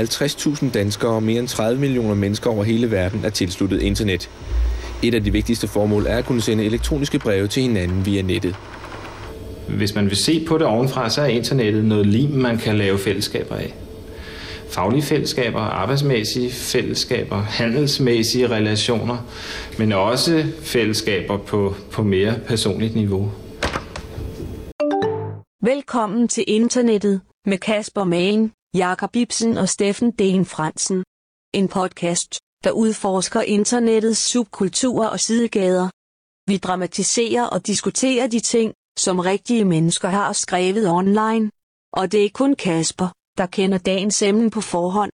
50.000 danskere og mere end 30 millioner mennesker over hele verden er tilsluttet internet. Et af de vigtigste formål er at kunne sende elektroniske breve til hinanden via nettet. Hvis man vil se på det ovenfra, så er internettet noget lim, man kan lave fællesskaber af. Faglige fællesskaber, arbejdsmæssige fællesskaber, handelsmæssige relationer, men også fællesskaber på, på mere personligt niveau. Velkommen til internettet med Kasper Magen, Jakob Ibsen og Steffen Den Fransen. En podcast, der udforsker internettets subkulturer og sidegader. Vi dramatiserer og diskuterer de ting, som rigtige mennesker har skrevet online. Og det er kun Kasper, der kender dagens emne på forhånd.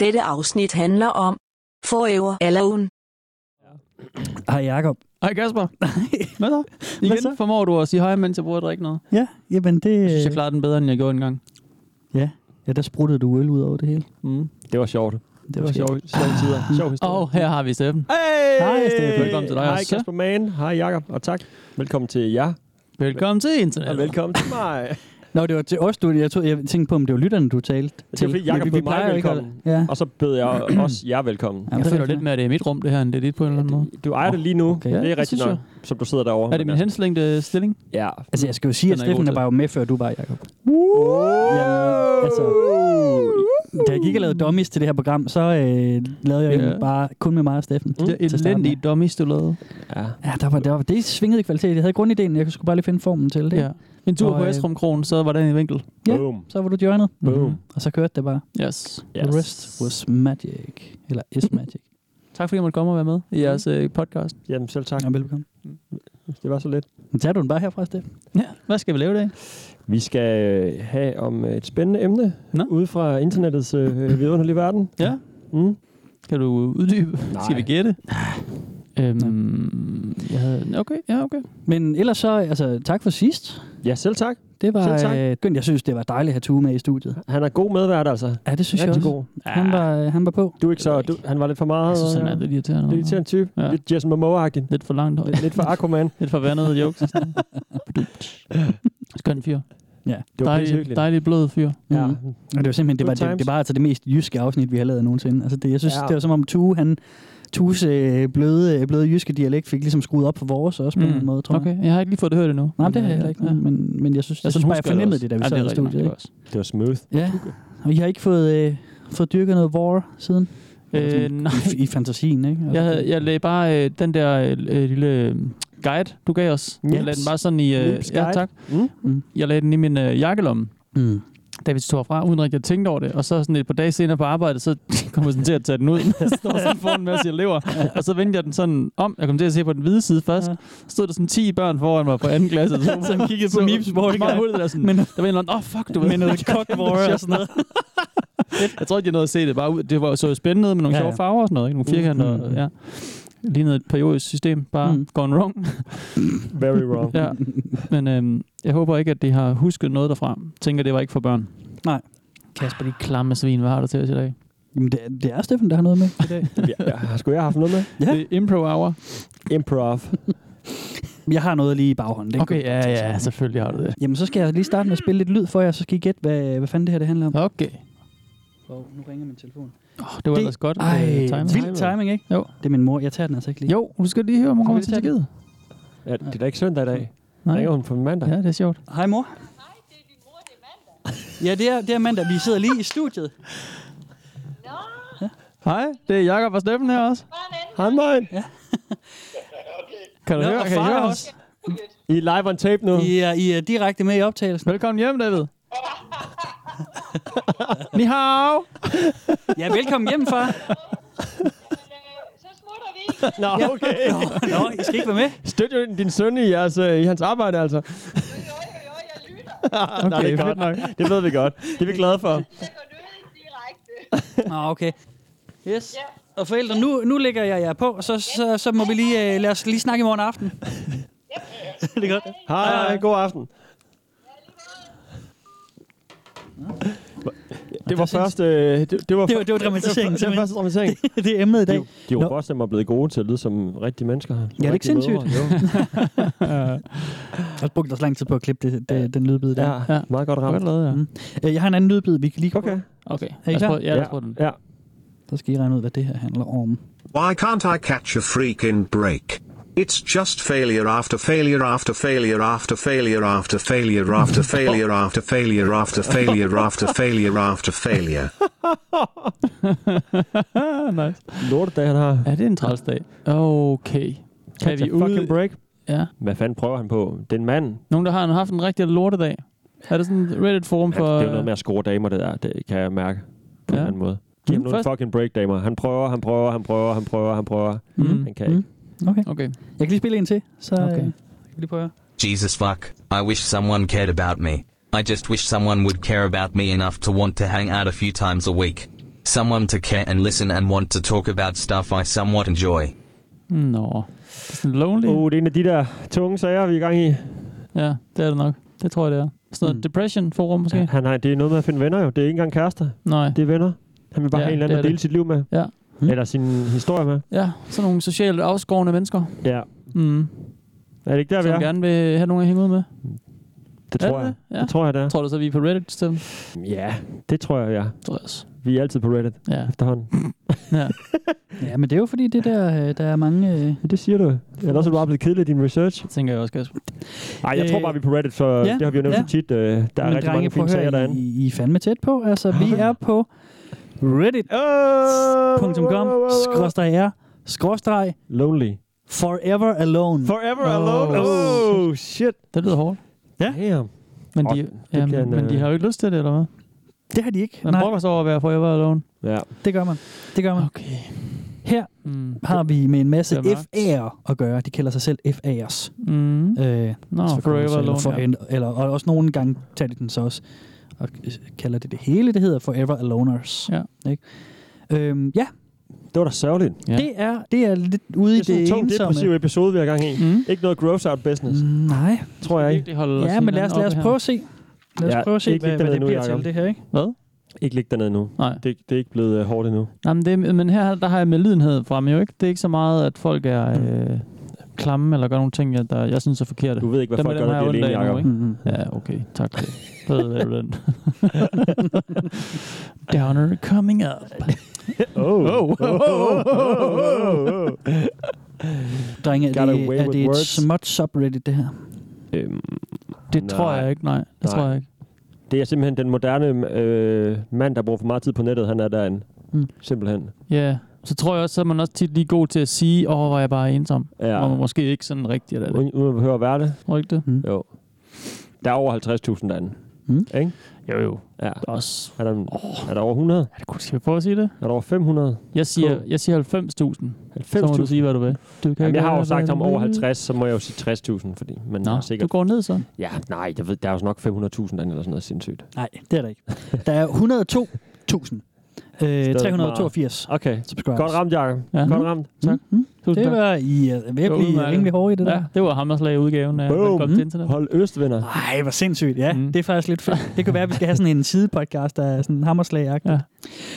Dette afsnit handler om Forever Alone. Hej Jacob. Hej Kasper. Hvad så? Igen Hvad så? formår du at sige hej, mens jeg bruger at drikke noget. Ja, jamen det... Jeg synes, jeg klarede den bedre, end jeg gjorde engang. Ja, ja, der spruttede du øl ud over det hele. Mm. Det var sjovt. Det var sjovt. Sjove tider. Sjov historie. Og her har vi Steffen. Hey! Hej, Steffen. Velkommen til dig Hej også. Kasper Mann. Hej Jakob. Og tak. Velkommen til jer. Velkommen til internet. Og velkommen til mig. Nå, det var til os, du... Jeg, tog, jeg tænkte på, om det var lytterne, du talte Det var fordi Jakob vi, bød mig velkommen. Ja. Og så bød jeg også jer velkommen. Jamen, Jeg det føler er lidt med, at det er mit rum, det her, end det er dit på en eller anden måde. Du ejer det lige nu. Okay. Det er det rigtigt nok, jeg. som du sidder derovre. Er det min henslængte stilling? Ja. Altså, jeg skal jo sige, at er jeg Steffen til. var jo med, før du var, Jacob. Jamen, altså, Da jeg gik og lavede dummies til det her program, så øh, lavede jeg jo bare kun med mig og Steffen. Det er til starte med. elendige dummies, du lavede. Ja. Ja, der var, der var, det svingede i kvalitet. Jeg havde grundideen, jeg skulle bare lige finde formen til det. Ja. En tur Og, på øh, Estrum Kron, så var den i vinkel. Ja. Boom. Så var du joinet, Boom. og så kørte det bare. Yes. The rest was magic. Eller is magic. Tak fordi jeg måtte komme og være med i jeres øh, podcast. Jamen selv tak. Ja, velkommen. Det var så lidt. Men tager du den bare herfra, Steffen? Ja. Hvad skal vi lave i dag? Vi skal øh, have om et spændende emne Nå. ude fra internettets øh, vidunderlige verden. Ja. Mm. Kan du uddybe? Nej. Skal vi gætte? Øhm, jeg havde... Okay, ja, okay. Men ellers så, altså, tak for sidst. Ja, selv tak. Det var Selv tak. øh. Jeg synes, det var dejligt at have Tue med i studiet. Han er god medvært, altså. Ja, det synes Rigtig jeg også. god. Han var, han var på. Du er ikke så... Du, han var lidt for meget... Jeg synes, han er øh, lidt irriterende. lidt irriterende type. Ja. Lidt Jason Momoa-agtig. Lidt for langt. Lidt, lidt for Aquaman. Lidt for vandet jokes. Skøn fyr. Ja. Det var Dejlig, dejlig blød fyr. Ja. Og det var simpelthen, det var, det, det var altså det mest jyske afsnit, vi har lavet nogensinde. Altså det, jeg synes, Ja. ja. det var som om Tue, han, Tues øh, bløde, bløde jyske dialekt fik ligesom skruet op for vores også på mm. en måde, tror jeg. Okay, jeg har ikke lige fået det hørt endnu. Nej, det har jeg øh, heller ikke. ja. Men, men jeg synes, jeg Jeg synes bare, jeg fornemmede også. det, da vi Ja, sad det i studiet. det Ikke? Det var smooth. Ja, og I har ikke fået, øh, fået dyrket noget war siden? Øh, Eller nej. I, I fantasien, ikke? Altså, Jeg, havde, jeg lagde bare øh, den der øh, øh, lille øh, guide, du gav os. Jeg Nips. lagde den bare sådan i... Øh, ja, tak. Mm. Mm. Jeg lagde den i min øh, jakkelomme, Mm. Da vi tog fra, uden rigtig at tænke over det. Og så sådan et par dage senere på arbejde, så kom jeg sådan til at tage den ud. Jeg står sådan foran en masse elever. Og så vendte jeg den sådan om. Jeg kom til at se på den hvide side først. Så stod der sådan 10 børn foran mig på anden klasse. Så, Som kiggede på Mips Morgan. Meget hurtigt der sådan. Men- der var en eller anden, åh oh, fuck, du ved. Med noget cock war og sådan noget. Jeg tror ikke, jeg nåede at se det. Bare ud. Det var så spændende med nogle Ja, ja, ja. sjove farver og sådan noget. Ikke? Nogle firkanter. Mm, Mm, mm. ja. Lignede et periodisk system. Bare Mm. gone wrong. Very wrong. ja. Men øhm, jeg håber ikke, at de har husket noget derfra. Tænker, det var ikke for børn. Nej. Kasper, de klamme svin, hvad har du til os i dag? Jamen, det, det er Steffen, der har noget med i dag. ja, har sgu jeg haft noget med? Ja. Det er impro hour. Improv. Jeg har noget lige i baghånden. det Okay, ja, ja, selvfølgelig har du det. Jamen, så skal jeg lige starte med at spille lidt lyd for jer, så skal I gætte, hvad, hvad fanden det her det handler om. Okay. Oh, nu ringer min telefon. Oh, det var Det- ellers godt. Ej, øh, timet. vild timing, ikke? Jo. Det er min mor. Jeg tager den altså ikke lige. Jo, du skal lige høre, om hun Kommer til Tjekkiet. Ja, det er da ikke søndag i dag. Nej. Ringer hun på mandag? Ja, det er sjovt. Hej, mor. Hej, det er din mor, det er mandag. ja, det er, det er mandag. Vi sidder lige i studiet. Hej, det er Jakob og Steffen her også. Hej, mig. Kan du Nå, høre, kan I høre os? I er live on tape nu. I er, I er direkte med i optagelsen. Velkommen hjem, David. Ni hao. Ja, velkommen hjem, far. Nå, okay. Nå, I skal ikke være med. Støt jo din søn i, jeres, øh, i hans arbejde, altså. Okay, Nej, det er godt. nok. Det ved vi godt. Det er vi glade for. Nå, okay. Yes. Og forældre, nu, nu lægger jeg jer på, og så, så, så må vi lige, uh, lad os lige snakke i morgen aften. det er godt. Hej, hej. God aften. Det var først... Øh, det, det, var, Det var- det var dramatiseringen, Det var, det var første dramatisering. det er emnet i dag. De, de var godt stemme blevet gode til at lyde som rigtige mennesker. Ja, det er ikke sindssygt. Jeg har brugt os lang tid på at klippe det, det, den lydbid der. Ja, Ja. meget godt Godt ramt. lavet, ja. Mm. Øh, Jeg har en anden lydbid, vi kan lige Okay. Okay. Er I klar? Ja, os prøve den. Ja. Så skal I regne ud, hvad det her handler om. Why can't I catch a freaking break? It's just failure after failure after failure after failure after failure after failure after failure after failure after failure after failure. nice. Lortedag, han har. Ja, det er en træls dag. Okay. Kan vi a fucking ud... break. Ja. Hvad fanden prøver han på? Det er en mand. Nogen, der har haft en rigtig lortedag. Er det sådan en Reddit-forum for... Det er jo noget med at score damer, det der. Det kan jeg mærke på Ja. en anden måde. Giv ham Mm, nogle fucking break, damer. Han prøver, han prøver, han prøver, han prøver, han prøver. Mm. Han kan ikke. Okay. Okay. Jeg kan lige spille en til, så Okay. okay. kan vi lige prøve. Jesus fuck, I wish someone cared about me. I just wish someone would care about me enough to want to hang out a few times a week. Someone to care and listen and want to talk about stuff I somewhat enjoy. Nå. Det er sådan lonely. Uh, det er en af de der tunge sager, vi er i gang i. Ja, det er det nok. Det tror jeg, det er. Sådan noget Mm. depression-forum måske? Han har, det er noget med at finde venner jo. Det er ikke engang kærester. Nej. Det er venner. Han vil bare Ja, have en eller anden at dele det. sit liv med. Ja. Mm. Eller sin historie med. Ja, sådan nogle socialt afskårende mennesker. Ja. Mm. Er det ikke der, vi Som er? gerne vil have nogen at hænge ud med. Det Er tror det jeg. det? Ja. Det tror jeg, det er. Tror du så, vi er på Reddit, Steffen? Ja, det tror jeg, ja. Tror jeg også. Vi er altid på Reddit Ja. efterhånden. ja. Ja, men det er jo fordi, det der, øh, der er mange... Øh, Ja, det siger du. Ellers er du bare blevet kedelig i din research. Det tænker jeg også, Kasper. Nej, jeg tror Øh, bare, vi er på Reddit, for ja, det har vi jo nævnt ja. så tit. Øh, der er men rigtig mange drenge, prøv fine sager derinde. I, I er fandme tæt på. Altså, vi er på reddit.com skråstreg r skråstreg Lonely. forever alone. Forever Oh. alone. Oh, shit. Det lyder hårdt. Ja. Damn. Men, de, det ja, bliver en, men de øh, har jo ikke lyst til det, eller hvad? Det har de ikke. Man Nej, brokker sig over at være forever alone. Ja. det gør man. Det gør man. Okay. Her Mm. har vi med en masse er. FA'er at gøre. De kalder sig selv FA'ers. Mm. Øh, Nå, så forever alone. for, ja. en, eller, og også nogle gange tager de den så også og øh, kalder det det hele. Det hedder Forever Aloners. Ja. Ikke? Øhm, ja, Det var da sørgeligt. Ja. det, er, det er lidt ude Det i er sådan det en tung, ensomme. depressiv episode, vi har gang i. Mm. Ikke noget gross out business, Mm, Nej. tror jeg ikke. Ja, men lad os, lad os prøve her. at se. Lad os Ja, prøve at se, ikke hvad, hvad det nu, bliver Jacob. til, det her, ikke? Hvad? Ikke ligge dernede nu. Nej. Det, det er ikke blevet uh, hårdt endnu. Nej, men, det, men her der har jeg med lidenhed frem jo ikke. Det er ikke så meget, at folk er øh, klamme eller gør nogle ting, jeg, der, jeg synes er forkerte. Du ved ikke, hvad Dem folk gør, når de er alene, nu, Jacob. ikke? Mm-hmm. Ja, okay. Tak for det. Ved du den. Downer coming up. Oh. Oh. Oh. Oh. Oh. Drenge, er det, er with det et smut subreddit, det her? Øhm, Det Nej. tror jeg ikke, nej. Det Nej. tror jeg ikke. det er simpelthen den moderne øh, mand, der bruger for meget tid på nettet. Han er derinde. Mm. Simpelthen. Ja, så tror jeg også, så er man også tit lige god til at sige, åh, hvor er jeg bare ensom. Ja. Man måske ikke sådan rigtigt er det. Uden, at behøve at være det. Tror du ikke det? Mm. Jo. Der er over 50.000 derinde. Mm. Ikke? Jo, jo. Ja. Også. Er der, Åh, er der over 100? er det godt, skal vi prøve at sige det? Er der over 500? Jeg siger, Cool. jeg siger 90.000. 90 så må du 90.000? sige, hvad du vil. Du kan Jamen, jeg har jo sagt du over vil. 50, så må jeg jo sige 60.000, fordi man Nå, er du sikkert... går ned så. Ja, nej, jeg ved, der er jo nok 500.000 derinde eller sådan noget sindssygt. Nej, det er der ikke. Der er 102.000. Øh, 382 Okay, godt ramt, Jacob. Ja. Godt ramt. Tak. Mm, Tusind det tak. var I uh, virkelig udmærket. rimelig hårde i det Ja, der. det var Hammerslag-udgaven af Boom. Velkommen til internet. Hold øst, venner. Ej, hvor sindssygt. Ja, Mm. det er faktisk lidt fedt. Det kan være, at vi skal have sådan en sidepodcast, der er sådan hammerslag Ja. ja.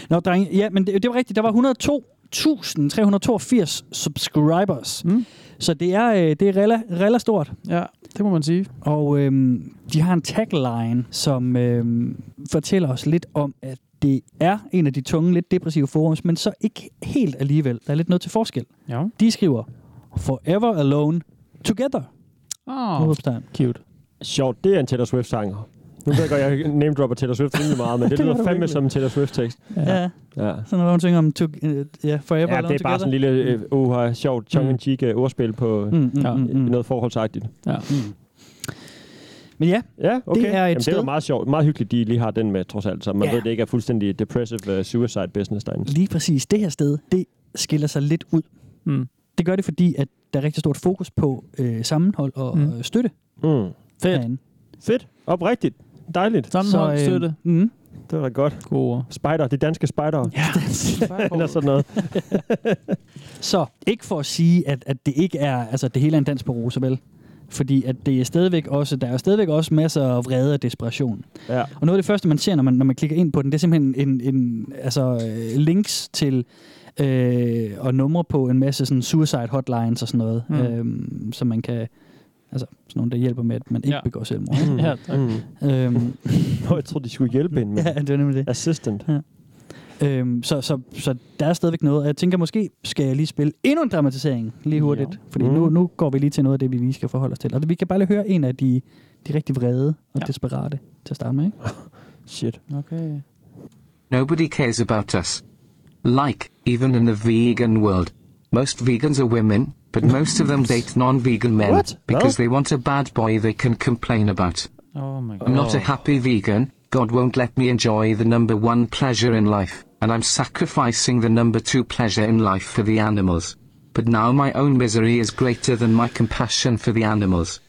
Nå, drenge, ja, men det, det var rigtigt. Der var 102.382 subscribers. Mm. Så det er, øh, det er rella, rella stort. Ja, det må man sige. Og øhm, de har en tagline, som øhm, fortæller os lidt om, at det er en af de tunge, lidt depressive forums, men så ikke helt alligevel. Der er lidt noget til forskel. Ja. De skriver, Forever Alone Together. Åh, Oh. cute. Sjovt, det er en Taylor Swift-sang. Nu ved jeg godt, jeg name dropper Taylor Swift rimelig meget, men det, Det lyder fandme som en Taylor Swift-tekst. Ja. ja. Ja. Sådan noget, hun synger om to, uh, ja, Forever Ja, Alone det er Together. bare sådan en lille, uh, uh, sjovt, tongue-in-cheek uh, ordspil på Mm, mm, Ja. mm, mm. noget forholdsagtigt. Ja. Mm. Men ja, Ja, okay. Det er et Jamen, det sted- er jo meget sjovt. Meget hyggeligt, de lige har den med, trods alt. Så man Ja. ved, det ikke er fuldstændig depressive uh, suicide business derinde. lige præcis det her sted, det skiller sig lidt ud. Mm. Det gør det, fordi at der er rigtig stort fokus på øh, sammenhold og Mm. mm. støtte Mm. Fedt. herinde. Fedt. Oprigtigt. Dejligt. Sammenhold, Så, øh, støtte. Mm. Det var da godt. Gode ord. Spider, de danske spider. Ja. Eller sådan noget. Så ikke for at sige, at, at det ikke er, altså det hele er en dans på roser, vel? Fordi at det er stadigvæk også, der er stadigvæk også masser af vrede og desperation. Ja. Og noget af det første, man ser, når man, når man klikker ind på den, det er simpelthen en, en, altså, øh, links til øh, og numre på en masse sådan suicide hotlines og sådan noget, Mm. øhm, som man kan Altså sådan nogle, der hjælper med, at man ikke Ja. begår selvmord. Ja, tak. Mm. øhm, Nå, jeg troede, de skulle hjælpe hende med ja, det var nemlig det. assistant. Øhm, så, så, så der er stadigvæk noget. Og jeg tænker, måske skal jeg lige spille endnu en dramatisering lige hurtigt. Ja. Fordi Mm. nu, nu går vi lige til noget af det, vi lige skal forholde os til. Og vi kan bare lige høre en af de, de rigtig vrede og Ja. ja. desperate til at starte med. Ikke? Shit. Okay. Nobody cares about us. Like, even in the vegan world. Most vegans are women, but most of them date non-vegan men What? because No? they want a bad boy they can complain about. Oh my god. I'm not a happy vegan. God won't let me enjoy the number one pleasure in life, and I'm sacrificing the number two pleasure in life for the animals. But now my own misery is greater than my compassion for the animals.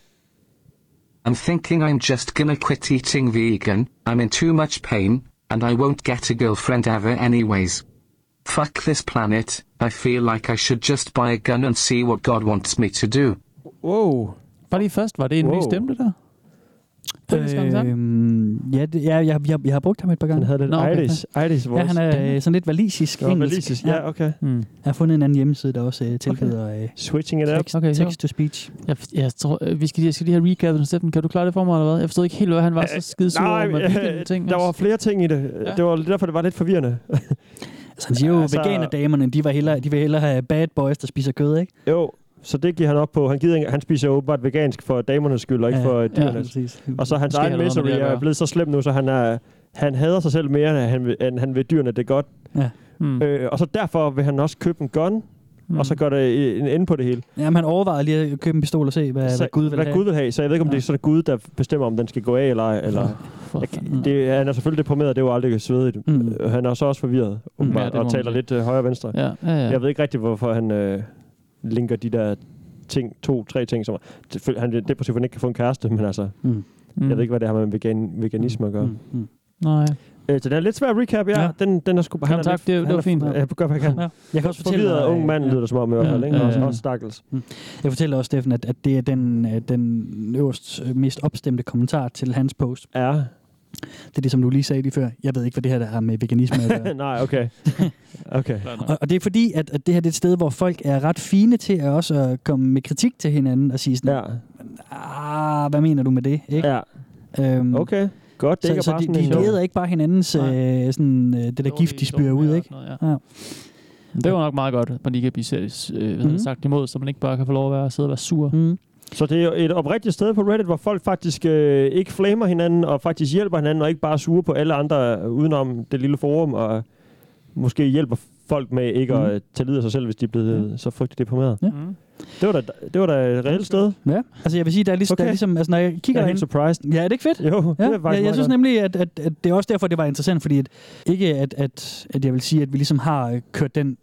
I'm thinking I'm just gonna quit eating vegan, I'm in too much pain, and I won't get a girlfriend ever anyways. Fuck this planet, I feel like I should just buy a gun and see what God wants me to do. Wow. Bare lige først, var det en Wow. ny stemme, det der? Øh? Øhm, ja, det, ja jeg, jeg, jeg har brugt ham et par gange. Han havde lidt Nå, okay. Irish, Irish voice. Ja, han er øh, sådan lidt valisisk Nå, engelsk. valisisk. Ja, okay. Hmm. Jeg har fundet en anden hjemmeside, der også øh, tilbyder øh, Switching it up. text, Okay, text to speech. Jeg, jeg tror, øh, vi skal, jeg skal lige have recappet, Steffen. Kan du klare det for mig, eller hvad? Jeg forstod ikke helt, hvad han var så skide sur Nej, om. øh, Øh, ting, der var flere ting i det. Ja. Det var derfor, det var lidt forvirrende. Altså, han siger jo, Altså- altså, veganerdamerne, de, var hellere, de vil hellere have bad boys, der spiser kød, ikke? jo, så det giver han op på. Han, gider, han spiser åbenbart vegansk for damernes skyld, og ikke Ja, for ja, dyrenes. præcis. Og så hans egen misery er blevet så slem nu, så han, er, han hader sig selv mere, end han vil, end han vil dyrene det godt. Hmm. Øh, og så derfor vil han også købe en gun, Hmm. og så gør det en ende på det hele. Jamen, han overvejede lige at købe en pistol og se, hvad, så, hvad Gud vil hvad have. Gud vil have. Så jeg ved ikke, om Ja. det er sådan Gud, der bestemmer, om den skal gå af eller ej. Eller, For jeg, det, han er selvfølgelig deprimeret, det er jo aldrig svedigt. Mm. Han er så også forvirret, åbenbart, Ja, og taler lidt øh, højre og venstre. Ja, ja, ja. Jeg ved ikke rigtig, hvorfor han øh, linker de der ting, to, tre ting, som han er depressiv, han ikke kan få en kæreste, men altså, Mm. Mm. jeg ved ikke, hvad det har med vegan, veganisme at gøre. Mm. Mm. Nej. Øh, så den er lidt svær at recap, ja. Ja. Den, den er sgu han Jamen er tak, lidt- det- det var er- fint. Ja, jeg gør, hvad jeg kan. Ja. Jeg kan også fortælle Forvirret dig, ung mand, ja. lyder det som om i hvert fald, Ja, ikke? ja, Også, ja. også stakkels. Jeg fortæller også, Steffen, at, at det er den, øh, den øverst øh, mest opstemte kommentar til hans post. Ja. Det er det, som du lige sagde lige før. Jeg ved ikke, hvad det her der har med veganisme at gøre. Nej, okay. Okay. Og, og det er fordi, at, at det her det er et sted, hvor folk er ret fine til at også at komme med kritik til hinanden og sige sådan, Ja, ah, hvad mener du med det? Ikke? ja. Øhm, Okay. Godt, det er så, ikke så bare de, sådan de leder ikke bare hinandens øh, sådan, øh, det der gift, de spyrer ud, ikke? Ja. Ja. Det var nok meget godt, at man lige kan blive øh, det, sagt imod, så man ikke bare kan få lov at være, sidde og være sur. Mm. Så det er et oprigtigt sted på Reddit, hvor folk faktisk øh, ikke flamer hinanden, og faktisk hjælper hinanden, og ikke bare suger på alle andre udenom det lille forum, og måske hjælper folk med ikke Mhm. at tage lid af sig selv, hvis de er blevet så frygteligt deprimeret. Ja. Mm. Det var da, det var da et reelt sted. Ja, altså jeg vil sige, der er, ligesom, Okay. der er ligesom, altså når jeg Jeg kigger er derind, helt surprised. Ja, er det ikke fedt? Jo, det Ja, er faktisk ja, jeg synes godt. nemlig, at, at, at det er også derfor, det var interessant, fordi at, ikke at, at, at jeg vil sige, at vi ligesom har øh, kørt den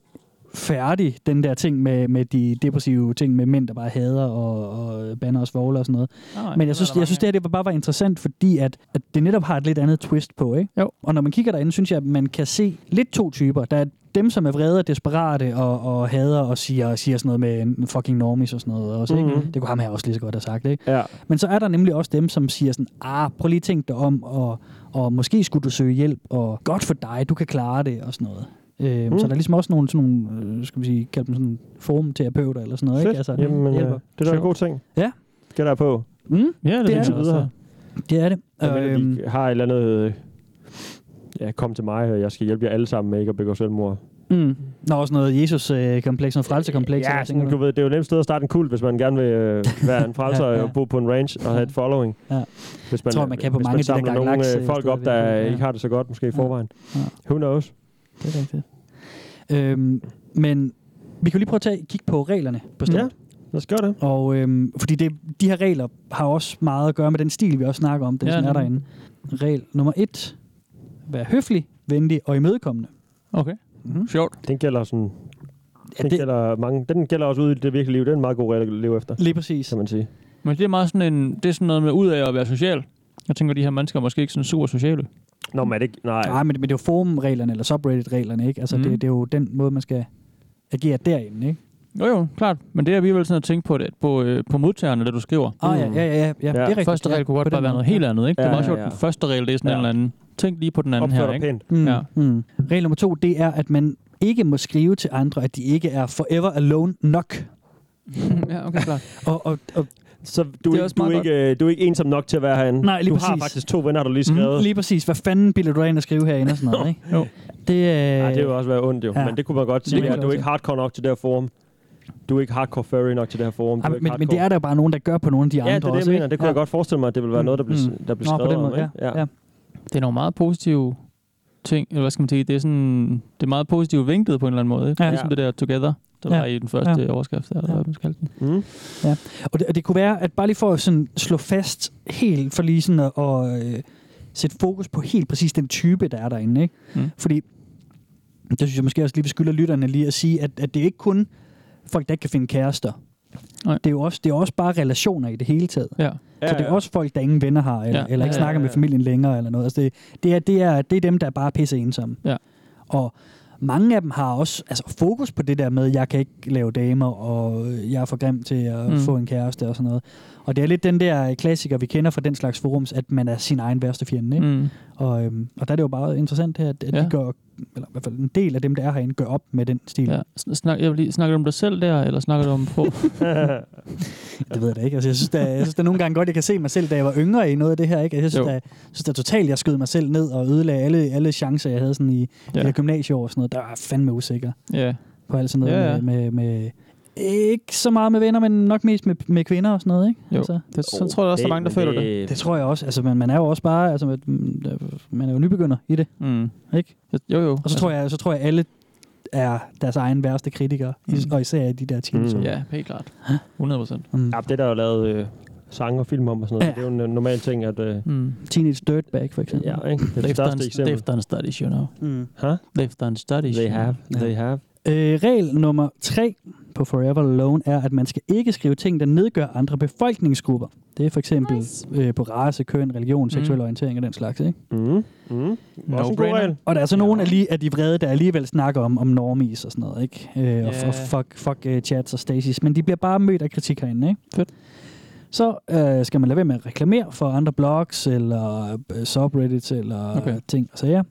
færdig, den der ting med, med de depressive ting med mænd, der bare hader og, og banner og svogler og sådan noget. Nej, Men jeg synes, jeg synes det her det bare var interessant, fordi at, at det netop har et lidt andet twist på, ikke? Jo. Og når man kigger derinde, synes jeg, at man kan se lidt to typer. Der er dem, som er vrede og desperate og, og hader og siger, siger sådan noget med fucking normis og sådan noget også, ikke? Mhm. Det kunne ham her også lige så godt have sagt, ikke? Ja. Men så er der nemlig også dem, som siger sådan, ah, prøv lige at tænke dig om, og, og måske skulle du søge hjælp, og godt for dig, du kan klare det, og sådan noget. Øhm, Mm. Så der er ligesom også nogle, sådan nogle øh, skal vi sige, kalde dem sådan forumterapeuter eller sådan noget, Fedt. ikke? Altså, Jamen, øh, hjælper. det er da en god ting. Ja. Skal der på. Mm, Ja, det, Det er det det. er det. Videre. det er det. Jeg ved, at Øhm, de har et eller andet... øh, Ja, kom til mig, og jeg skal hjælpe jer alle sammen med ikke at begå selvmord. mm. Der er også noget Jesus-kompleks, noget frelsekompleks. Ja, eller sådan, tænker du ved, det er jo nemt sted at starte en kult, hvis man gerne vil øh, være en frelser Ja, ja, ja. ja. og bo på en range og have et following. Ja. Hvis man, Tror, man kan på hvis mange man af de der nogle øh, øh, folk op, der ja. ikke har det så godt måske i Ja. forvejen. Ja. Who knows? Det er rigtigt. Øhm, men vi kan jo lige prøve at tage, kigge på reglerne på stedet. Ja, lad os gøre det. Og øhm, fordi det, de her regler har også meget at gøre med den stil, vi også snakker om, den Ja, som er derinde. Regel nummer et. Vær høflig, venlig og imødekommende. Okay, Mm-hmm. sjovt. Den gælder sådan... Ja, Den, det, gælder mange, den gælder også ude i det virkelige liv. Det er en meget god regel at leve efter, lige præcis. kan man sige. Men det er meget sådan en, det er sådan noget med ud af at være social. Jeg tænker, de her mennesker er måske ikke sådan super sociale. Nå, men er det ikke... Nej. Nej, men, men det er jo forumreglerne, eller subreddit-reglerne, ikke? Altså, Mm. det, det er jo den måde, man skal agere derinde, ikke? Jo jo, klart. Men det er alligevel sådan at tænke på det, på, øh, på modtagerne, det du skriver. Ah, ja, ja, ja, ja, ja, det er rigtigt. Første ja, regel kunne godt bare være noget helt andet, ikke? det er Ja, meget ja, sjovt, ja. den første regel, det er sådan Ja. en eller anden. Tænk lige på den anden Opfør her, ikke? pænt. Mm, Ja. mm. Regel nummer to, det er, at man ikke må skrive til andre, at de ikke er forever alone nok. ja, okay, klart. Og, og, og Så du, Det er også du, er ikke, øh, du er ikke ensom nok til at være herinde. Nej, lige du har præcis. faktisk to venner, har du lige skrevet. Mm, lige præcis. Hvad fanden bilder du ind at skrive herinde og sådan noget, ikke? Jo. Det, øh, Ja, det vil også være ondt jo, ja. men det kunne man godt sige. Ja, man du er ikke hardcore nok til det her forum. Du er ikke hardcore furry nok til det her forum. Ja, men, ikke men hardcore. det er der bare nogen, der gør på nogle af de Ja, det andre er det, jeg også, mener. Det kunne jeg godt forestille mig, at det ville være noget, der blev, Mm. der blev Nå, på skrevet den om. måde, ikke? ja. ja. Det er nogle meget positive ting, eller hvad skal man sige, det er sådan, det er meget positivt vinklet på en eller anden måde. Ikke? Ja. Ligesom det der Together, der Ja. var i den første Ja. overskrift, eller Ja. hvad man skal den. Mm. Ja. Og, det, og det kunne være, at bare lige for at sådan slå fast helt, for lige sådan at, at øh, sætte fokus på helt præcis den type, der er derinde. Ikke? Mm. Fordi, det synes jeg måske også lige, vi skylder lytterne lige at sige, at, at det er ikke kun folk, der ikke kan finde kærester. Nej. Det er jo også, det er også bare relationer i det hele taget. Ja. Så det er også folk, der ingen venner har, eller, Ja. eller ikke Ja, snakker ja, med ja. familien længere, eller noget. Altså det, det, er, det, er, det er dem, der er bare pisse ensomme. Ja. Og mange af dem har også altså, fokus på det der med, jeg kan ikke lave damer, og jeg er for grim til at Mm. få en kæreste og sådan noget. Og det er lidt den der klassiker, vi kender fra den slags forums, at man er sin egen værste fjende. Ikke? Mm. Og, øhm, og der er det jo bare interessant her, at, at Ja. de gør, eller i hvert fald en del af dem, der er herinde, gør op med den stil. Ja. Sn- Snak, jeg vil lige, snakker du om dig selv der, eller snakker du om på? Det ved jeg da ikke. Altså, jeg, synes, der, jeg synes, der nogle gange godt, jeg kan se mig selv, da jeg var yngre i noget af det her. Ikke? Altså, Jeg synes, Jo. der, jeg synes der totalt, jeg skød mig selv ned og ødelagde alle, alle chancer, jeg havde sådan i, Ja. i gymnasieår og sådan noget. Der var fandme usikker ja. på alt sådan noget Ja, ja. Med, med, med, ikke så meget med venner, men nok mest med, med kvinder og sådan noget. Ikke? Jo. Altså, Det, så tror jeg også, der er mange, der føler det. det tror jeg også. Altså, man, man er jo også bare, altså, man, er jo nybegynder i det. Mm. Ikke? Jo, jo. Og så tror jeg, så tror jeg alle er deres egen værste kritikere, mm. og især i de der teams. Mm. Ja, helt klart. 100 procent. Mm. Ja, det er der er jo lavet øh, sange og film om og sådan noget. Ja. Det er jo en normal ting, at... Øh, Mm. Teenage Dirtbag, for eksempel. ja, ikke? Det er det største eksempel. they've done studies, you know. Mm. Huh? They've done studies. They have. Ja. They have. Øh, regel nummer tre på Forever Alone er, at man skal ikke skrive ting, der nedgør andre befolkningsgrupper. Det er for eksempel nice. øh, på race, køn, religion, seksuel Mm. orientering og den slags. Ikke? Mm. Mm. Brainer. regel. Og der er så ja. nogle af, lige, af de vrede, der alligevel snakker om, om normies og sådan noget. Ikke? Øh, og, og fuck, fuck uh, chats og stasis. Men de bliver bare mødt af kritik herinde. Ikke? Fedt. Så øh, skal man lade være med at reklamere for andre blogs eller øh, subreddits eller Okay. okay. ting og sager.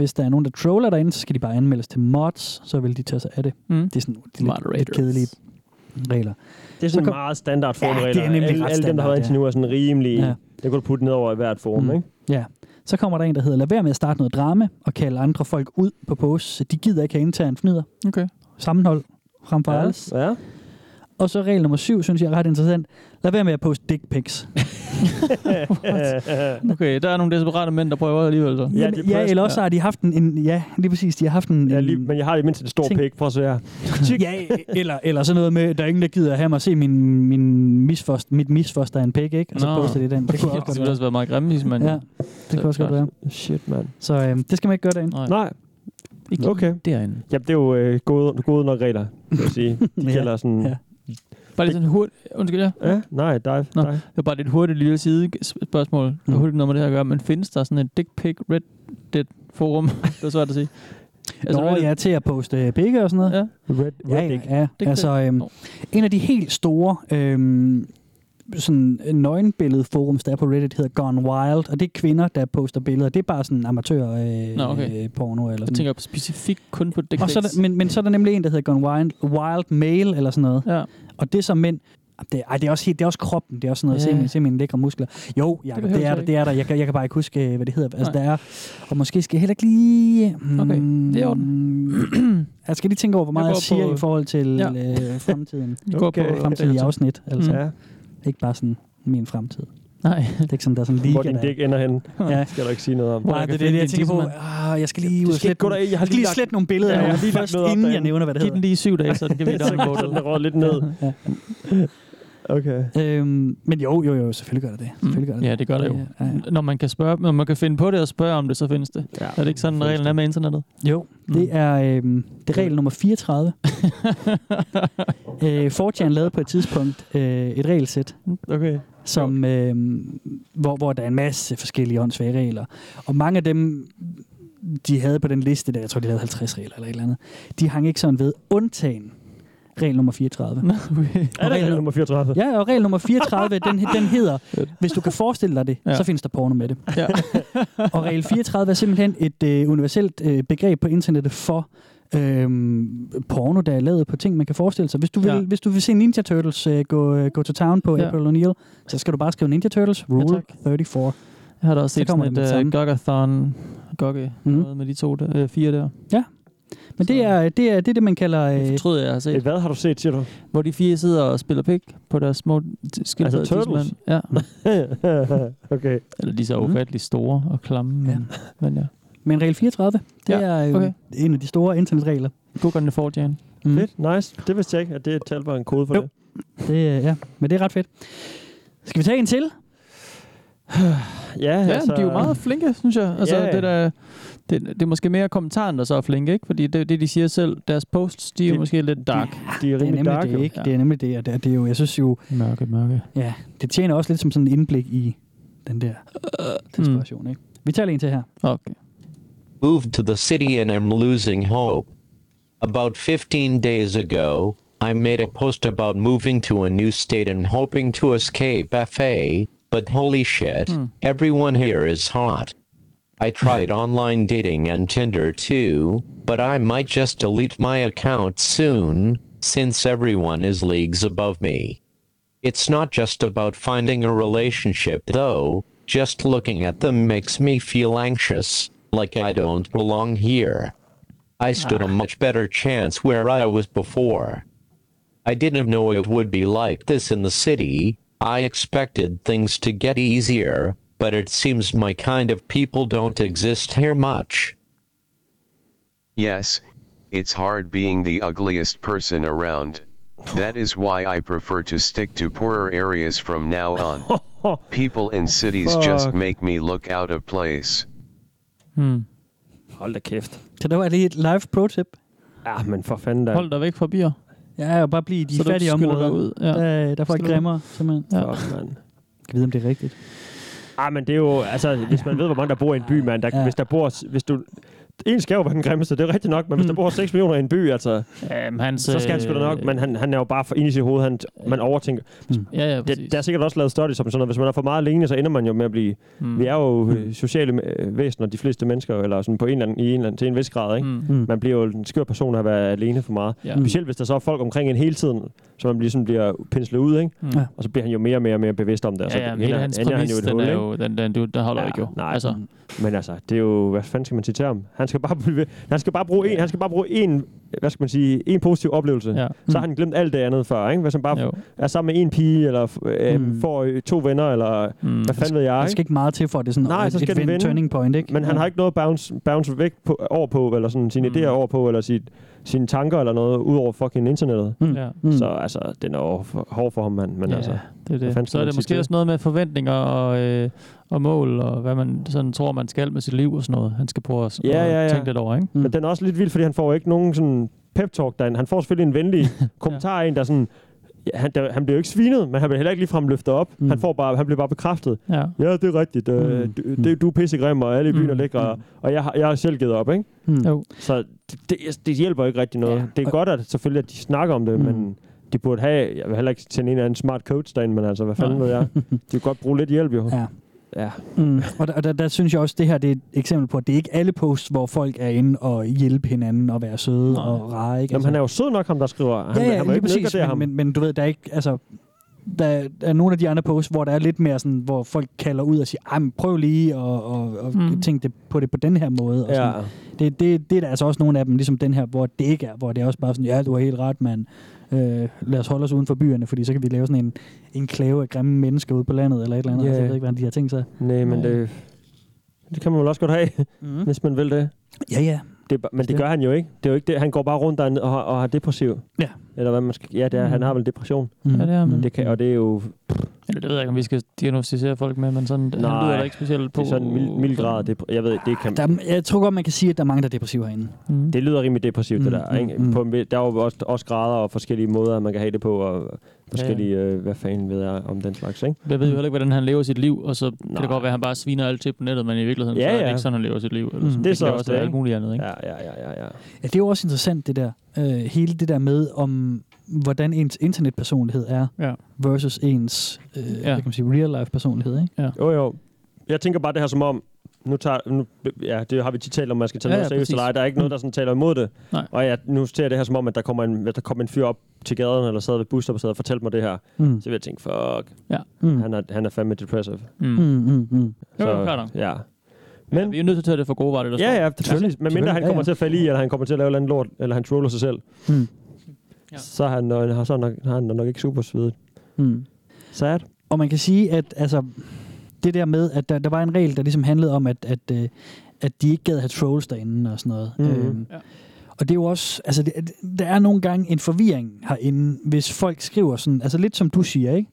Hvis der er nogen, der troller derinde, så skal de bare anmeldes til mods, så vil de tage sig af det. Mm. Det er sådan de lidt, lidt kedelige regler. Det er sådan kom- meget standard Ja, formregler. det er nemlig alle, alle dem, der har været indtil nu, er sådan rimelig... Ja. Ja. Det kan du putte ned over i hvert forum, Mm. ikke? Ja. Så kommer der en, der hedder, lad være med at starte noget drama og kalde andre folk ud på posts. De gider ikke have internt fnider. Okay. Sammenhold frem for ja. Ja. ja. Og så regel nummer syv, synes jeg er ret interessant. Lad være med at poste dick pics. Okay, der er nogle desperate mænd, der prøver alligevel så. Ja, Jamen, ja eller også har de haft en, en, ja, lige præcis, de har haft en, ja en lige, men jeg har det mindst et stort Ting. pik. Prøv at se her. ja, eller, eller sådan noget med, der er ingen, der gider have mig at se min, min misfoster, mit misfoster er en pik, ikke? Og så Nå. poster de den. Det kunne også godt ville være. også være meget grimme, hvis man... Ja, det kunne også godt være. Shit, mand. Så øhm, det skal man ikke gøre derinde. Nej, Nej, ikke okay. derinde. Jamen, det er jo øh, gode, gode nok regler, vil jeg sige. De Ja. gælder sådan... Ja. Bare lige sådan hurtigt... Undskyld, ja. Ja, nej, dig. Nå. dig. Det var bare lidt hurtigt lille side spørgsmål. Det Mm. har hurtigt noget med det her at gøre, men findes der sådan et dick pic Reddit forum? det er svært at sige. Altså, Nå, Reddit- ja, til at poste pikke og sådan noget. Ja. Red, red Ja, ja, dick. ja. Dick Altså, øhm, en af de helt store øhm, sådan nøgenbilledforums, der er på Reddit, hedder Gone Wild, og det er kvinder, der poster billeder. Det er bare sådan amatør øh, Nå, okay. øh, porno eller Jeg sådan. tænker specifikt kun på dick og så er der, men, men så er der nemlig en, der hedder Gone Wild, Wild Male eller sådan noget. Ja. Og det er så mænd. Det, ej, det er også helt, det er også kroppen. Det er også sådan noget, yeah. se, mine, se mine lækre muskler. Jo, Jacob, det, det, er der, det er der. Jeg kan, jeg kan bare ikke huske, øh, hvad det hedder. Altså, Nej. der er, og måske skal jeg heller ikke lige... Hmm, Okay, det er i orden. jeg skal lige tænke over, hvor meget Jeg jeg, siger på- i forhold til Ja. øh, fremtiden. Vi går Okay. på Fremtidige afsnit. Altså. Mm. Ja, Ikke bare sådan min fremtid. Nej. Det er ikke sådan, der er sådan lige... hvor din dick ender hen, Ja. skal du ikke sige noget om. Nej, jeg det er det, jeg tænker på. tissemand. Ah, jeg skal lige ud og skal slette, ikke gå nogle-. Jeg har lige lige lagt- slette nogle billeder, Ja, ja, jeg lige først, inden jeg nævner, hvad det Giv den hedder. lige syv dage, så kan vi downloade den det. er råd lidt ned. Okay. Øhm, men jo, jo, jo, selvfølgelig gør det det. Selvfølgelig gør det Ja, det gør det jo. Ja, ja. Når man kan spørge, når man kan finde på det og spørge om det, så findes det. Ja. Er det ikke sådan, reglen er med internettet? Jo, det er, øhm, det er regel nummer 34. øh, 4chan lavede på et tidspunkt øh, et regelsæt, Okay. som, øh, hvor, hvor der er en masse forskellige åndssvage regler. Og mange af dem, de havde på den liste der, jeg tror, de lavede 50 regler eller et eller andet, de hang ikke sådan ved, undtagen regel nummer 34. Nå, okay. Er det regel nummer 34? Ja, og regel nummer 34, den, den hedder, hvis du kan forestille dig det, Ja. ja. så findes der porno med det. Ja. Og regel 34 er simpelthen et øh, universelt øh, begreb på internettet for Øhm, porno, der er lavet på ting, man kan forestille sig. Hvis du vil, Ja. hvis du vil se Ninja Turtles uh, gå, uh, gå to town på Ja. ja. April O'Neil, så skal du bare skrive Ninja Turtles Rule tak. 34. Jeg har da også Så set kommer sådan det et uh, samme. Goggathon, Gogge, Mhm. noget med de to der, øh, fire der. Men det er, det er det, er det man kalder... Øh, fortryder jeg, jeg har set. Hvad har du set, siger du? Hvor de fire sidder og spiller pik på deres små skildpadder. Altså Turtles? Ja. okay. Eller de er så Mhm. ufattelig store og klamme. Men, Ja. men ja. men regel 34, det Ja, er øh, okay. en af de store internetregler. God gang det får, Jan. Mm. Fedt, nice. Det vidste jeg ikke, at det er et tal var en kode for Jo. det. Det, øh, ja, men det er ret fedt. Skal vi tage en til? Ja, Ja, altså, de er jo meget flinke, synes jeg. Altså, Ja. det, der, det, det er måske mere kommentaren, der så er flinke, ikke? Fordi det, det de siger selv, deres posts, de er jo Det- måske lidt dark. De er Det er rimelig nemlig dark. det, ikke? Ja. Det er nemlig det, og det, er- det er jo, jeg synes jo, Mørke, mørke. ja, det tjener også lidt som sådan en indblik i den der desperation, ikke? Vi tager en til her. Okay. moved to the city and am losing hope. About 15 days ago, I made a post about moving to a new state and hoping to escape FA, but holy shit, hmm. everyone here is hot. I tried online dating and Tinder too, but I might just delete my account soon, since everyone is leagues above me. It's not just about finding a relationship though, just looking at them makes me feel anxious, like I don't belong here. I stood a ah. much better chance where I was before. I didn't know it would be like this in the city. I expected things to get easier, but it seems my kind of people don't exist here much. Yes, it's hard being the ugliest person around. That is why I prefer to stick to poorer areas from now on. People in cities just make me look out of place. Hmm. Hold da kæft. Så der var lige et live pro-tip. Ja, men for fanden da. Hold dig væk fra bier. Ja, og bare blive i de Så fattige områder. ud, ja. Der, der er folk grimmere, simpelthen. Ja. Fuck. Jeg kan vide, om det er rigtigt. Ah, men det er jo, altså, hvis man ved, hvor mange der bor i en by, man, der, Ja. hvis der bor, hvis du, en skal jo være den grimmeste, det er rigtigt nok, men hvis der Mm. bor 6 millioner i en by, altså, Jamen, hans, så skal han sgu da nok, øh, men han, han er jo bare for ind i sit hoved, han, man overtænker. Ja, ja, Det, der er sikkert også lavet studies om sådan noget, hvis man er for meget alene, så ender man jo med at blive, Mm. vi er jo øh, sociale øh, væsener, de fleste mennesker, eller sådan på en eller anden, i en eller anden, til en vis grad, ikke? Mm. Mm. Man bliver jo en skør person at være alene for meget. Ja. Specielt hvis der så er folk omkring en hele tiden, så man ligesom bliver penslet ud, ikke? Mm. Og så bliver han jo mere og mere og mere bevidst om det. og så Ja, ja, men hele hans ender han præmis, jo den hul, er ikke? jo, den, den, den, den holder Ja, ikke jo. nej. Altså, Men altså, det er jo, hvad fanden skal man sige til ham? Han skal bare, blive, han skal bare bruge en, han skal bare bruge en, hvad skal man sige, en positiv oplevelse. ja. Så har han glemt alt det andet før, ikke? Hvis han bare Jo. er sammen med en pige, eller øh, Mm. får øh, to venner, eller Mm. hvad fanden ved jeg, Der ikke? skal ikke meget til for, at det er sådan Nej, et, så skal et vende. turning point, ikke? Men han har ikke noget bounce, bounce væk på, over på, eller sådan sine Mm. idéer over på, eller sit, sine tanker eller noget, ud over fucking internettet. Mm. Ja. Mm. Så altså, den er jo for, hård for ham, mand. Men Ja, altså, det er det. Så er det måske til også noget med forventninger og, øh, og mål, og hvad man sådan tror, man skal med sit liv og sådan noget. Han skal prøve at, Ja, ja, ja. tænke lidt over, ikke? Mm. Men den er også lidt vild, fordi han får ikke nogen sådan pep-talk derinde. Han får selvfølgelig en venlig kommentar af en, der sådan... Ja, han, der, han bliver jo ikke svinet, men han bliver heller ikke ligefrem løftet op. Mm. Mm. Han, får bare, han bliver bare bekræftet. Ja. Ja, det er rigtigt. Øh, Mm. du, det, du er pissegrim, og alle i byen Mm. er lækre. Og jeg, har- jeg har selv givet op, ikke? Mm. Jo. Så det, det, det hjælper ikke rigtig noget. Ja. Det er godt, at selvfølgelig, at de snakker om det, Mm. men de burde have... Jeg vil heller ikke til en eller anden smart coach derinde, men altså, hvad fanden Nej. ved jeg? De kunne godt bruge lidt hjælp, jo. Ja. Ja. Mm. Og, der, der, der synes jeg også, det her det er et eksempel på, at det er ikke alle posts, hvor folk er inde og hjælpe hinanden og være søde Nej. og rare. Ikke? Jamen, han er jo sød nok, ham der skriver. Han, ja, ja, han lige præcis, men, ham. men, men du ved, der er ikke, altså, der er nogle af de andre posts, hvor der er lidt mere sådan, hvor folk kalder ud og siger, men prøv lige at og, og Mm. tænke det på det på den her måde. Og Ja. sådan. Det, det, det er der altså også nogle af dem, ligesom den her, hvor det ikke er, hvor det er også bare sådan, ja, du har helt ret, mand. Øh, lad os holde os uden for byerne, fordi så kan vi lave sådan en enklave af grimme mennesker ude på landet, eller et eller andet. Ja. Altså, jeg ved ikke, hvad de har tænkt sig. Nej, men Nej. det, det kan man vel også godt have, Mm. hvis man vil det. Ja, ja. Det men det gør han jo ikke. Det er jo ikke det. Han går bare rundt der og har, og har depressiv. Ja. Eller hvad man skal... Ja, det er, Mm. han har vel depression. Mm. Ja, det er man. Det kan, og det er jo Eller det ved jeg ikke, om vi skal diagnostisere folk med, men sådan, han Nej. lyder da ikke specielt på... det er sådan en mild, mild grad. Det, jeg ved, det kan... Der, er- jeg tror godt, man kan sige, at der er mange, der er depressive herinde. Mm. Det lyder rimelig depressivt, det Mm, der. Ikke? mm, mm. På, der er jo også, også grader og forskellige måder, man kan have det på, og forskellige, øh, hvad fanden ved jeg om den slags, ikke? Jeg ved jo heller ikke, hvordan han lever sit liv, og så kan Nej. det godt være, at han bare sviner alt til på nettet, men i virkeligheden Ja, så er det ja. ikke sådan, han lever sit liv. Eller Mm. sådan. Det er det så kan også det, være alt ikke? muligt andet, ikke? Ja, ja, ja, ja, ja. Ja, det er jo også interessant, det der. Øh, hele det der med, om hvordan ens internetpersonlighed er, Ja. versus ens øh, ja. Ja. hvad kan man sige, real-life personlighed. Ikke? Jo, jo. Jeg tænker bare det her som om, nu tager, nu, ja, det har vi tit talt om, man skal tage Ja, ja, ja, noget seriøst eller ej. Der er ikke noget, der sådan taler imod det. Nej. Og jeg, nu ser jeg det her som om, at der kommer en, at der kommer en fyr op til gaden, eller sad ved busstoppestedet og fortalte mig det her. Mm. Så vil jeg tænke, fuck, Ja. Mm. han, er, han er fandme depressive. Mm. Mm, mm, mm. Jo, jo, klart ja. Men, ja, vi er nødt til at tage det for gode var det, der Ja, ja, selvfølgelig. Men mindre han Ja, kommer ja. til at falde i, eller han kommer til at lave et eller andet lort, eller han troller sig selv, Mm. Så er han, øh, så han nok, har han nok ikke super svedet. Mm. Sad. Og man kan sige, at altså, det der med, at der, der var en regel, der ligesom handlede om, at, at, øh, at de ikke gad have trolls derinde og sådan noget. Mhm. Øhm, Ja. Og det er jo også, altså det, der er nogle gange en forvirring herinde, hvis folk skriver sådan, altså lidt som du siger, ikke?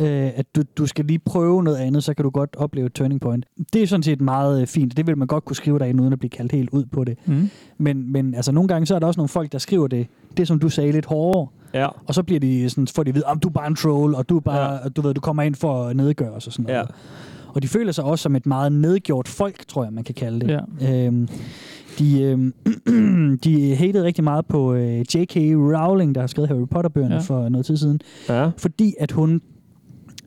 Øh, at du, du skal lige prøve noget andet, så kan du godt opleve et turning point. Det er sådan set meget øh, fint. Det vil man godt kunne skrive derinde, uden at blive kaldt helt ud på det. Mm. Men, men altså, nogle gange så er der også nogle folk, der skriver det, det som du sagde, lidt hårdere. Ja. Og så bliver de sådan, får de at vide, om du er bare en troll, og du, er bare, ja. du ved, du kommer ind for at nedgøre os og sådan noget. Ja. Og de føler sig også som et meget nedgjort folk, tror jeg, man kan kalde det. Ja. Øhm, de, øhm, de hatede rigtig meget på øh, J.K. Rowling, der har skrevet Harry Potter-bøgerne Ja. for noget tid siden. Ja. Fordi at hun,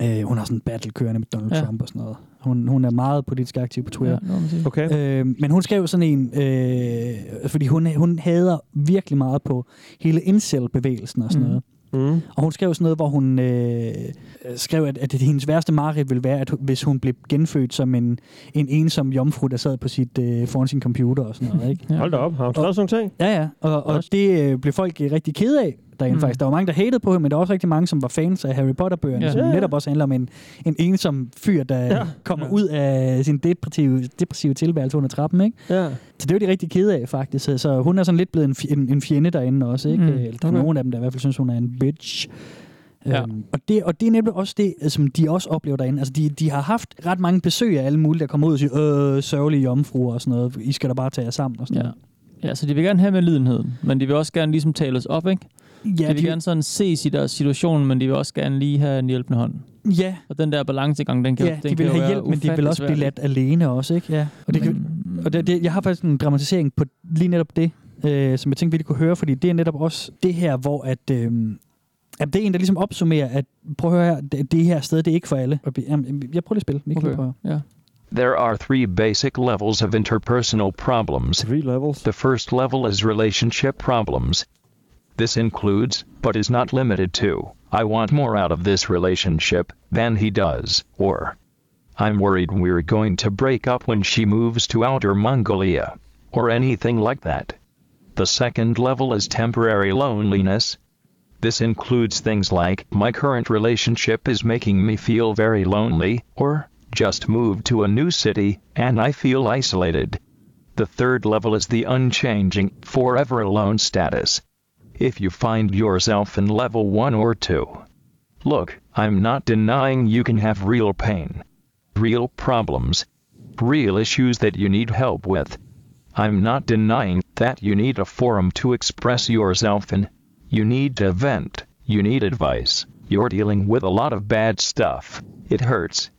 øh, hun har sådan en battle kørende med Donald ja. Trump og sådan noget. Hun, hun er meget politisk aktiv på Ja, Twitter. sige. Okay. Øh, men hun skrev sådan en, øh, fordi hun, hun hader virkelig meget på hele incel-bevægelsen og sådan Mhm. noget. Mm. Og hun skrev sådan noget, hvor hun øh, skrev, at, at hendes værste mareridt ville være, at hvis hun blev genfødt som en, en ensom jomfru, der sad på sit, øh, foran sin computer og sådan noget. Ikke? Ja. Hold da op, har hun skrevet sådan ting? Ja, ja. Og, og det øh, blev folk rigtig kede af derinde Mm. faktisk. Der var mange, der hatede på hende, men der var også rigtig mange, som var fans af Harry Potter-bøgerne, Ja. som netop også handler om en, en ensom fyr, der Ja. kommer Ja. ud af sin depressive, depressive tilværelse under trappen. Ikke? Ja. Så det var de rigtig kede af, faktisk. Så, så hun er sådan lidt blevet en, en, en fjende derinde også. Ikke? Mm. Eller der er nogle af dem, der i hvert fald synes, hun er en bitch. Ja. Øhm, og, det, og det er nemlig også det, som de også oplever derinde. Altså, de, de har haft ret mange besøg af alle mulige, der kommer ud og siger, øh, sørgelige jomfruer og sådan noget. I skal da bare tage jer sammen og sådan Ja. noget. ja, så de vil gerne have med lidenheden, men de vil også gerne ligesom tale os op, ikke? Ja, de vil gerne sådan ses i deres situation, men de vil også gerne lige have en hjælpende hånd. ja, Og den der balancegang, den kan, ja, den de kan vil jo have være hjælp, men de vil også blive ladt alene også, ikke? Ja. Og, det kan, Men- og det, det, jeg har faktisk en dramatisering på lige netop det, øh, som jeg tænkte, vi lige kunne høre, fordi det er netop også det her, hvor at, øh, at det er en, der ligesom opsummerer, at prøv at høre her, det, det her sted, det er ikke for alle. Jamen, jeg prøver lige at spille. Kan Okay. lige prøve. Ja. There are three basic levels of interpersonal problems. Three levels. The first level is relationship problems. This includes, but is not limited to, I want more out of this relationship than he does, or I'm worried we're going to break up when she moves to Outer Mongolia, or anything like that. The second level is temporary loneliness. This includes things like, my current relationship is making me feel very lonely, or, just moved to a new city, and I feel isolated. The third level is the unchanging, forever alone status. If you find yourself in level 1 or 2. Look, I'm not denying you can have real pain, real problems, real issues that you need help with. I'm not denying that you need a forum to express yourself in. You need to vent, you need advice. You're dealing with a lot of bad stuff. It hurts.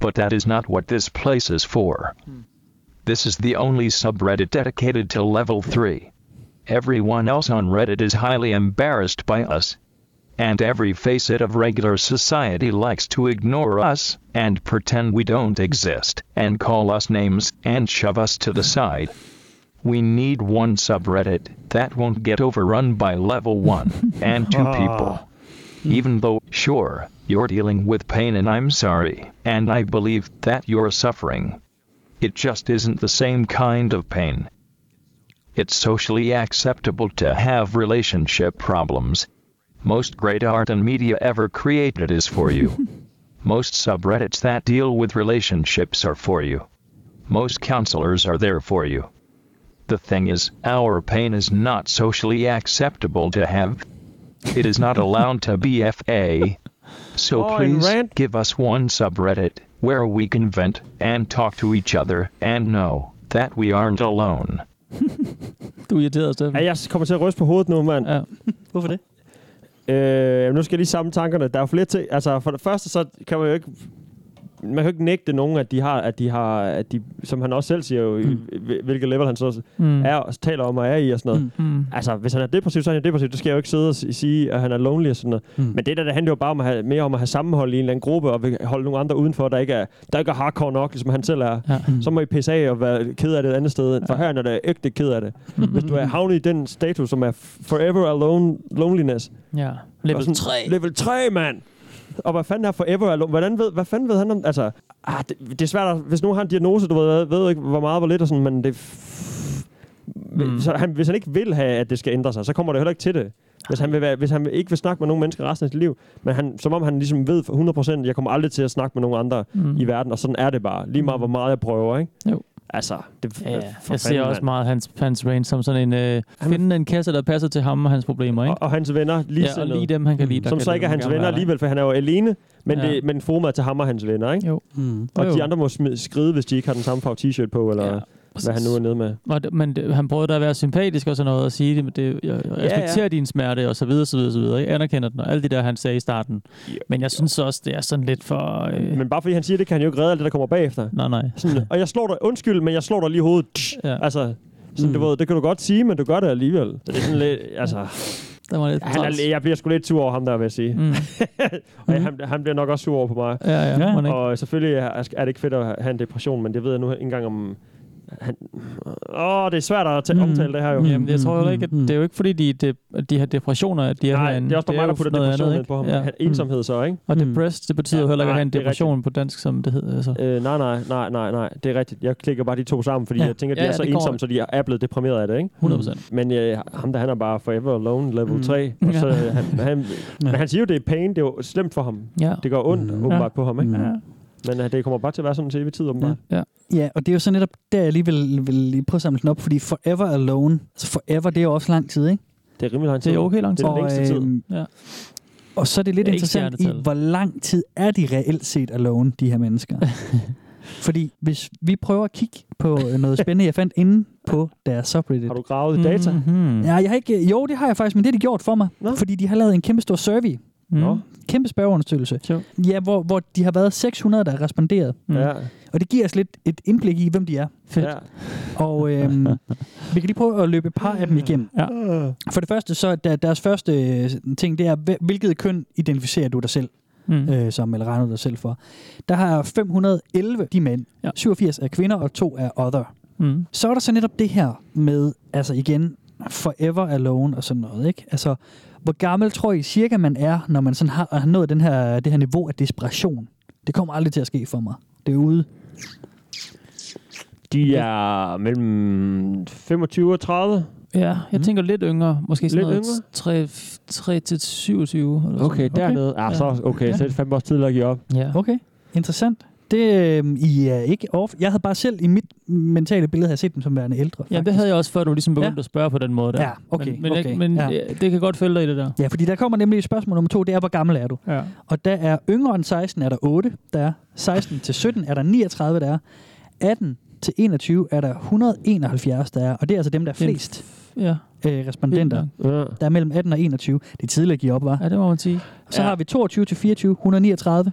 But that is not what this place is for. Hmm. This is the only subreddit dedicated to level 3. Everyone else on Reddit is highly embarrassed by us. And every facet of regular society likes to ignore us, and pretend we don't exist, and call us names, and shove us to the side. We need one subreddit that won't get overrun by level 1 and 2 people. Ah. Even though, sure, you're dealing with pain and I'm sorry, and I believe that you're suffering. It just isn't the same kind of pain. It's socially acceptable to have relationship problems. Most great art and media ever created is for you. Most subreddits that deal with relationships are for you. Most counselors are there for you. The thing is, our pain is not socially acceptable to have. It is not allowed to be FA. So Oh, please rant. give us one subreddit where we can vent and talk to each other and know that we aren't alone. Du er irriteret, Steffen. Ja, jeg kommer til at ryste på hovedet nu, mand. Ja. Hvorfor det? Øh, nu skal jeg lige samle tankerne. Der er jo flere ting. Altså, for det første, så kan man jo ikke... man kan jo ikke nægte nogen, at de har, at de har, at de, som han også selv siger jo, mm. hvilket level han så Mm. er, og taler om og er i og sådan noget. Mm. Mm. Altså, hvis han er depressiv, så er han depressiv. Det skal jeg jo ikke sidde og sige, at han er lonely og sådan noget. Mm. Men det der, det handler jo bare om at have, mere om at have sammenhold i en eller anden gruppe, og holde nogle andre udenfor, der ikke er, der ikke er hardcore nok, ligesom han selv er. Ja. Så må I pisse af og være ked af det et andet sted. For her er der ægte ked af det. Hvis du er havnet i den status, som er forever alone loneliness. Ja. Level sådan, 3. Level 3, mand! Og hvad fanden er forever alone? Hvordan ved, hvad fanden ved han om... Altså, ah, det, det, er svært, at, hvis nogen har en diagnose, du ved, ved ikke, hvor meget, hvor lidt og sådan, men det... Mm. Så han, hvis han ikke vil have, at det skal ændre sig, så kommer det heller ikke til det. Hvis han, vil være, hvis han ikke vil snakke med nogen mennesker resten af sit liv, men han, som om han ligesom ved for 100%, jeg kommer aldrig til at snakke med nogen andre Mm. mm. i verden, og sådan er det bare. Lige meget, hvor meget jeg prøver, ikke? Jo. Altså, det Ja, for jeg ser også meget hans, hans range som sådan en... Øh, finde en kasse, der passer til ham og hans problemer, ikke? Og, og hans venner, lige Ja, og lige dem, han kan lide. der Som kan så ikke er han hans venner alligevel, for han er jo alene, men, Ja. det, men forumet er til ham og hans venner, ikke? Jo. Mm. Og Jo, de andre må smide, skride, hvis de ikke har den samme farve t-shirt på, eller ja, hvad han nu er nede med. Og det, men det, han prøvede da at være sympatisk og sådan noget, og sige det, det, jeg, jeg respekterer ja. din smerte, og så videre, så videre, så videre. Jeg anerkender den, og alt det der, han sagde i starten. Men jeg synes også, det er sådan lidt for... Øh, Men bare fordi han siger det, kan han jo ikke redde alt det, der kommer bagefter. nej, nej. Sådan, og jeg slår dig, undskyld, men jeg slår dig lige i hovedet. Ja. Altså, sådan, Mm. du ved, det kan du godt sige, men du gør det alligevel. Så det er sådan lidt, altså... Det var lidt Han er, jeg bliver sgu lidt sur over ham der, vil jeg sige. Mm. og han, han bliver nok også sur over på mig. Ja, ja, Ja. Og selvfølgelig er, er det ikke fedt at have en depression, men det ved jeg nu ikke engang om... Han, åh, det er svært at tage, Mm. omtale det her jo. Jamen, jeg tror jo ikke, at Mm. det er jo ikke fordi, de, de, de har depressioner, at de er Nej, herinde. det er også bare mig, der putter noget depression andet, på ham. Ja. Ensomhed så, ikke? Og Mm. depressed, det betyder jo Ja, heller ikke at have en depression på dansk, som det hedder. Altså. Øh, nej, nej, nej, nej, nej. Det er rigtigt. Jeg klikker bare de to sammen, fordi Ja. jeg tænker, at de Ja, er så ensomme, så de er blevet deprimeret af det, ikke? 100%. Men øh, ham der, han er bare forever alone, level Mm. 3. Og så, Ja. han, han, men han siger jo, det er pain. Det er jo slemt for ham. Ja. Det går ondt, Mm. åbenbart, på ham, ikke? Ja. Men øh, det kommer bare til at være sådan til evig tid, åbenbart. Ja. Ja, og det er jo så netop der, jeg lige vil, vil lige prøve at samle den op, fordi forever alone, altså forever, det er jo også lang tid, ikke? Det er rimelig lang tid. Det er okay lang tid. Det er den længste tid. øhm, Ja. Og så er det lidt Det er ikke interessant i, hvor lang tid er de reelt set alone, de her mennesker. Fordi hvis vi prøver at kigge på øh, noget spændende, jeg fandt inde på deres subreddit. Har du gravet i data? Mm-hmm. Ja, jeg har ikke, jo, det har jeg faktisk, men det har de gjort for mig. Nå. Fordi de har lavet en kæmpe stor survey. Mm. Nå. Kæmpe spørgeunderstøgelse. Sure. Ja, hvor, hvor de har været 600, der har responderet. Mm. Ja. Og det giver os lidt et indblik i, hvem de er. Fedt. ja. Og øhm, vi kan lige prøve at løbe et par af dem igennem. Ja. For det første, så er der, deres første øh, ting, det er, hvil- hvilket køn identificerer du dig selv Mm. øh, som, eller regner du dig selv for. Der har 511 de mænd, Ja. ja. 87 er kvinder, og to er other. Mm. Så er der så netop det her med, altså igen, forever alone og sådan noget, ikke? Altså, hvor gammel tror I cirka man er, når man sådan har, har nået den her, det her niveau af desperation? Det kommer aldrig til at ske for mig. Det er ude. De er mellem 25 og 30. Ja, jeg tænker lidt yngre. Måske sådan Lidt noget 3, 3 til 27. Eller Okay, sådan. dernede. Ah, så, okay, så er det fandme også tidligere at give op. Ja. Okay, interessant. Det, øh, I er ikke off. Jeg havde bare selv i mit mentale billede havde set dem som værende ældre. Ja, det havde jeg også, før du ligesom begyndte Ja. at spørge på den måde der. Ja, okay, Men, men, okay, Jeg, men ja. det kan godt følge dig i det der. Ja, fordi der kommer nemlig spørgsmål nummer to, det er, hvor gammel er du? Ja. Og der er yngre end 16, er der 8, der er 16 til 17, er der 39, der er 18 til 21, er der 171, der er, og det er altså dem, der er flest Ja. øh, respondenter. Ja. Der er mellem 18 og 21. Det er tidligt at give op, var. ja, det må man sige. Så Ja. har vi 22 til 24, 139,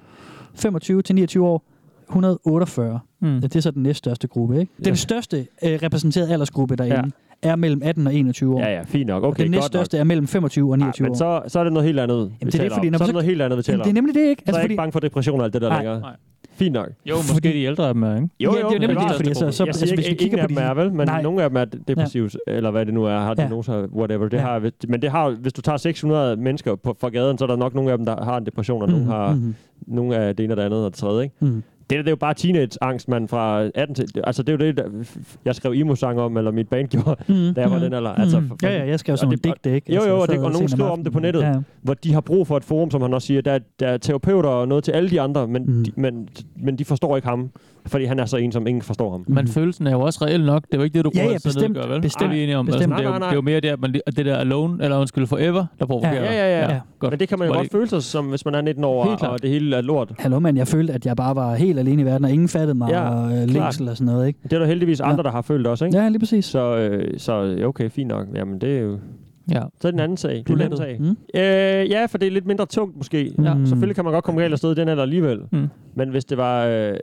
25 til 29 år, 148. Mm. Det er så den næststørste gruppe, ikke? Den største øh, repræsenterede aldersgruppe derinde Ja. er mellem 18 og 21 år. Ja, ja, fint nok. og Okay, den godt nok. næststørste er mellem 25 og 29 Ja, men år. så, så er det noget helt andet, vi det er det, fordi om. når Så er det noget helt andet, vi taler Jamen, det er om. nemlig det, ikke? Så er jeg fordi, ikke bange for depression og alt det der Nej, længere. nej. Fint nok. Jo, måske de ældre af dem er, ikke? Jo, Ja, jo, det er nemlig det, fordi så- så- jeg altså, ikke, hvis vi kigger af på dem de- er vel, men Nej. nogle af dem er depressive, eller hvad det nu er, har Ja. diagnoser, whatever. Det Ja. har, men det har, hvis du tager 600 mennesker på, fra gaden, så er der nok nogle af dem, der har en depression, og nogle Mhm, har mhm, nogle af det ene og det andet og det tredje. Ikke? mhm. Det, der, det er jo bare teenage-angst, man fra 18 til... Altså, det er jo det, der, jeg skrev emo-sang om, eller mit band gjorde, Mhm, da jeg var mhm, den alder. Altså, for- Ja, ja, jeg skrev og sådan nogle det- digte, ikke? Jo, Altså, jo, og, så det, og nogen skriver om det på nettet, Ja. hvor de har brug for et forum, som han også siger. Der, der er terapeuter og noget til alle de andre, men, Mhm. de, men, men de forstår ikke ham, fordi han er så en, som ingen forstår ham. Men følelsen er jo også reel nok. Det er jo ikke det, du Ja, prøver ja, at og bestemt, gøre, vel? bestemt, Det er om. Altså, bestemt. det, er jo, det er jo mere det, at, man, at det der alone, eller undskyld, forever, der provokerer Ja. Ja, ja, ja. Ja. Godt. Men det kan man jo godt føle sig som, hvis man er 19 år, og, og det hele er lort. Hallo, mand, jeg følte, at jeg bare var helt alene i verden, og ingen fattede mig, Ja, og øh, længsel og sådan noget, ikke? Det er der heldigvis andre, der har følt også, ikke? Ja, lige præcis. Så, øh, så okay, fint nok. Jamen, det er jo... Ja. Så er det en anden sag. Du er en anden lettede. sag. Mm. Øh, ja, for det er lidt mindre tungt måske. Ja. Ja. Selvfølgelig kan man godt komme galt afsted i den alder alligevel. Mm. Men hvis det var... Øh,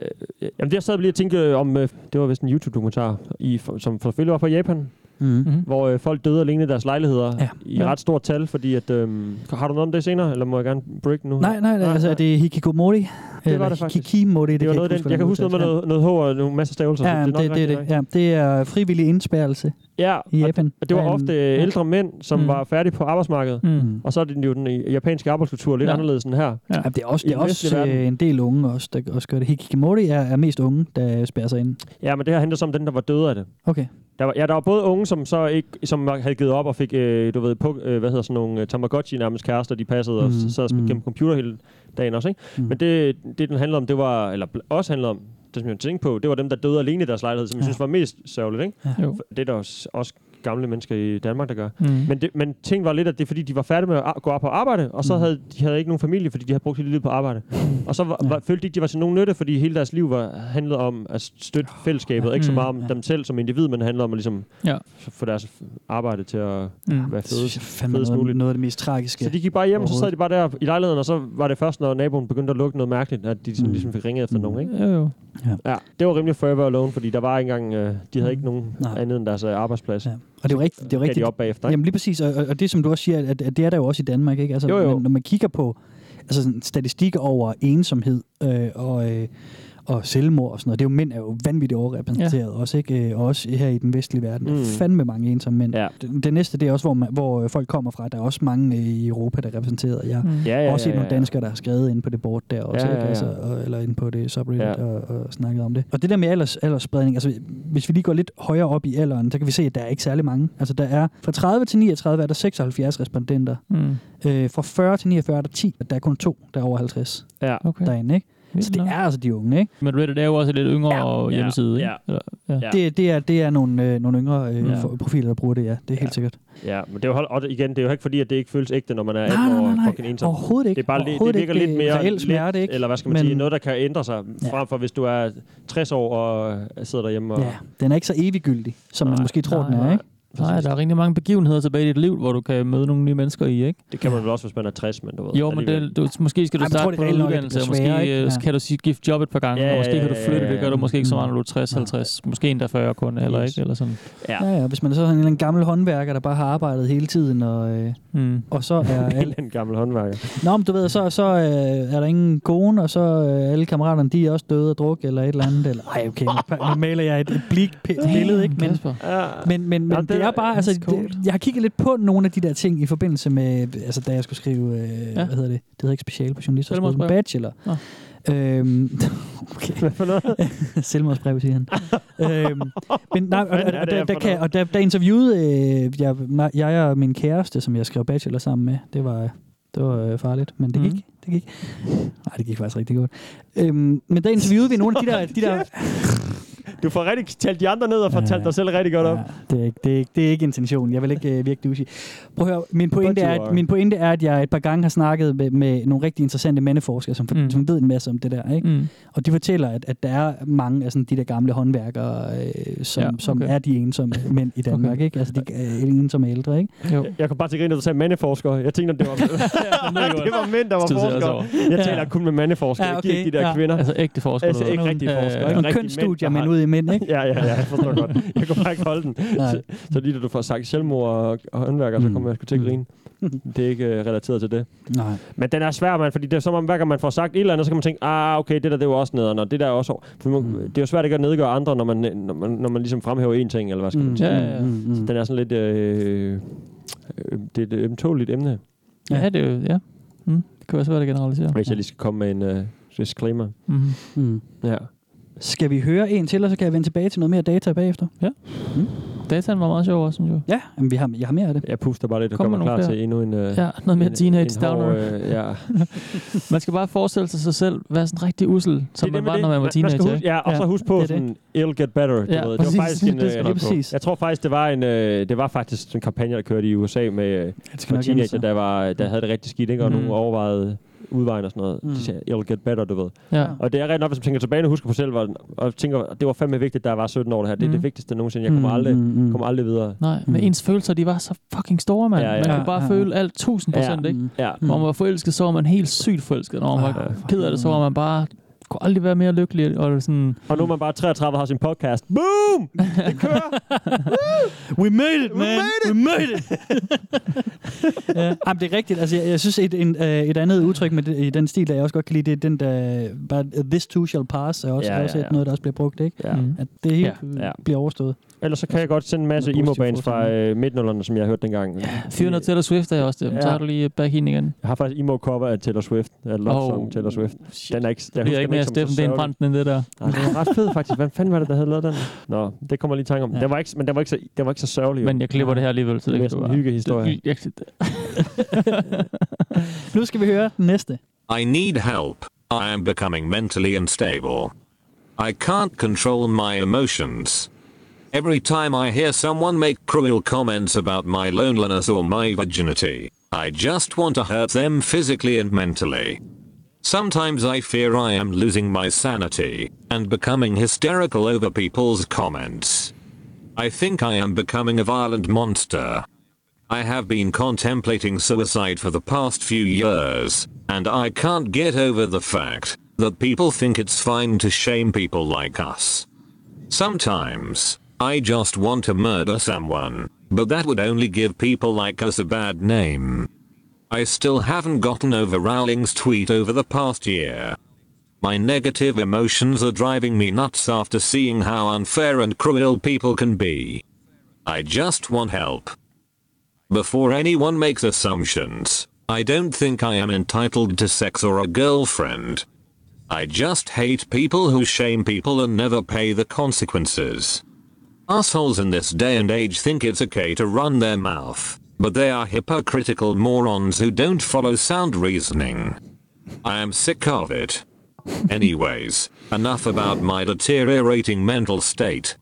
jamen, det sad lige og tænkte om... Øh, det var vist en YouTube-dokumentar, i, som selvfølgelig var fra Japan. Mm. Hvor øh, folk døde alene i deres lejligheder Ja. i Ja. ret stort tal, fordi at... Øh, har du noget om det senere, eller må jeg gerne break nu? Nej, nej, nej, altså er det Hikikomori? Det var det faktisk. Hikikimori, Det var noget, jeg den, jeg kan huske noget med noget, noget H og nogle masse stavelser. så Ja, det, nok det, det, det, ja, det er frivillig indspærrelse Ja, i Japan. Og det var en- ofte øh, ældre mænd, som Mm. var færdige på arbejdsmarkedet. Mm. Og så er det jo den japanske arbejdskultur lidt Ja. anderledes end her. Ja. det er også, I det er også verden. øh, en del unge, også, der også gør det. Hikikimori er, er mest unge, der spærrer sig ind. Ja, men det her handler så om den, der var døde af det. Okay. Der var, ja, der var både unge, som så ikke, som havde givet op og fik, øh, du ved, på, øh, hvad hedder sådan nogle øh, Tamagotchi nærmest kærester, de passede mm. og sad og spillede mm. gennem computer hele dagen også, ikke? Mm. Men det, det, den handlede om, det var, eller også handlede om, som jeg tænkte på, det var dem, der døde alene i deres lejlighed, som jeg Ja. synes var mest sørgeligt, ikke? Ja. Jo. Det er der også, også gamle mennesker i Danmark, der gør. Mm. Men, det, men ting var lidt, at det er fordi, de var færdige med at gå op på arbejde, og så Mm. havde de havde ikke nogen familie, fordi de havde brugt hele livet på arbejde. Og så var, Ja. var, følte de, at de var til nogen nytte, fordi hele deres liv var, handlede om at støtte fællesskabet, ikke så Mm. meget om Ja. dem selv som individ, men handlede om at ligesom Ja. få deres arbejde til at Mm. være fedest, fedest noget, muligt. noget af det mest tragiske. Så de gik bare hjem, og så sad de bare der i lejligheden, og så var det først, når naboen begyndte at lugte noget mærkeligt, at de sådan, Mm. ligesom fik ringet efter Mm. nogen, ikke? Jo, jo. Ja, det var rimelig forever alone, fordi der var ikke engang, øh, de havde ikke nogen Nej. andet end deres øh, arbejdsplads. Ja. Og det er jo rigtigt. Det er jo rigtigt. de op bagefter, ikke? Jamen lige præcis, og, og- det som du også siger, at, at det er der jo også i Danmark, ikke? Altså, Jo, jo. Men, når man kigger på altså sådan, statistik over ensomhed øh, og, øh, og selvmord og sådan noget, det er jo mænd er jo vanvittigt overrepræsenteret ja. også, ikke? Øh, Og også her i den vestlige verden. Mm. Der er fandme mange ensomme mænd. Ja. Det, det næste, det er også, hvor, man, hvor øh, folk kommer fra. Der er også mange øh, i Europa, der er repræsenteret. Jeg Mm. Ja, har ja, også set ja, nogle ja. danskere, der har skrevet ind på det board der også, Ja, ja, ja. Altså, og, eller ind på det subreddit Ja. og, og snakket om det. Og det der med alders, aldersspredning, altså hvis vi lige går lidt højere op i alderen, så kan vi se, at der er ikke særlig mange. Altså der er fra 30 til 39 er der 76 respondenter. Mm. Øh, fra 40 til 49 er der 10, der er kun to, der er over 50 Ja. Okay. derinde, ikke? Så det er altså de unge, ikke? Men Reddit er jo også et lidt yngre Ja. hjemmeside, ikke? Ja. Eller, ja. Ja. Det, det, er, det er nogle, øh, nogle yngre øh, Ja. ja. profiler, der bruger det, ja. Det er helt sikkert. Ja, men det er jo, og igen, det er jo ikke fordi, at det ikke føles ægte, når man er Nej, 18 nej, år nej, nej. fucking ensom. Overhovedet ikke. Det, er bare, lidt- det Overhovedet virker ikke. lidt Det er mere... reel smerte, lidt, ikke? Eller hvad skal man Men- sige? Noget, der kan ændre sig, Ja. frem for hvis du er 60 år og sidder derhjemme og... Ja, den er ikke så eviggyldig, som man Nej, måske tror, nej, den er, nej. ikke? Nej, der er rigtig mange begivenheder tilbage i dit liv, hvor du kan møde nogle nye mennesker i, ikke? Det kan man vel også, hvis man er 60, men du ved. Jo, men det, du, måske skal du Ej, tror, starte det på en uddannelse, og måske øh, ikke? Ja. kan du sige gift job et par gange, Ja, og måske ja, kan du ja, flytte, ja, det gør du ja. måske ikke så meget, når du er 60, 50, måske endda 40 kun, eller Yes. ikke, eller sådan. Ja. Ja, ja, hvis man er så sådan en eller anden gammel håndværker, der bare har arbejdet hele tiden, og, øh, Mm. og så er en gammel håndværker. Nå, men du ved, så, så øh, er der ingen kone, og så øh, alle kammeraterne, de er også døde af druk, eller et eller andet. Eller, ej, okay, nu, nu maler jeg et, et blik billede, ikke? Men. Ja. men, men, men Ja, det er bare, altså, det, jeg har kigget lidt på nogle af de der ting i forbindelse med, altså da jeg skulle skrive, øh, ja. hvad hedder det, det hedder ikke speciale på journalister, jeg en bachelor. Øhm, okay. Hvad for noget? Selvmordsbrev, siger han. øhm, men nej, og, og, og, der, der, kan, og der, der interviewede øh, jeg, jeg og min kæreste, som jeg skrev bachelor sammen med. Det var, det var øh, farligt, men det Mhm. gik. Det gik. Nej, det gik faktisk rigtig godt. Øhm, men der interviewede vi nogle af de der... De der Du får rigtig talt de andre ned og fortalt Ja. dig selv rigtig godt op. Ja, det, er ikke, det, er ikke, det er ikke intentionen. Jeg vil ikke uh, virke douchey. Prøv at høre, min pointe, er, at, min pointe er, at jeg et par gange har snakket med, med nogle rigtig interessante mandeforskere, som, Mm. som ved en masse om det der. Ikke? Mm. Og de fortæller, at, at der er mange af sådan, de der gamle håndværkere, øh, som, Ja, okay. som er de ensomme mænd i Danmark. Okay. Ikke? Altså de øh, ensomme ældre. Ikke? Jo. Jeg kom bare til at grine, når du sagde mandeforskere. Jeg tænkte, at det var, det var mænd, der var jeg forskere. Jeg Ja. taler kun med mandeforskere, Ja, ikke de der okay, ja. kvinder. Altså ægte forskere. Altså ikke rigtige Øh, forskere. ja. ikke Nogle rigtige kønsstudier, men ud i mænd. Ikke? Ja, ja, ja, jeg forstår godt. Jeg kan bare ikke holde den. Så, så lige da du får sagt selvmord og, og håndværker, så Mm. kommer jeg sgu til at grine. Det er ikke uh, relateret til det. Nej. Men den er svær, man, fordi det er som om, hver gang man får sagt et eller andet, så kan man tænke, ah, okay, det der, det var også nederen, og det der er også... For man, Mm. Det er jo svært ikke at nedgøre andre, når man, når man, når man ligesom fremhæver én ting, eller hvad skal man Mm, sige. Ja, ja, ja. mm, mm, mm. Den er sådan lidt... Øh, øh, det er et ømtåligt emne, Ja, det er jo, ja. Mm. Det kan være svært at generalisere. hvis jeg lige skal komme med en uh, disclaimer. Mm. Mm. Ja. Skal vi høre en til, og så kan jeg vende tilbage til noget mere data bagefter? Dataen var meget sjov også, synes jeg. Ja, men vi har, jeg har mere af det. Jeg puster bare lidt og Kom kommer klar flere. til endnu en... Uh, Ja, noget mere teenage downer. Øh, ja. Man skal bare forestille sig sig selv være sådan rigtig usel, som Det man det var, med når man var Man teenager. skal huske, ja, og så Ja, husk på det sådan, it'll get better. Du Ja, ved. præcis. Det var faktisk en, Det skal øh, præcis. jeg tror faktisk, det var en, øh, det var faktisk en kampagne, der kørte i USA med øh, Det med teenager, der, var, der havde det rigtig skidt, ikke? og Mm. nogle overvejede udvejen og sådan noget. Mm. De siger, it'll get better, du ved. Ja. Og det er rent nok, hvis man tænker tilbage og husker på selv, hvor, og tænker, det var fandme vigtigt, da jeg var 17 år det her. Det er Mm. det vigtigste nogensinde. Jeg kommer Mm, aldrig, mm, mm. kommer aldrig videre. Nej, men ens følelser, de var så fucking store, mand. Ja, Ja. Man kunne bare ja, ja. føle alt 1000 procent, Ja. ikke? Ja. Når man var forelsket, så var man helt sygt forelsket. Når man var ked af det, så var man bare kunne aldrig være mere lykkelig. Og, sådan, Og nu er man bare 33 og har sin podcast. Boom! Det kører! We made it, man! We made it! ja, jamen, det er rigtigt. Altså, jeg, jeg synes, et, en, øh, et andet udtryk med det, i den stil, der jeg også godt kan lide, det er den der, bare, this too shall pass, er også, Ja, ja, ja, også et noget, der også bliver brugt, ikke? Ja. At det hele Ja, ja. bliver overstået. Ellers så kan jeg godt sende en masse emo-bands fra øh, midtnullerne, som jeg har hørt dengang. Ja, 400 Taylor Swift er også det. Ja. Så har du lige back in igen. Jeg har faktisk emo-cover af Taylor Swift. Af Love Oh, Song Taylor Swift. Den er ikke, Det bliver ikke mere Steffen Den Fransen end det der. Nej, det var ret fed faktisk. Hvem fanden var det, der havde lavet den? Nå, det kommer lige i tanke om. Ja. Den var ikke, men den var ikke så, den var ikke så sørgelig. Men jeg klipper det her alligevel, så det det er en hyggehistorie. Nu skal vi høre den næste. I need help. I am becoming mentally unstable. I can't control my emotions. Every time I hear someone make cruel comments about my loneliness or my virginity, I just want to hurt them physically and mentally. Sometimes I fear I am losing my sanity and becoming hysterical over people's comments. I think I am becoming a violent monster. I have been contemplating suicide for the past few years, and I can't get over the fact that people think it's fine to shame people like us. Sometimes, I just want to murder someone, but that would only give people like us a bad name. I still haven't gotten over Rowling's tweet over the past year. My negative emotions are driving me nuts after seeing how unfair and cruel people can be. I just want help. Before anyone makes assumptions, I don't think I am entitled to sex or a girlfriend. I just hate people who shame people and never pay the consequences. Assholes in this day and age think it's okay to run their mouth, but they are hypocritical morons who don't follow sound reasoning. I am sick of it. Anyways, enough about my deteriorating mental state.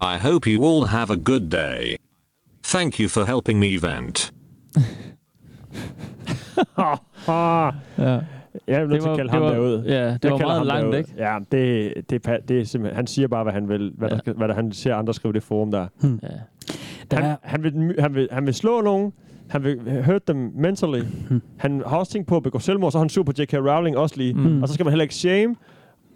I hope you all have a good day. Thank you for helping me vent. ah. Ja. Jeg er nødt Det til var- at kalde det ham var- derude. ja, det Jeg var kalder meget ham langt, derude. ikke? Ja, det, det, er pa- det er simpelthen, han siger bare, hvad han vil, hvad, ja. der, skal- hvad der, han ser andre skrive i det forum der. Hmm. Ja. Han, han, vil, han, vil, han vil slå nogen, han vil hurt dem mentally. Hmm. Han har også tænkt på at begå selvmord, så er han sur på J.K. Rowling også lige. Mm. Og så skal man heller ikke shame.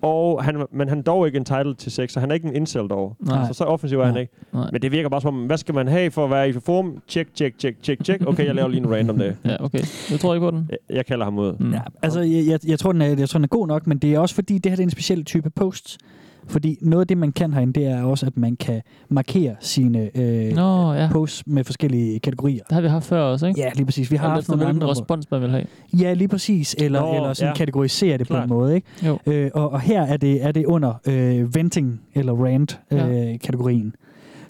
Og han, men han er dog ikke entitled til sex, så han er ikke en incel dog. Nej. Så så offensiv er han ikke. Nej. Men det virker bare som om, hvad skal man have for at være i forum? Check, check, check, check, check. Okay, jeg laver lige en random dag. Ja, okay. Jeg tror ikke på den. Jeg, jeg kalder ham ud. Mm. Ja, altså, jeg, jeg, jeg, tror, den er, jeg tror, den er god nok, men det er også fordi, det her det er en speciel type post. Fordi noget af det, man kan herinde, det er også, at man kan markere sine øh, Nå, ja. posts med forskellige kategorier. Det har vi haft før også, ikke? Ja, lige præcis. Vi har haft nogle andre. respons man vil have. Ja, lige præcis. Eller, Nå, eller sådan ja. kategorisere det Klart. på en måde. Ikke? Jo. Øh, og, og her er det, er det under øh, venting eller rant øh, Ja.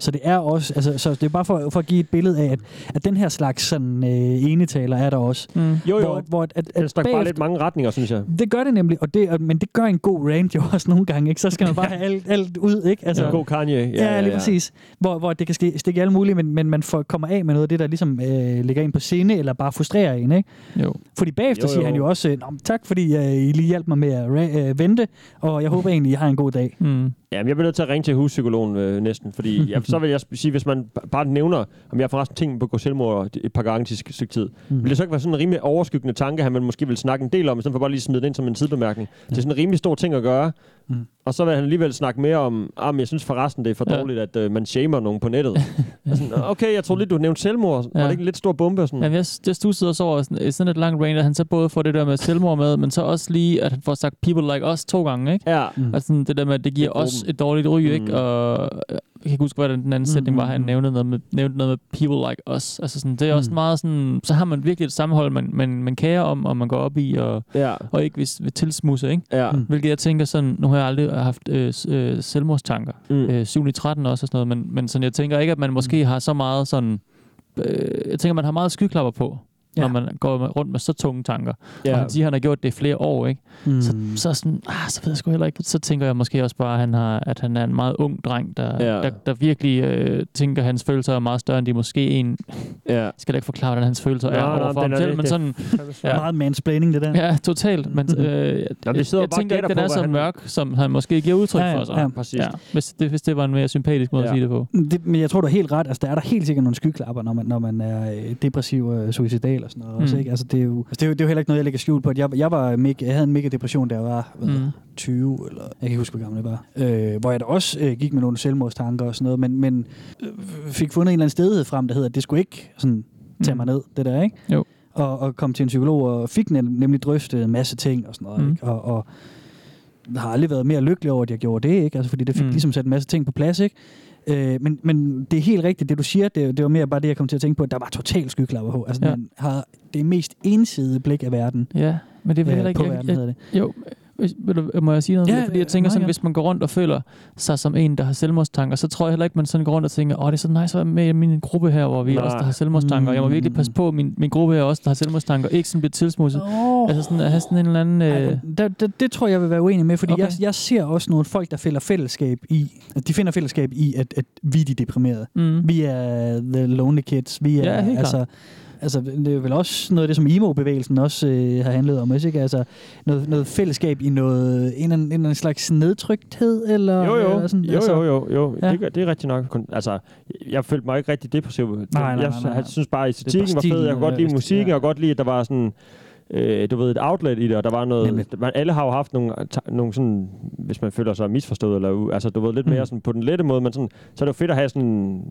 Så det er også, altså, så det er bare for, for at give et billede af, at, at den her slags sådan, øh, enetaler er der også. Mm. Jo, jo. Hvor, hvor at, at, Den at stak bare bagefter- lidt mange retninger, synes jeg. det gør det nemlig, og det, men det gør en god rant jo også nogle gange, ikke? Så skal man bare have alt, alt ud, ikke? Altså, en god Kanye. Ja, Ja, ja, lige præcis. Hvor, hvor det kan ske- stikke alle mulige, men, men man får, kommer af med noget af det, der ligesom øh, ligger ind på sinde, eller bare frustrerer en, ikke? Jo. Fordi bagefter Jo, jo, siger han jo også, Nå, tak fordi øh, I lige hjalp mig med at øh, vente, og jeg håber egentlig, I har en god dag. Mm. Jamen, jeg bliver nødt til at ringe til huspsykologen øh, næsten, fordi ja, så vil jeg sige, hvis man bare nævner, om jeg forresten tænkt på at gå selvmord et par gange til stykke tid, mm. vil det så ikke være sådan en rimelig overskyggende tanke, han man måske vil snakke en del om, i stedet for bare lige at smide det ind som en sidebemærkning. Det er sådan en rimelig stor ting at gøre, Mm. og så vil han alligevel snakke mere om, ah, men jeg synes forresten, det er for Ja. dårligt, at øh, man shamer nogen på nettet. Og sådan, okay, jeg tror lidt, du nævnte selvmord. Var Ja. det ikke en lidt stor bombe? Sådan? Jamen, jeg, jeg stussede også over sådan, sådan et langt rant, at han så både får det der med selvmord med, men så også lige, at han får sagt people like us to gange, ikke? Ja. Mm. Altså det der med, at det giver Det er os gruppen. et dårligt ry, Mm. ikke? Og øh, jeg kan ikke huske, hvad den den anden sætning var, han mm. nævnte noget med, nævnte noget med people like us. Altså sådan, det er også Mm. meget sådan, så har man virkelig et sammenhold, man, man, man kærer om, og man går op i, og, Ja. og ikke vil, vil tilsmuse, ikke? Ja. Mm. Hvilket jeg tænker sådan, nu har jeg aldrig haft øh, øh, selvmordstanker. Mm. Øh, 7 i 13 også og sådan noget, men, men sådan, jeg tænker ikke, at man måske har så meget sådan, øh, jeg tænker, man har meget skyklapper på, ja. Ja. når man går rundt med så tunge tanker. Ja. Ja. Og han siger, at han har gjort det i flere år, ikke? Mm. Så, så, sådan, ah, så ved jeg sgu heller ikke. Så tænker jeg måske også bare, at han, har, at han er en meget ung dreng, der, Ja. ja. der, der virkelig øh, tænker, at hans følelser er meget større, end de måske en... Ja. Jeg skal da ikke forklare, hvordan hans følelser Nå, er overfor ham er selv, men det- sådan... Ja. Meget mansplaining, det der. Ja, totalt. Men øh, jeg, Nå, vi jeg, sidder jeg bare og tænker ikke, den er så han- mørk, som han måske giver udtryk Ja, ja, for sig. ja, præcis. Ja, hvis, det, hvis det var en mere sympatisk måde Ja. at sige det på. Det, men jeg tror, du har helt ret. Altså, der er der helt sikkert nogle skyklapper, når man, når man er øh, depressiv og suicidal og sådan noget. Mm. Også, Mm. ikke? Altså, det, er jo, altså, det, er jo, det er jo heller ikke noget, jeg lægger skjult på. At Jeg, jeg, var mega, jeg havde en mega depression, da jeg var hvad, Mm. 20, eller jeg kan ikke huske, hvor gammel jeg var. Øh, hvor jeg da også øh, gik med nogle selvmordstanker og sådan noget, men, men øh, fik fundet en eller anden stedighed frem, der hedder, at det skulle ikke sådan, tage mig ned, det der, ikke? Jo. Og, og kom til en psykolog og fik nem, nemlig drøftet en masse ting og sådan noget, Mm. ikke? Og, og har aldrig været mere lykkelig over, at jeg gjorde det, ikke? Altså, fordi det fik Mm. mm. ligesom sat en masse ting på plads, ikke? Øh, men, men det er helt rigtigt, det du siger, det, det var mere bare det, jeg kom til at tænke på, at der var total skyklapper på. Altså, Ja. man har det mest ensidige blik af verden. Ja, men det er vel øh, heller ikke... På jeg- verden, jeg- det. Jo, hvis, du, må jeg sige noget? Ja, fordi jeg tænker sådan, hvis man går rundt og føler sig som en, der har selvmordstanker, så tror jeg heller ikke, man sådan går rundt og tænker, åh, det er så nice at være med i min gruppe her, hvor vi Nej. også, der har selvmordstanker. Jeg må virkelig passe på, min, min gruppe her også, der har selvmordstanker, ikke sådan bliver tilsmusset. Oh. Altså sådan at have sådan en eller anden... Øh, Ej, det, det, det tror jeg vil være uenig med, fordi Okay. jeg, jeg ser også nogle folk, der finder fællesskab i, at de finder fællesskab i, at, at vi er de deprimerede. Mm. Vi er the lonely kids. Vi er, Ja, altså, klart. Altså, det er vel også noget af det, som emo-bevægelsen også øh, har handlet om, også, ikke? Altså, noget, noget fællesskab i noget, en, en, eller anden slags nedtrykthed, eller, Jo, jo. eller sådan, jo, jo, jo, jo. Ja. Det, det er rigtigt nok. Altså, jeg følte mig ikke rigtig depressiv. nej, nej, jeg, nej. jeg synes bare, at æstetikken var fed. Jeg kunne godt øh, lide musikken, og godt lide, at der var sådan... Øh, du ved, et outlet i det, og der var noget... Nemlig. Man, alle har jo haft nogle, nogle sådan... Hvis man føler sig misforstået, eller altså, du ved, lidt Mm. mere sådan på den lette måde, men sådan, så er det jo fedt at have sådan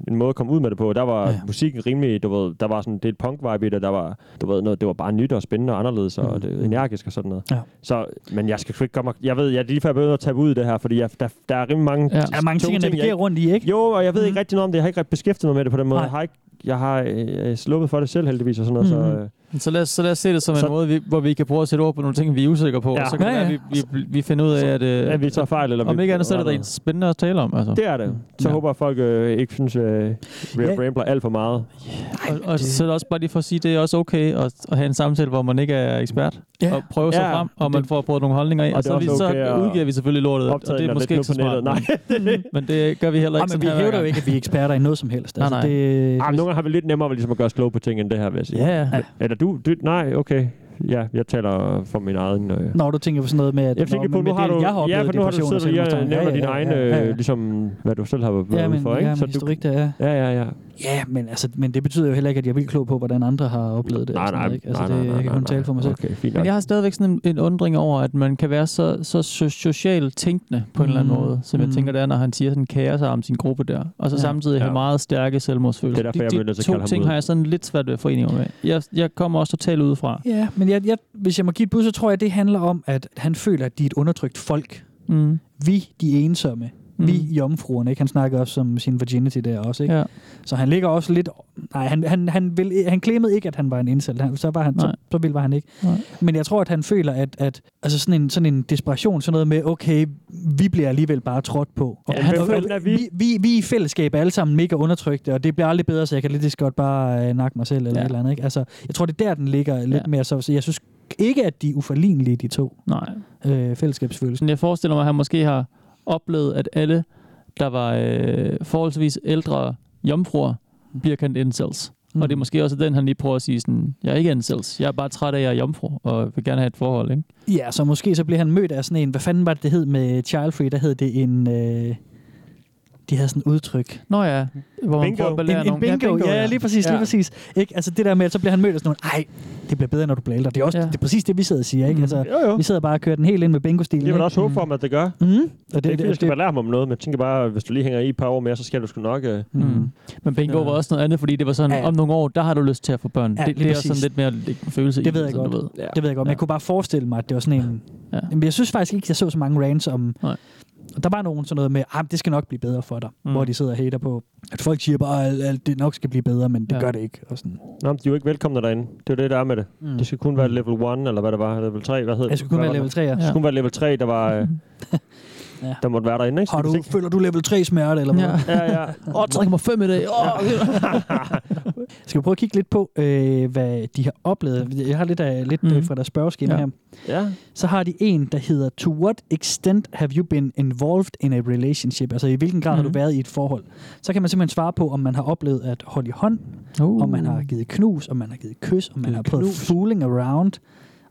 en måde at komme ud med det på. Der var Ja. musikken rimelig, du ved, der var sådan, det er et punk-vibe i det, der var, du ved, noget, det var bare nyt og spændende og anderledes, og Mm. det, energisk og sådan noget. Ja. Så, men jeg skal ikke komme og, Jeg ved, jeg er lige før jeg begynder at tage ud det her, fordi jeg, der, der er rimelig mange... Ja. Der er mange ting at navigere ikke- rundt i, ikke? jo, og jeg ved ikke Mhm. rigtig noget om det. Jeg har ikke rigtig beskæftiget mig med det på den måde. Nej. Jeg har ikke jeg har øh, sluppet for det selv heldigvis og sådan noget. Mhm. Så, øh, så, lad os, så lad os se det som Så- en måde, vi, hvor vi kan prøve at sætte ord på nogle ting, vi er usikre på. Ja. Og så kan Ja, det være, ja. vi, vi, vi finder ud af, at... Øh, ja, vi tager fejl. Eller om vi, ikke andet, så er det rent spændende at tale om. Altså. Det er det. Så Ja. håber jeg, at folk øh, ikke synes, at øh, vi Ja. rambler alt for meget. Og, og så er det også bare lige for at sige, det er også okay at, at have en samtale, hvor man ikke er ekspert. Ja. Og prøve sig Ja, frem, og man det- får prøvet nogle holdninger ind. og Og, det så, vi, så okay udgiver vi selvfølgelig lortet. Og det er måske ikke så smart. Nej. Men det gør vi heller ikke men sådan vi hævder jo ikke, at vi er eksperter i noget som helst. Nej, Altså, nej. Det, Ah, men nogle gange har vi lidt nemmere ved ligesom at gøre os kloge på ting end det her, vil jeg sige. Ja, ja. Eller du, du nej, okay. Ja, jeg taler for min egen... Øh. Når du tænker på sådan noget med, at Jeg tænker på, med nu har det, du, jeg har oplevet ja, for nu har du siddet og nævner Ja, din ja, egen, ja, ja, ja. øh, ligesom, hvad du selv har været Ja, ude men, for, ikke? ja, Så du, der, ja. ja, ja, ja. Ja, men, altså, men det betyder jo heller ikke, at jeg er vildt klog på, hvordan andre har oplevet det. Nej, sådan nej, noget, ikke? Altså, nej, det, nej, nej, jeg kan kun tale for mig selv. Okay, fint Men jeg har stadigvæk sådan en, en undring over, at man kan være så, så so- socialt tænkende på en eller anden Mm. måde, som jeg Mm. tænker, det er, når han siger sådan kære sig om sin gruppe der, og så Ja. samtidig have Ja. meget stærke selvmordsfølelser. Det er derfor, de, jeg de nødt til at to kalde ham ting ud. har jeg sådan lidt svært ved at forene med. Jeg, jeg kommer også totalt udefra. Ja, men jeg, jeg, hvis jeg må give et bud, så tror jeg, det handler om, at han føler, at de er et undertrykt folk. Mm. Vi, de ensomme. Mm. Vi, jomfruerne. Ikke? Han snakker også om sin virginity der også. Ikke? Ja. Så han ligger også lidt... Nej, han, han, han, vil, han klemede ikke, at han var en incel. Han, så, var han, så, Nej. så vild var han ikke. Nej. Men jeg tror, at han føler, at, at altså sådan, en, sådan en desperation, sådan noget med, okay, vi bliver alligevel bare trådt på. Og Ja, han, og, fanden er vi? vi, vi, vi er i fællesskab er alle sammen mega undertrykte, og det bliver aldrig bedre, så jeg kan lidt godt bare øh, nakke mig selv eller Ja. et eller andet. Ikke? Altså, jeg tror, det er der, den ligger lidt Ja. mere. Så, så jeg synes ikke, at de er uforlignelige, de to Nej. øh, fællesskabsfølelser. Men jeg forestiller mig, at han måske har oplevet, at alle, der var øh, forholdsvis ældre jomfruer, bliver kendt incels. Mm. Og det er måske også den, han lige prøver at sige sådan, jeg er ikke incels, jeg er bare træt af, at jeg er jomfru, og vil gerne have et forhold, ikke? Ja, så måske så bliver han mødt af sådan en, hvad fanden var det, det hed med Child Free? Der hed det en... Øh, de havde sådan et udtryk. Nå ja, hvor man Bingo. prøver at belære En, en nogen. bingo, ja, ja, lige præcis, Ja. lige præcis. Ikke? Altså det der med, at så bliver han mødt af sådan nogle, ej, det bliver bedre, når du bliver ældre. Det er også Ja. det er præcis det, vi sidder og siger, ikke? Mm. Altså, Jo, jo. vi sidder bare og kører den helt ind med bingo-stilen. Det vil også håbe for mig, at det gør. Mm. Og Det, det, det, er ikke, fordi, jeg det, skal bare lære mig om noget, men jeg tænker bare, hvis du lige hænger i et par år mere, så skal du sgu nok... Øh, Mm. Men bingo Ja. var også noget andet, fordi det var sådan, Ja, om nogle år, der har du lyst til at få børn. Ja, det, det er også sådan lidt mere en følelse i det ved jeg godt. Det ved jeg godt, men jeg kunne bare forestille mig, at det var sådan en... Men jeg synes faktisk ikke, jeg så så mange rants om... Der var nogen sådan noget med, at det skal nok blive bedre for dig. Mm. Hvor de sidder og hater på, at folk siger bare, at at det nok skal blive bedre, men det Ja. gør det ikke. Og sådan. Nå, men de er jo ikke velkomne derinde. Det er jo det, der er med det. Mm. Det skal kun være level 1, eller hvad det var. Level 3, hvad hed Jeg skulle kun være level det? 3, ja. Det skulle kun være level 3, der var... Øh, Ja. der måtte være derinde. Ikke? Så Har du, ikke- føler du level 3 smerte, eller hvad? Ja. Ja, ja. Åh, oh, trækker mig fem i dag. Oh. Skal vi prøve at kigge lidt på, øh, hvad de har oplevet? Jeg har lidt, af, lidt Mhm. mm. fra deres spørgeskema Ja. her. ja. Så har de en, der hedder, To what extent have you been involved in a relationship? Altså i hvilken grad mm. har du været i et forhold? Så kan man simpelthen svare på, om man har oplevet at holde i hånd, Uh. om man har givet knus, om man har givet kys, om man Givet har prøvet knus. fooling around,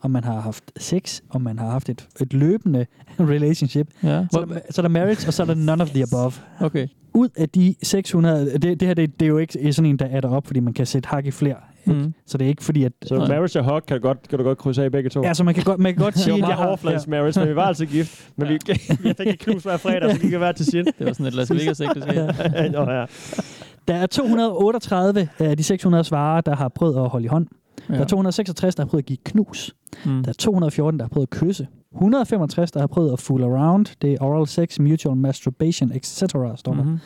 om man har haft sex, om man har haft et, et løbende relationship. Ja. Så er, der, så er der marriage, og så er der none of the above. Okay. Ud af de 600, det, det her det, det er jo ikke sådan en, der er op, fordi man kan sætte hak i flere. Mm. Så det er ikke fordi, at... Så marriage og hug kan du godt, kan du godt krydse af i begge to. Ja, så man kan godt, man kan godt det sige, var at jeg meget har... overfladisk marriage, men vi var altså gift. Men vi, jeg fik et knus hver fredag, så gik jeg hver til sin. Det var sådan et Las Vegas ægteskab. Ja. Der er 238 af de 600 svarere, der har prøvet at holde i hånd. Ja. Der er 266, der har prøvet at give knus. Mm. Der er 214, der har prøvet at kysse. 165, der har prøvet at fool around. Det er oral sex, mutual masturbation, etc. står. Mhm.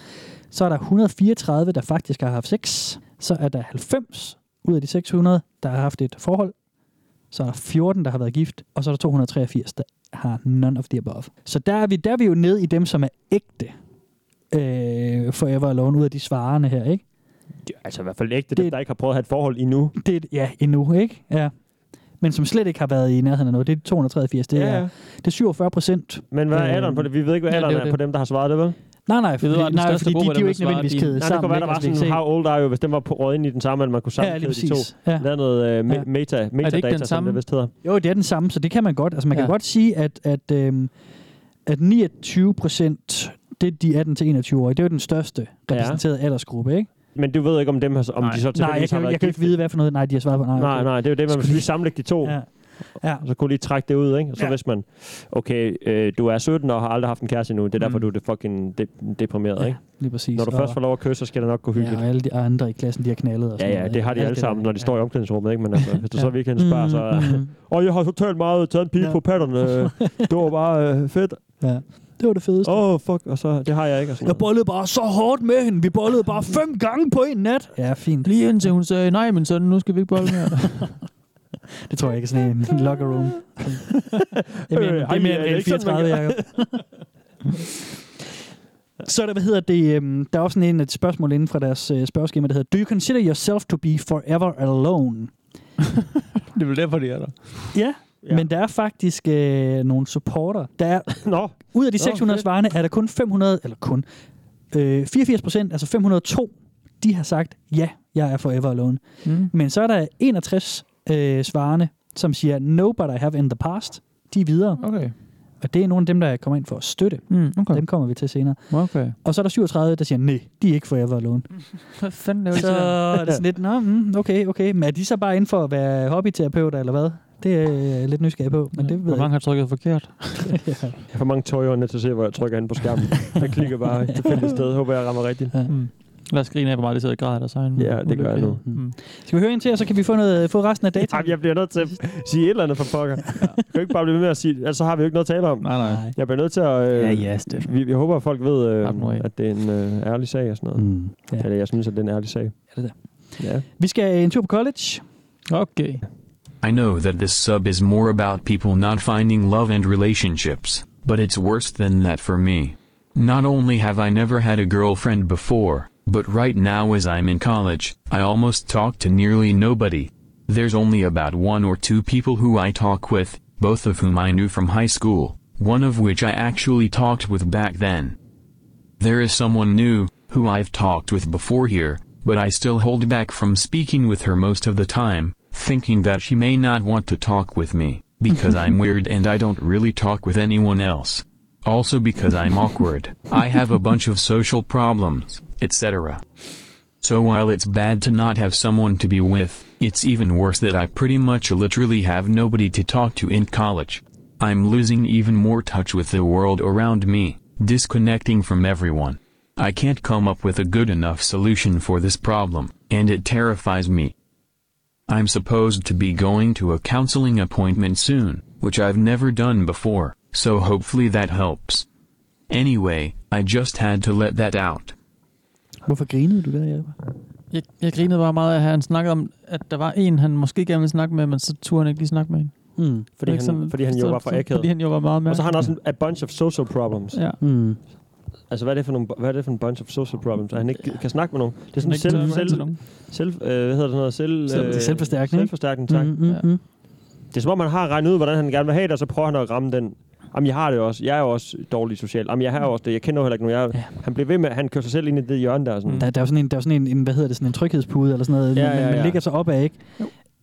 Så er der 134, der faktisk har haft sex. Så er der 90 ud af de 600, der har haft et forhold. Så er der 14, der har været gift. Og så er der 283, der har none of the above. Så der er vi, der er vi jo nede i dem, som er ægte øh, forever alone, ud af de svarende her, ikke? Ja, altså i hvert fald ægte, dem, der ikke har prøvet at have et forhold endnu. Det, er- ja, endnu, ikke? Ja. Men som slet ikke har været i nærheden af noget. Det er 283. Det, Ja, er, ja. det er 47 procent. Men hvad er alderen på det? Vi ved ikke, hvad Ja, det er alderen jo er det. på dem, der har svaret det, vel? Nej, nej, ved fordi, den nej, fordi de, gruppe de er jo ikke nødvendigvis de- kædet Nej, det sammen. kunne være, der var Altså, sådan, kan how old are you, hvis den var på røget ind i den samme, at man kunne Ja, lige sammenkæde de to. Ja. Lave noget uh, Ja. meta, metadata, den som det vist hedder. se. Jo, det er den samme, så det kan man godt. Altså, man kan Ja. godt sige, at, at, øhm, at 29 procent, det er de 18-21-årige, det er jo den største repræsenterede aldersgruppe, ikke? Men du ved ikke, om, dem har, om nej, de så nej, jeg tilfældigvis har kan, været jeg kan ikke vide, hvad for noget. Nej, de har svaret på. Nej, Nej, nej, det er jo det, man Skulle vil lige sammenlægge de to. Ja. Ja. Og så kunne lige trække det ud, ikke? Og så Ja. hvis man, okay, øh, du er 17 og har aldrig haft en kæreste endnu, det er derfor, Mm. du er det fucking de- deprimeret, Ja, ikke? lige præcis. Når du Og- først får lov at kysse, så skal det nok gå hyggeligt. Ja, og alle de andre i klassen, de har knaldet og Ja, sådan ja, noget, det har de alle sammen, der. når de står i omklædningsrummet, ikke? Men altså, hvis du så Ja. virkelig spørger, så... Mm, mm. Åh, jeg har totalt meget taget en pige Ja. på patterne. Det var bare øh, fedt. Ja, det var det fedeste. Åh, oh, fuck, og så, det har jeg ikke. Og sådan Jeg bollede bare så hårdt med hende. Vi bollede bare fem gange på en nat. Ja, fint. Lige indtil hun sagde, nej, men sådan, nu skal vi ikke bolle mere. Det tror jeg ikke er sådan en locker room. Det er mere, Øh, det er mere end ikke sådan, man 34, gør? Jacob. Så er der, hvad hedder det, øhm, der er også sådan en et spørgsmål inden fra deres øh, spørgeskema, der hedder, Do you consider yourself to be forever alone? det er vel derfor, de er der. Ja, ja. men der er faktisk øh, nogle supporter. Der er, Nå. ud af de Nå, 600 fedt. svarende, er der kun 500, eller kun, øh, 84 procent, altså 502, de har sagt, ja, jeg er forever alone. Mm. Men så er der 61 øh, svarende, som siger, no, but I have in the past. De er videre. Okay. Og det er nogle af dem, der kommer ind for at støtte. Mm, okay. Dem kommer vi til senere. Okay. Og så er der 37, der siger, nej, de er ikke forever alone. Hvad fanden laver Så så? er det sådan lidt, nå, mm, okay, okay. Men er de så bare inden for at være hobbyterapeuter, eller hvad? Det er jeg lidt nysgerrig på, men det ved Hvor jeg mange har trykket forkert? ja. Jeg har for mange tøjer til at se, hvor jeg trykker ind på skærmen. Jeg klikker bare et tilfældigt sted. Håber, jeg rammer rigtigt. Ja. Mm. Lad os grine af, hvor meget de sidder og græder deres egen. Ja, det gør jeg nu. Mm. Skal vi høre ind til, og så kan vi få, noget, få resten af data? Jamen, jeg bliver nødt til at sige et eller andet for pokker. Jeg kan ikke bare blive ved med at sige, ellers så har vi jo ikke noget at tale om. Nej, nej. Jeg bliver nødt til at... Øh, Ja, ja, Steffen. vi, jeg håber, at folk ved, øh, at det er en øh, ærlig sag og sådan noget. Mm. Ja. Eller jeg synes, at det er en ærlig sag. Ja, det Ja. Vi skal en tur på college. Okay. I know that this sub is more about people not finding love and relationships, but it's worse than that for me. Not only have I never had a girlfriend before, but right now as I'm in college, I almost talk to nearly nobody. There's only about one or two people who I talk with, both of whom I knew from high school, one of which I actually talked with back then. There is someone new, who I've talked with before here, but I still hold back from speaking with her most of the time, thinking that she may not want to talk with me, because I'm weird and I don't really talk with anyone else. Also because I'm awkward, I have a bunch of social problems, etc. So while it's bad to not have someone to be with, it's even worse that I pretty much literally have nobody to talk to in college. I'm losing even more touch with the world around me, disconnecting from everyone. I can't come up with a good enough solution for this problem, and it terrifies me. I'm supposed to be going to a counseling appointment soon, which I've never done before, so hopefully that helps. Anyway, I just had to let that out. Hvorfor grinede du der, Jacob? Jeg, jeg grinede bare meget af, at han snakkede om, at der var en, han måske gerne ville snakke med, men så turde han ikke lige snakke med en. Mm. Fordi, han, sådan- fordi han jo var for akavet. fordi han jo var meget Og så har han også mærkelig. en, a bunch of social problems. Ja. Mm. Altså, hvad er det for, nogle, hvad er det for en bunch of social problems? At han ikke kan snakke med nogen. Det er sådan selv, selv, selv, øh, hvad hedder det sådan noget? Selv, Selv- øh, selvforstærkning? Selvforstærkning, tak. Mm, mm, mm. Det er som om, han har regnet ud, hvordan han gerne vil have det, og så prøver han at ramme den. Jamen, jeg har det også. Jeg er jo også dårlig social. Jamen, jeg har jo også det. Jeg kender jo heller ikke nogen. Jeg, Han bliver ved med, han kører sig selv ind i det hjørne der. Sådan. Der, der er jo sådan en, der er jo sådan en, en, hvad hedder det, sådan en tryghedspude eller sådan noget, Ja, man, ja, man ja. ligger sig op af, ikke?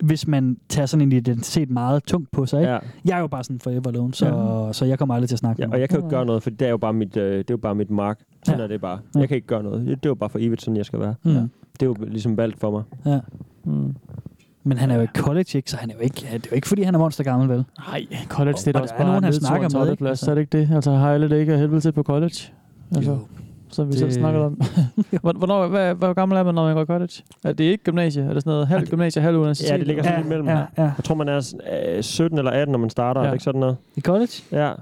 Hvis man tager sådan en identitet meget tungt på sig, ikke? Ja. Jeg er jo bare sådan forever alone, så, Ja. så jeg kommer aldrig til at snakke Ja, med og jeg kan jo ikke gøre noget, for det er jo bare mit, øh, det er jo bare mit mark. Sådan Ja. er det bare. Ja. Jeg kan ikke gøre noget. Det er jo bare for evigt, sådan jeg skal være. Mm. Det er jo ligesom valgt for mig. Ja. Mm. Men han er jo i college, ikke? Så han er jo ikke, det er jo ikke, fordi han er monster gammel, vel? Nej, college, det er Og også der er bare nogen, han snakker med, ikke? tolvteplads, så er det ikke det? Altså, har alle det ikke af helvede til på college? Altså, Jo. Som vi Det- selv snakkede om. Hvor- Hvornår, hvad, hvor gammel er man, når man går i college? Er det ikke gymnasie? Er det sådan noget halv gymnasie, halv universitet? Ja, det ligger sådan Ja. lidt imellem. ja, ja. Jeg tror, man er øh, 17 eller 18, når man starter. Ja. Er det ikke sådan noget? I college? Ja.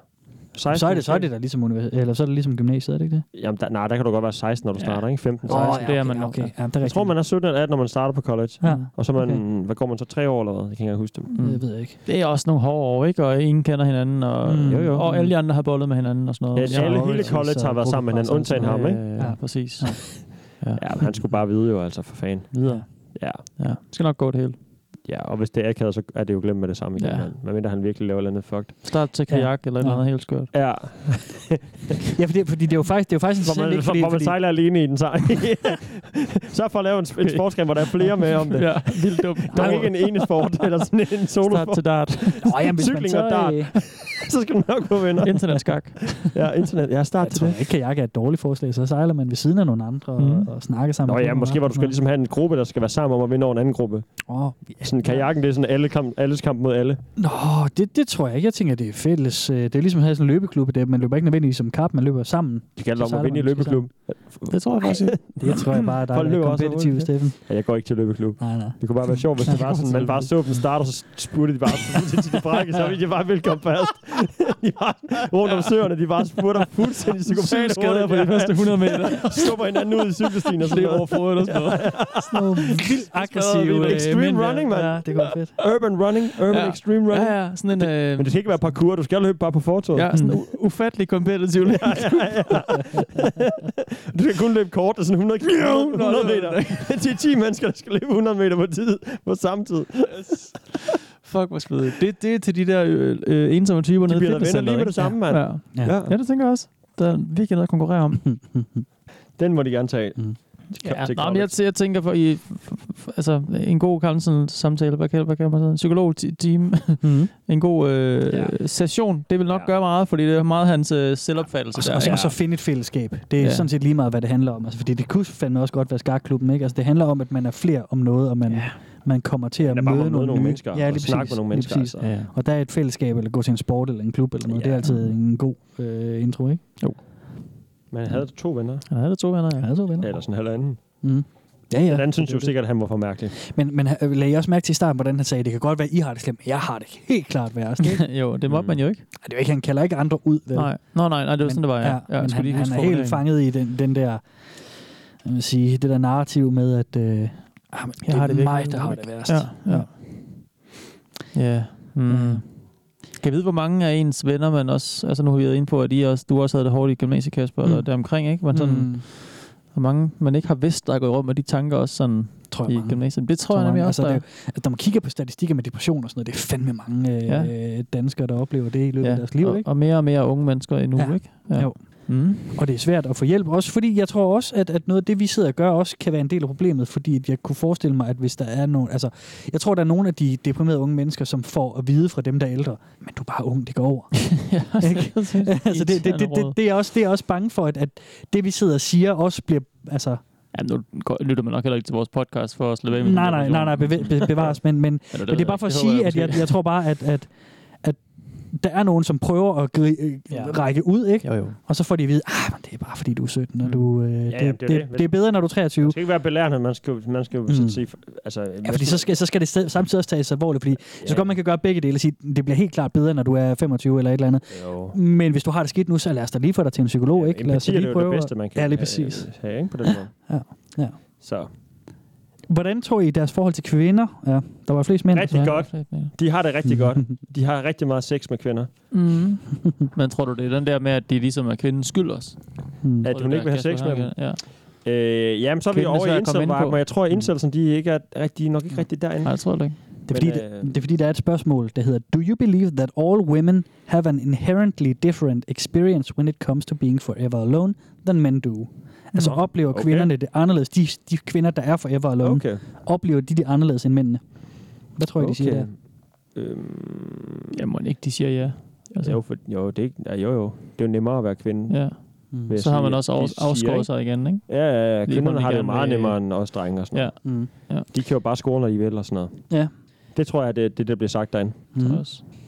16, så er det, så er det da ligesom, univers- eller så er det ligesom gymnasiet, er det ikke det? Jamen, der, nej, der kan du godt være 16, når du Ja. starter, ikke? 15, Åh, 16. ja, det er okay, man nok, okay. ja. Ja, det er Jeg tror, man er 17 eller 18, når man starter på college. Ja. Og så man, hvad går man så, tre år eller hvad? Jeg kan ikke huske det. Mm. Det ved jeg ikke. Det er også nogle hårde år, ikke? Og ingen kender hinanden, og, Mm. Jo, jo. og alle de andre har bollet med hinanden og sådan noget. Ja, alle, har hele college har været sammen med hinanden, undtagen ham, ikke? Ja, ja, præcis. Ja. Ja, men han skulle bare vide jo, altså, for fanden. Videre. Ja. Ja, det skal nok gå det hele. Ja, og hvis det er akavet, så er det jo glemt med det samme igen. Ja. Ja. Men mindre han virkelig laver et eller andet fucked. Start til kajak eller et eller andet helt skørt. Ja. Ja, fordi, fordi det er jo faktisk, det er jo faktisk Hvor man, ikke, fordi, hvor man fordi, sejler alene i den sejl. så for at lave en, en sportsgren, hvor der er flere med om det. Ja, vildt dumt. Der er ikke en ene sport, eller sådan en solo Start til dart. Nå, jamen, hvis man Cykling så, og dart. øh, så skal du nok gå venner. Internetskak. Ja, internet. Ja, start jeg til tror det. ikke, kajak er et dårligt forslag. Så sejler man ved siden af nogle andre Mm. og, og snakker sammen. Nå ja, måske hvor andre du skal ligesom have en gruppe, der skal være sammen om at vinde over en anden gruppe. noget. Sådan kajakken, det er sådan alle kamp, alles kamp mod alle. Nå, det, det tror jeg ikke. Jeg tænker, det er fælles. øh, Det er ligesom at have sådan en løbeklub. Det, er- man løber ikke nødvendigvis som kap, man løber sammen. De kan Så om at vinde i man løbeklub. Det tror jeg faktisk ikke. Det tror jeg bare, der Folk er løber også kompetitiv. Steffen. Ja, jeg går ikke til løbeklub. Nej, nej. Det kunne bare være sjovt, hvis det var sådan, man bare så dem starte, og så spurgte de bare ud til de brække, så ville de bare velkommen fast. De bare rundt om søerne, de bare spurgte fuldstændig psykopater. skader på de første 100 meter. Skubber hinanden ud i cykelstien og sådan Løber over foden og sådan noget. Sådan nogle vildt aggressive øh, Extreme der. running, mand. Ja, det kunne være fedt. Urban running, urban Ja. extreme running. Ja, ja, sådan en... Øh, Men det skal ikke være parkour, du skal løbe bare på fortoget. ja, sådan u- ufattelig competitive. ja, ja. Du skal kun løbe kort, det er sådan 100, km, 100 meter. Det er 10 mennesker, der skal løbe 100 meter på tid på samme tid. Fuck, hvor svedigt. Det, det er til de der øh, øh, ensomme typer De nede i fitnesscenteret, lige med det samme, mand. Ja. Ja. Ja. ja, det tænker jeg også. Der er virkelig noget at konkurrere om. Den må de gerne tage. Mm. Ja, til nej, men jeg, jeg tænker for i, altså en god counseling-samtale, hvad kan, hvad kan man sige, psykolog-team, Mm. en god øh, Ja. session, det vil nok Ja. gøre meget, fordi det er meget hans øh, selvopfattelse. Og så, der, og så, og så finde et fællesskab. Det er Ja. ja. sådan set lige meget, hvad det handler om. Altså, fordi det kunne fandme også godt være skakklubben, ikke? Altså, det handler om, at man er flere om noget, og man, ja. man kommer til at møde, møde nogle nye- mennesker, ja, og lige snakke præcis, med nogle mennesker, præcis. altså. Ja. Og der er et fællesskab, eller gå til en sport eller en klub eller noget. Ja. Det er altid en god øh, intro, ikke? Men han havde to venner. Han havde to venner, ja. Ja, så venner. Ja, eller sådan halvanden. Mm. Ja, ja. Den anden synes Det jo det. sikkert, at han var for mærkelig. Men, men øh, lagde I også mærke til i starten, hvordan han sagde, det kan godt være, I har det slemt, men jeg har det helt klart værst. Ikke? jo, det måtte man jo ikke. det er ikke, han kalder ikke andre ud. Vel? Nej, Nå, nej, nej, det var men, sådan, det var, ja. ja, ja jeg men han, lige han er helt fanget i den, den der, jeg vil sige, det der narrativ med, at øh, ah, men det er virkelig mig, der har det værst. Ja, ja. Ja. Mm. Ja. Jeg vide, hvor mange af ens venner, man også... Altså nu har vi været inde på, at I også, du også havde det hårdt i gymnasiet, Kasper, mm. eller deromkring, ikke? Men sådan, Mm. hvor mange man ikke har vidst, der er gået rundt med de tanker også sådan Tror jeg i mange. gymnasiet. Det tror, jeg mange. nemlig også, altså, der det, når man kigger på statistikker med depression og sådan noget, det er fandme mange øh, Ja. ja. danskere, der oplever det i løbet ja. af deres liv. og, Ikke? og mere og mere unge mennesker endnu, Ja. ikke? Jo. Mm. Og det er svært at få hjælp, også fordi jeg tror også, at, at noget af det, vi sidder og gør, også kan være en del af problemet, fordi jeg kunne forestille mig, at hvis der er nogen, altså, jeg tror, der er nogle af de deprimerede unge mennesker, som får at vide fra dem, der er ældre, men du er bare ung, det går over. ja, altså, det, det, det, det, det, er også, det er også bange for, at, at det, vi sidder og siger, også bliver, altså, Ja, nu lytter man nok heller ikke til vores podcast for at slå af med nej, nej, nej, nej, bevares, men, men, men det er bare for at sige, at jeg, jeg tror bare, at, at der er nogen, som prøver at gri, ja. række ud, ikke? Jo, jo. Og så får de at vide, ah, men det er bare fordi, du er 17, og du, øh, det, jamen, det er det, det. er bedre, når du er 23. Det skal ikke være belærende, man skal, man skal jo Mm. sige... Altså, Ja, fordi så skal, så skal det samtidig også tages alvorligt, fordi ja. så godt man kan gøre begge dele og sige, det bliver helt klart bedre, når du er 25 eller et eller andet. Jo. Men hvis du har det skidt nu, så lad os da lige få dig til en psykolog, ikke? Lad os er lige jo det prøve bedste, man kan Ja, lige have- præcis. have, ikke, på den måde. Ja, ja. Så Hvordan tror I deres forhold til kvinder? Ja, der var flest mænd. Rigtig Ja. godt. De har det rigtig godt. De har rigtig meget sex med kvinder. Mm. Men tror du, det er den der med, at de ligesom er kvindens skyld også? Hmm. At hun du, ikke vil have sex med dem? Ja. Øh, jamen, så er vi Kvinden er over i at komme ind incel på. men jeg tror, at incelsen, de ikke er rigtig, nok ikke rigtig derinde. Nej, jeg tror det ikke. Det er, fordi, Men, det, det er fordi, der er et spørgsmål, der hedder, Do you believe that all women have an inherently different experience when it comes to being forever alone than men do? Altså Nå, oplever okay. kvinderne det anderledes? De, de kvinder, der er forever alone, Okay. oplever de det anderledes end mændene? Hvad tror I, de siger Okay. der? Øhm, Jeg må ikke, de siger ja. altså. jo, for, jo, det er ikke, ja, jo, jo. Det er jo nemmere at være kvinde. Ja. jeg Så har man også af, afskåret sig igen, ikke? Ja, ja, ja. Kvinderne har det meget vil- nemmere end os drenge og sådan Ja. noget. Mm. ja. De kan jo bare score, når de vil og sådan noget. Ja. Det tror jeg, det er det, der bliver sagt derinde. Mm.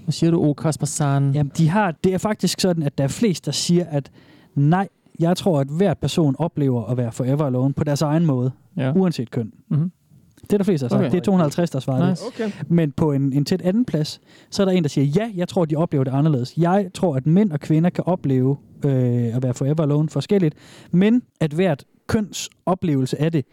Hvad siger du, O. Kasper Sand? Jamen, de har, det er faktisk sådan, at der er flest, der siger, at nej, jeg tror, at hver person oplever at være forever alone på deres egen måde, Ja. uanset køn. Mm-hmm. Det er der flest, der har sagt. Okay. Det er 250, der svarer Nice. det. Okay. Men på en, en tæt anden plads, så er der en, der siger, ja, jeg tror, de oplever det anderledes. Jeg tror, at mænd og kvinder kan opleve øh, at være forever alone forskelligt, men at hvert køns oplevelse af det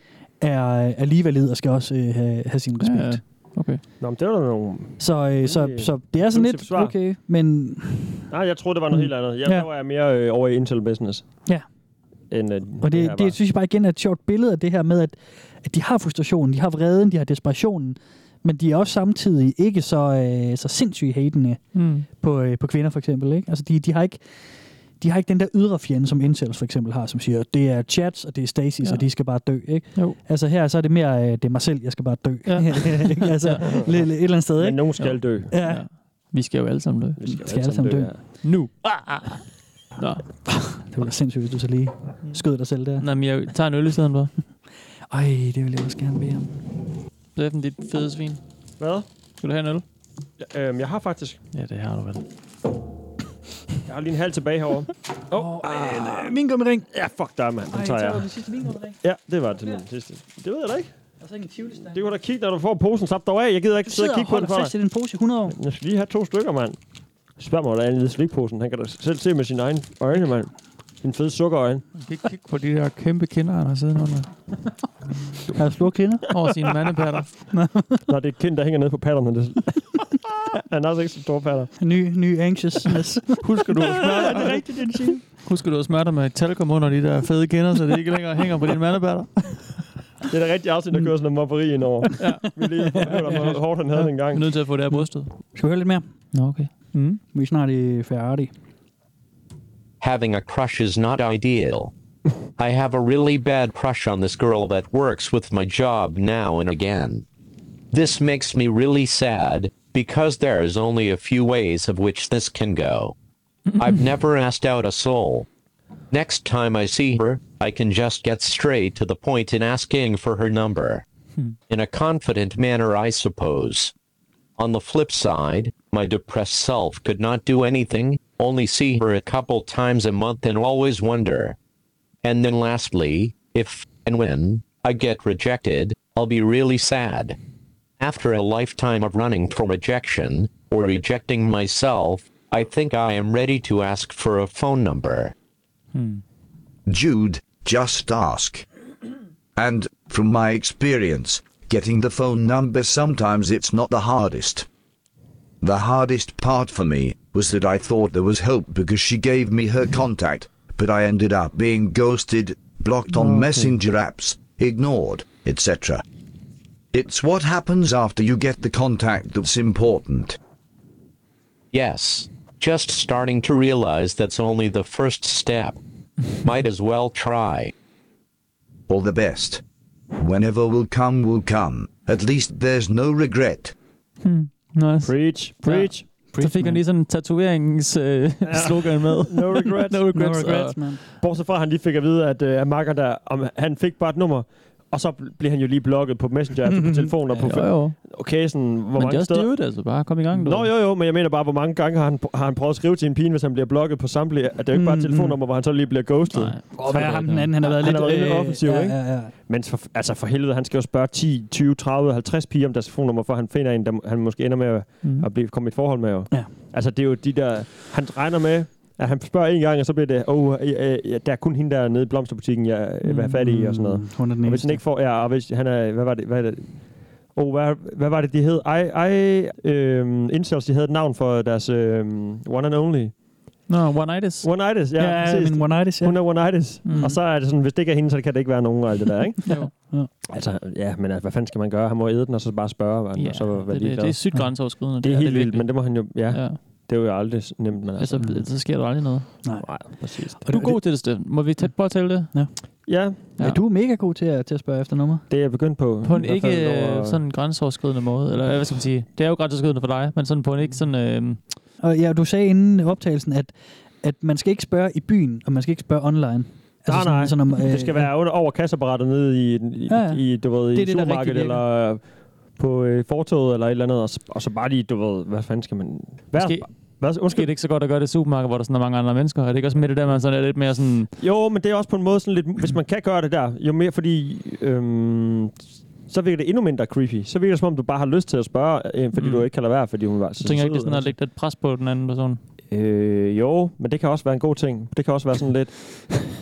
er, er lige valid og skal også øh, have, have sin respekt. Ja, ja. Okay. Nå, men det var da nogle... Så, øh, så, Det- så det er sådan det lidt svar. okay, men Nej, jeg troede, det var noget helt andet. Jeg, Ja. Der var jeg mere øh, over i Intel Business. Ja. End, øh, Og det, det, var. det synes jeg bare igen er et sjovt billede af det her med, at, at de har frustrationen, de har vreden, de har desperationen, men de er også samtidig ikke så, øh, så sindssygt hatende Mm. på, øh, på kvinder for eksempel. Ikke? Altså de, de, har ikke, de har ikke den der ydre fjende, som Incels for eksempel har, som siger, det er chats, og det er Stasis, Ja. og de skal bare dø. Ikke? Jo. Altså her så er det mere, øh, det er mig selv, jeg skal bare dø. Ja. Altså, ja. et, et eller andet sted. Men Ikke? nogen skal dø. Ja. Ja. Vi skal jo alle sammen dø. Vi skal, Skal alle sammen dø. ja. Nu. Nå. Det var da sindssygt, hvis du så lige skød dig selv der. Nej, men jeg tager en øl i stedet for. Ej, det vil jeg også gerne bede om. Steffen, dit fede svin. Hvad? Skal du have en øl? Ja, øhm, jeg har faktisk... Ja, det har du vel. Jeg har lige en halv tilbage herovre. Åh, oh, Øh, min gummiring. Ja, fuck dig, mand. Den tager jeg. det sidste min gummiring. Ja, det var det min sidste. Det ved jeg da ikke. Og så ikke en tivoli Det kunne da kigge, når du får posen. Slap dog af. Jeg gider ikke Du sidde sidder og og kigge på den holder for fast i dig. den pose i 100 år. Jeg skal lige have to stykker, mand. Spørg mig, hvordan er slikposen. Han kan da selv se med sine egne øjne, mand. En fed sukkerøjne. Kig, kig på de der kæmpe kinder, der sidder under. Har du store kinder? Over sine mandepatter. Nå, det er et kind, der hænger nede på patterne. Han har også ikke så store patter. Ny, ny anxiousness. Husker du at smøre Ja, det rigtigt, du siger. Husker du at smøre dig med talkum under de der fede kinder, så det ikke længere hænger på dine mandepatter? Det er da rigtig afsnit, der kører sådan en mobberi indover. Ja. Vi lige hvor hårdt han havde den Jeg er gang. nødt til at få det af brystet. Skal vi høre lidt mere? Nå, okay. Mm. Vi er snart i færdige. Having a crush is not ideal. I have a really bad crush on this girl that works with my job now and again. This makes me really sad because there is only a few ways of which this can go. I've never asked out a soul. Next time I see her, I can just get straight to the point in asking for her number. Hmm. In a confident manner, I suppose. On the flip side, my depressed self could not do anything, only see her a couple times a month and always wonder. And then lastly, if and when I get rejected, I'll be really sad. After a lifetime of running from rejection, or rejecting myself, I think I am ready to ask for a phone number. Hmm. Jude, just ask. And, from my experience, getting the phone number sometimes it's not the hardest. The hardest part for me was that I thought there was hope because she gave me her contact, but I ended up being ghosted, blocked on Okay. messenger apps, ignored, etc. It's what happens after you get the contact that's important. Yes, just starting to realize that's only the first step. Might as well try. All the best. Whenever will come will come. At least there's no regret. Hmm. Nice. Preach, preach. Ja. Så fik han lige sådan en tatoveringslogan øh, slogan med. No regrets. no regrets. No regrets, og- man. Bortset fra, at han lige fik at vide, at uh, Marker der, om han fik bare et nummer, og så bl- blev han jo lige blokket på Messenger, altså på telefon og på... Jo, jo. Okay, sådan, hvor Men mange just steder... do it, altså. Bare kom i gang. du. Nå, jo, jo, men jeg mener bare, hvor mange gange har han, har han prøvet at skrive til en pige, hvis han bliver blokket på samtlige... At det er jo ikke bare et Mm, telefonnummer, hvor han så lige bliver ghostet. Nej. Og hvad er ham den anden? Han har været Han lidt... har været lidt øh, offensiv, ja, ikke? Ja, ja. Men for, altså for helvede, han skal jo spørge 10, 20, 30, 50 piger om deres telefonnummer, for han finder en, der han måske ender med at, Mhm. at blive, komme i et forhold med. Jo. Ja. Altså det er jo de der... Han regner med, At han spørger en gang, og så bliver det, oh, øh, øh, der er kun hende der nede i blomsterbutikken, jeg vil have fat i, og sådan noget. Hun er den Og hvis han ikke får, ja, og hvis han er, hvad var det, hvad er det? Oh, hvad, hvad var det, de hed? Ej, ej, øhm, Incels, de havde et navn for deres øhm, one and only. Nå, One-Itis. One-Itis, ja. Ja, præcis. min One-Itis, ja. Hun er One-Itis. Mm. Og så er det sådan, hvis det ikke er hende, så kan det ikke være nogen og alt det der, ikke? Jo. Ja. Altså, ja, men altså, hvad fanden skal man gøre? Han må æde den, og så bare spørge, hvad Ja, og så være det, det, det er sygt grænseoverskridende. Det er helt vildt, men det må han jo, ja. Ja. Det er jo aldrig nemt, men altså. Altså, så sker der aldrig noget. Nej. Nej, præcis. Er du god til det, Steffen? Må vi tæt på at tælle det? Ja. Ja, Ja. Du er mega god til at, til at spørge efter nummer. det er jeg begyndt på. På en I hvert fald ikke over- øh, sådan grænseoverskridende måde. Eller hvad skal man sige? Det er jo grænseoverskridende for dig, men sådan på en ikke sådan... Øh, Og ja, du sagde inden optagelsen, at, at man skal ikke spørge i byen, og man skal ikke spørge online. Nej, nej. sådan om, øh, det skal være under, over kasseapparatet nede i, i, Ja, ja. i du ved, Det er i det, der rigtig supermarkedet, virker. eller på øh, fortoget, eller et eller andet, og, så- og så bare lige, du ved, hvad fanden skal man... Hvad, Måske- hvad, undskyld. det ikke så godt at gøre det i supermarked, hvor der sådan er mange andre mennesker. Er det ikke også med det der, man sådan er lidt mere sådan... Jo, men det er også på en måde sådan lidt, hvis man kan gøre det der, jo mere, fordi øhm, så virker det endnu mindre creepy. Så virker det som om, du bare har lyst til at spørge, øh, fordi Mm. du ikke kan lade være, fordi hun var så tænker jeg ikke, det sådan at altså. lægge lidt pres på den anden person. Øh, jo, men det kan også være en god ting. Det kan også være sådan lidt...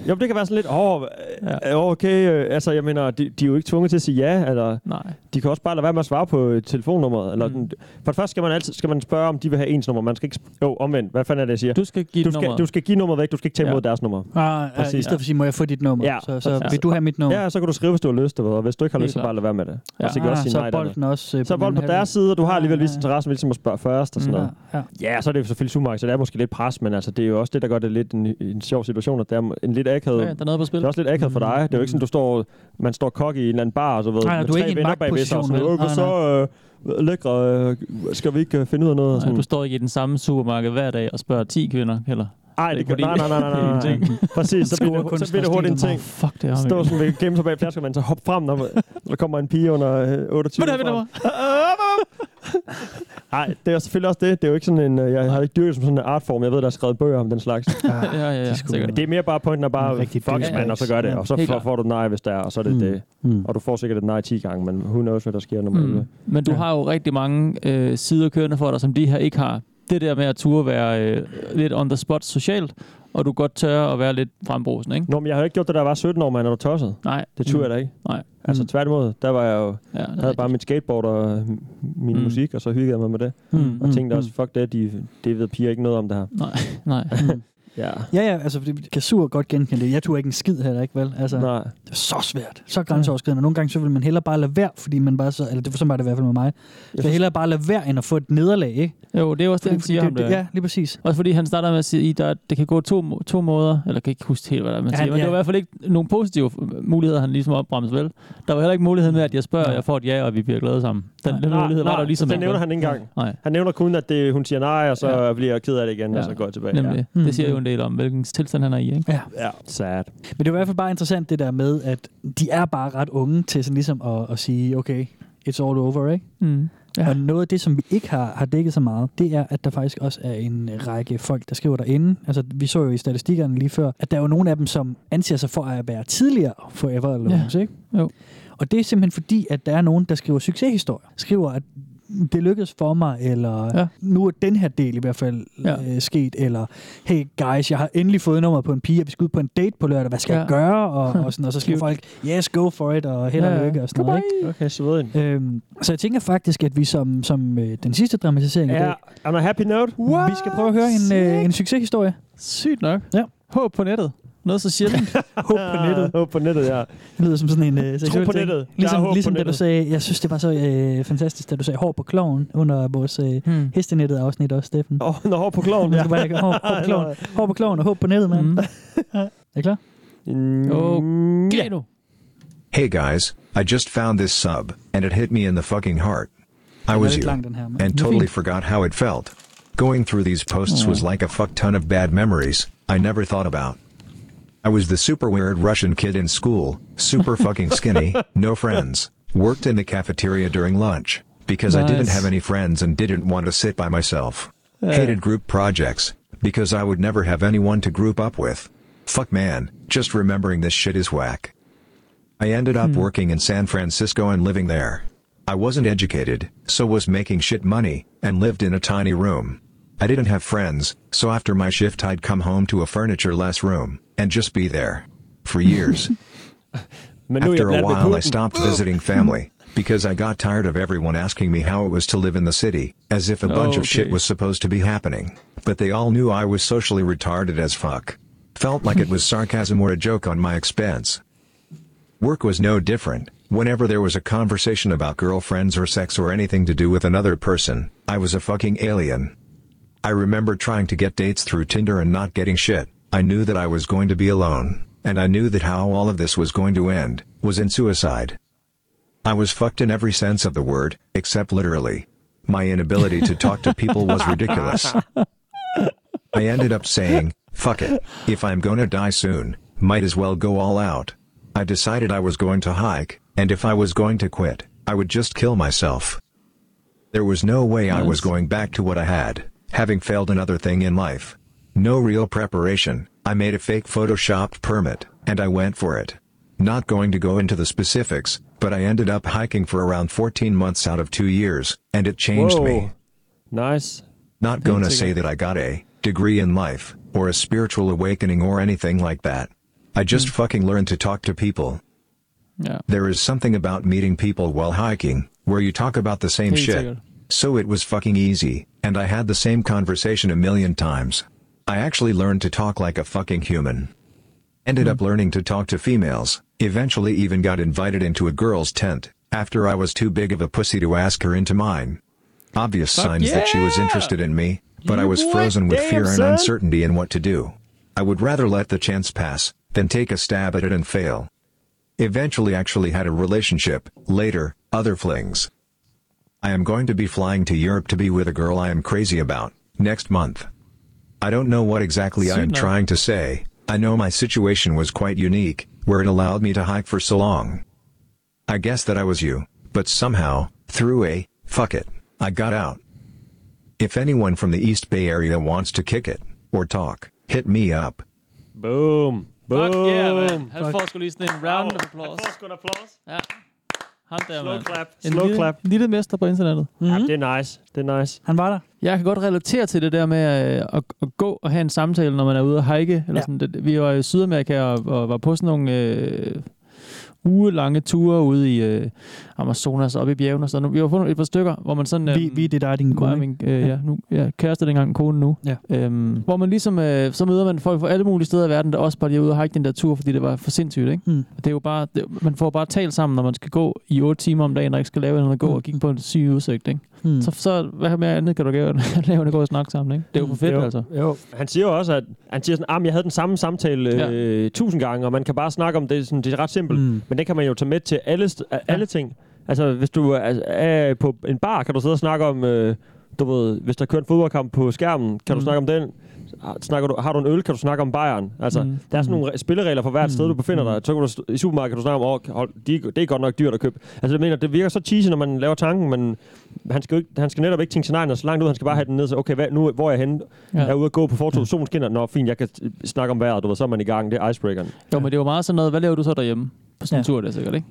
Jo, det kan være sådan lidt, åh, oh, Ja. ja. okay, øh, altså jeg mener, de, de er jo ikke tvunget til at sige ja, eller Nej. de kan også bare lade være med at svare på øh, telefonnummeret. Eller Mm. den, for det første skal man altid skal man spørge, om de vil have ens nummer. Man skal ikke... Jo, omvendt. Hvad fanden er det, jeg siger? Du skal give du skal, nummeret. du skal give nummeret væk, du skal ikke tage Ja. imod deres nummer. Ah, ja, Præcis. I stedet for at sige, må jeg få dit nummer? Ja, så, så præcis. vil du have mit nummer? Ja, så kan du skrive, hvis du har lyst, og hvis du ikke har lyst, så bare lade være med det. Ja. Og så kan du også Ah, sige så nej bolden også... øh, Så bolden på deres side, og du har alligevel Ja, vist ja. interesse ligesom at spørge først og sådan noget. Ja, ja. Ja, så er det jo selvfølgelig supermarked, så det er måske lidt pres, men altså, det er jo også det, der gør det lidt en, en sjov situation, at det er en lidt akavet... Ja, der er noget på spil. Det er også lidt akavet for dig. Det er jo ikke sådan, du står, man står kok i en eller anden bar, og så ved, Nej, med du er ikke i en bagved sig, og sådan, magtposition, "Åh, hvad vel? så øh, lækre, øh, skal vi ikke øh, finde ud af noget? Sådan. du står ikke i den samme supermarked hver dag og spørger 10 kvinder, heller. Ej, det, Det er kan, nej, nej, nej, nej, nej, Det er. Præcis, så bliver, det, så bliver det hurtigt en ting. Oh, fuck, det er Stå sådan ved gemme sig bag flasker, man så hop frem, når, der kommer en pige under øh, 28. Må du have mit nummer? Nej, det er selvfølgelig også det. Det er jo ikke sådan en, øh, jeg har ikke dyrket det som sådan en artform. Jeg ved, der er skrevet bøger om den slags. Ja, ja, ja. sikkert. Det er mere bare pointen er bare, fuck douchebag. man, og så gør det. Og så får, får du nej, hvis der er, og så er det Mm. det. Mm. Og du får sikkert et nej 10 gange, men who knows, hvad der sker nummer 11. Mm. Men du har jo rigtig mange øh, sider kørende for dig, som de her ikke har. Det der med at turde være øh, lidt on the spot socialt, og du godt tør at være lidt frembrusende, ikke? Nå, men jeg har jo ikke gjort det, da jeg var 17 år, man, når du tosset. Nej. Det turde jeg da ikke. Nej. Altså Mm. tværtimod, der var jeg jo, Ja, havde bare mit skateboard og min Mm. musik, og så hyggede jeg mig med det. Mm, Og tænkte mm, også, fuck det, de, det ved piger ikke noget om det her. Nej, nej. Ja. Ja, ja, altså, det kan sur godt genkende det. Jeg turde ikke en skid heller, ikke vel? Altså, Nej. det er så svært. Så grænseoverskridende. Nogle gange så vil man hellere bare lade være, fordi man bare så... Eller det var sådan var det i hvert fald med mig. Jeg vil hellere bare lade være, end at få et nederlag, ikke? Jo, det er også det, han Fordi siger det, om det, det. Ja, lige præcis. Også fordi han starter med at sige, at det kan gå to, to måder, eller kan ikke huske helt, hvad der er, man Ja, siger, men ja. det var i hvert fald ikke nogle positive muligheder, han ligesom opbremser vel. Der var heller ikke muligheden med, at jeg spørger, og jeg får et ja, og vi bliver glade sammen. Den, den mulighed var der jo ligesom det ikke, nævner han ikke engang. Nej. Han nævner kun, at det, hun siger nej, og så Ja. ja. bliver jeg ked af det igen, ja. og Ja. så går jeg tilbage. Nemlig. Ja. Det siger jo en del om, hvilken tilstand han er i, ikke? Ja. ja. Sad. Men det var i hvert fald bare interessant det der med, at de er bare ret unge til sådan ligesom at, at sige, okay, it's all over, ikke? Mm. Ja. Og noget af det, som vi ikke har, har dækket så meget, det er, at der faktisk også er en række folk, der skriver derinde. Altså, vi så jo i statistikkerne lige før, at der er jo nogle af dem, som anser sig for at være tidligere forever alone, Ja. ikke? Jo. Og det er simpelthen fordi, at der er nogen, der skriver succeshistorier. Skriver, at det lykkedes for mig, eller Ja. nu er den her del i hvert fald Ja. øh, sket, eller hey guys, jeg har endelig fået nummeret på en pige, og vi skal ud på en date på lørdag, hvad skal Ja. jeg gøre? Og, og, sådan, og så skriver folk, yes, go for it, og held og Ja, ja. lykke, og sådan noget. Ikke? Okay, så ved jeg. Øhm, så jeg tænker faktisk, at vi som, som øh, den sidste dramatisering i Ja, dag, on a happy note. vi skal prøve at høre en, øh, en succeshistorie. Sygt nok. Ja. Håb på nettet. Noget så sjældent. Håb på nettet. Håb på nettet, ja. Det lyder som sådan en øh, seksuel på nettet. Der er Ligesom, håb ligesom da du sagde, jeg synes, det var så øh, fantastisk, da du sagde hår på kloven under vores øh, Hmm. hestenettet afsnit også, Steffen. Åh, oh, når hår på kloven. Ja. Bare, hår, hår, på kloven, hår på kloven og håb på nettet, mand. Mm. er I klar? Mm, Okay, nu. Hey guys, I just found this sub, and it hit me in the fucking heart. I er was you, lang, den her, men and er totally forgot how it felt. Going through these posts was like a fuck ton of bad memories I never thought about. I was the super weird Russian kid in school, super fucking skinny, no friends, worked in the cafeteria during lunch, because I didn't have any friends and didn't want to sit by myself. Yeah. Hated group projects, because I would never have anyone to group up with. Fuck man, just remembering this shit is whack. I ended up Hmm. working in San Francisco and living there. I wasn't educated, so was making shit money, and lived in a tiny room. I didn't have friends, so after my shift I'd come home to a furniture-less room, and just be there. For years. Men nu er jeg After a while I stopped visiting family, because I got tired of everyone asking me how it was to live in the city, as if a bunch of shit was supposed to be happening. But they all knew I was socially retarded as fuck. Felt like it was sarcasm or a joke on my expense. Work was no different. Whenever there was a conversation about girlfriends or sex or anything to do with another person, I was a fucking alien. I remember trying to get dates through Tinder and not getting shit. I knew that I was going to be alone, and I knew that how all of this was going to end was in suicide. I was fucked in every sense of the word, except literally. My inability to talk to people was ridiculous. I ended up saying, fuck it, if I'm gonna die soon, might as well go all out. I decided I was going to hike, and if I was going to quit, I would just kill myself. There was no way I was going back to what I had, having failed another thing in life. No real preparation, I made a fake photoshopped permit, and I went for it. Not going to go into the specifics, but I ended up hiking for around 14 months out of two years, and it changed me. Nice. Not gonna say that I got a degree in life, or a spiritual awakening or anything like that. I just fucking learned to talk to people. Yeah. There is something about meeting people while hiking, where you talk about the same shit. So it was fucking easy, and I had the same conversation a million times. I actually learned to talk like a fucking human. Ended up hmm. learning to talk to females, eventually even got invited into a girl's tent, after I was too big of a pussy to ask her into mine. Obvious Fuck signs that she was interested in me, but I was frozen with damn, fear and son. uncertainty in what to do. I would rather let the chance pass, than take a stab at it and fail. Eventually actually had a relationship, later, other flings. I am going to be flying to Europe to be with a girl I am crazy about, next month. I don't know what exactly I am Sweet enough. trying to say, I know my situation was quite unique, where it allowed me to hike for so long. I guess that I was you, but somehow, through a, fuck it, I got out. If anyone from the East Bay area wants to kick it, or talk, hit me up. Boom. Boom. Fuck yeah, man. Han får sgu lige sådan round of applause. Han får sgu en applaus. Ja. Ham der, Slow mand. clap. En Slow lille, clap. En lille mester på internettet. Mm-hmm. Ja, det er nice. Det er nice. Han var der. Jeg kan godt relatere til det der med øh, at, at gå og have en samtale, når man er ude at hike. Eller Ja. sådan. Vi var i Sydamerika og, og var på sådan nogle øh, ugelange ture ude i øh, Amazonas og oppe i bjergene. Og sådan. noget. Vi var på et par stykker, hvor man sådan... Vi, vi, det er dig din mig kone. min, øh, ja, nu, ja, kæreste dengang, kone nu. Ja. Øhm, hvor man ligesom, øh, så møder man folk fra alle mulige steder i verden, der også bare lige er ude og hike den der tur, fordi det var for sindssygt, ikke? Mm. Det er jo bare, det, man får bare talt sammen, når man skal gå i 8 timer om dagen, og ikke skal lave noget at gå og kigge på en syg udsigt, ikke? Mm. Så, så hvad mere andet kan du gøre, lave end at gå og snakke sammen, ikke? Det er jo for fedt, jo, altså. Jo. Han siger jo også, at han siger sådan, at jeg havde den samme samtale øh, tusind gange, og man kan bare snakke om det. Sådan, det er ret simpelt. Mm. Men det kan man jo tage med til alle, alle ting. Altså, hvis du er, er på en bar, kan du sidde og snakke om, øh, du ved, hvis der kører en fodboldkamp på skærmen, kan mm. du snakke om den. Snakker du, har du en øl, kan du snakke om Bayern. Altså, Mm. mm. der er sådan nogle re- spilleregler for hvert mm. sted, du befinder dig. Så kan du, I supermarkedet kan du snakke om, oh, hold, de, det er godt nok dyrt at købe. Altså, jeg mener, det virker så cheesy, når man laver tanken, men han skal, jo ikke, han skal netop ikke tænke scenarierne så langt ud. Han skal bare have den ned, så okay, hvad, nu, hvor er jeg henne? Ja. Ja. Jeg er ude at gå på fortoget, solen skinner. Nå, fint, jeg kan øh, snakke om vejret, du ved, så er man i gang. Det er icebreakeren. Jo, men det jo meget sådan noget, hvad laver du så derhjemme? På sådan en tur, det er sikkert, ikke?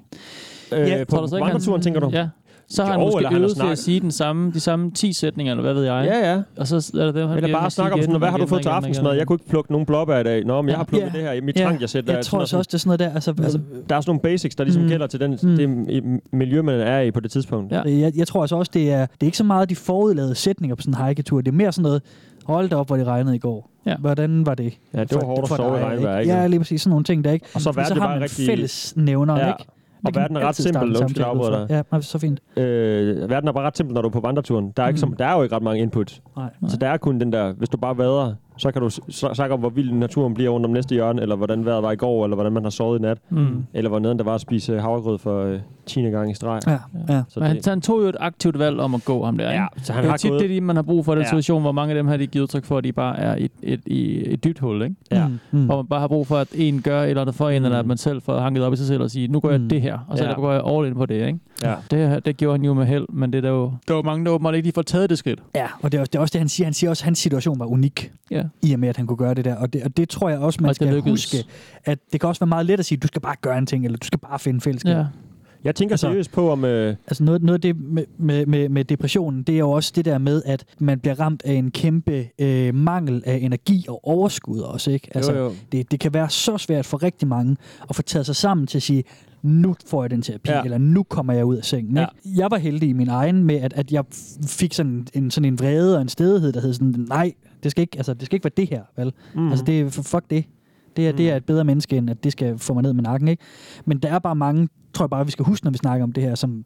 Øh, Ja, på vandreturen, tænker du? Ja. Så har Jo, han måske øvet til at sige den samme, de samme 10 sætninger, eller hvad ved jeg. Ja, ja. Og så er det det, han Eller bare snakke om sådan, igen hvad har du fået til aftensmad? Jeg kunne ikke plukke nogen blåbær i dag. Nå, men jeg Ja. har plukket Ja. det her i mit Ja. tanksæt. Jeg tror altså også, det er sådan noget der. Altså, altså, der er sådan nogle basics, der ligesom Mm. gælder til den, mm. det miljø, man er i på det tidspunkt. Ja. Jeg, jeg tror altså også, det er, det er ikke så meget de forudlavede sætninger på sådan en hiketur. Det er mere sådan noget, hold da op, hvor det regnede i går. Ja. Hvordan var det? Ja, det var hårdt at for sove i dig, regnvejr, ikke? Ja, lige præcis sådan nogle ting, der ikke. Og så verden er har bare man rigtig- fælles nævner, Ja. ikke? Og verden er ret simpel. Undskyld, afbryder dig. Ja, nej, så fint. Øh, verden er bare ret simpel, når du er på vandreturen. Der er, ikke Mm. som, der er jo ikke ret mange input. Nej. Så der er kun den der, hvis du bare vader, så kan du snakke om, hvor vild naturen bliver rundt om næste hjørne, eller hvordan vejret var i går, eller hvordan man har sovet i nat. Mm. Eller hvor neden der var at spise havregrød for øh, 10. gang i streg. Ja, ja. Så Men han, det, han tog jo et aktivt valg om at gå ham der, ikke? Ja, så han det er har tit gået- det, de- man har brug for i den Ja. situation, hvor mange af dem her, de giver udtryk for, at de bare er et, et, et, et dybt hul, ikke? Ja. Mm. Hvor man bare har brug for, at en gør et eller andet for en, eller at man selv får hanket op i sig selv og sige, nu gør jeg Mm. det her, og så Ja. går jeg all in på det, ikke? Ja. Det, det gjorde han jo med held, men det er der jo, der var mange, der åbenbart ikke lige får taget det skridt. Ja, og det er, også, det er også det, han siger. Han siger også, at hans situation var unik, Ja. i og med, at han kunne gøre det der. Og det, og det tror jeg også, man Og det skal lykkedes. huske, at det kan også være meget let at sige, at du skal bare gøre en ting, eller du skal bare finde fællesskab. Ja. Jeg tænker Altså- seriøst på, om... Øh, Altså noget, noget af det med, med, med, med depressionen, det er jo også det der med, at man bliver ramt af en kæmpe øh, mangel af energi og overskud også, ikke? Altså, Jo, jo. Det, det kan være så svært for rigtig mange at få taget sig sammen til at sige, nu får jeg den terapi, Ja. eller nu kommer jeg ud af sengen. Ja. Ikke? Jeg var heldig i min egen med, at, at jeg fik sådan en, sådan en vrede og en stedighed, der hed sådan, nej, det skal ikke, altså, det skal ikke være det her, vel? Mm. Altså, det fuck det. Det er, mm. det er et bedre menneske, end at det skal få mig ned med nakken, ikke? Men der er bare mange, tror jeg bare, vi skal huske, når vi snakker om det her, som,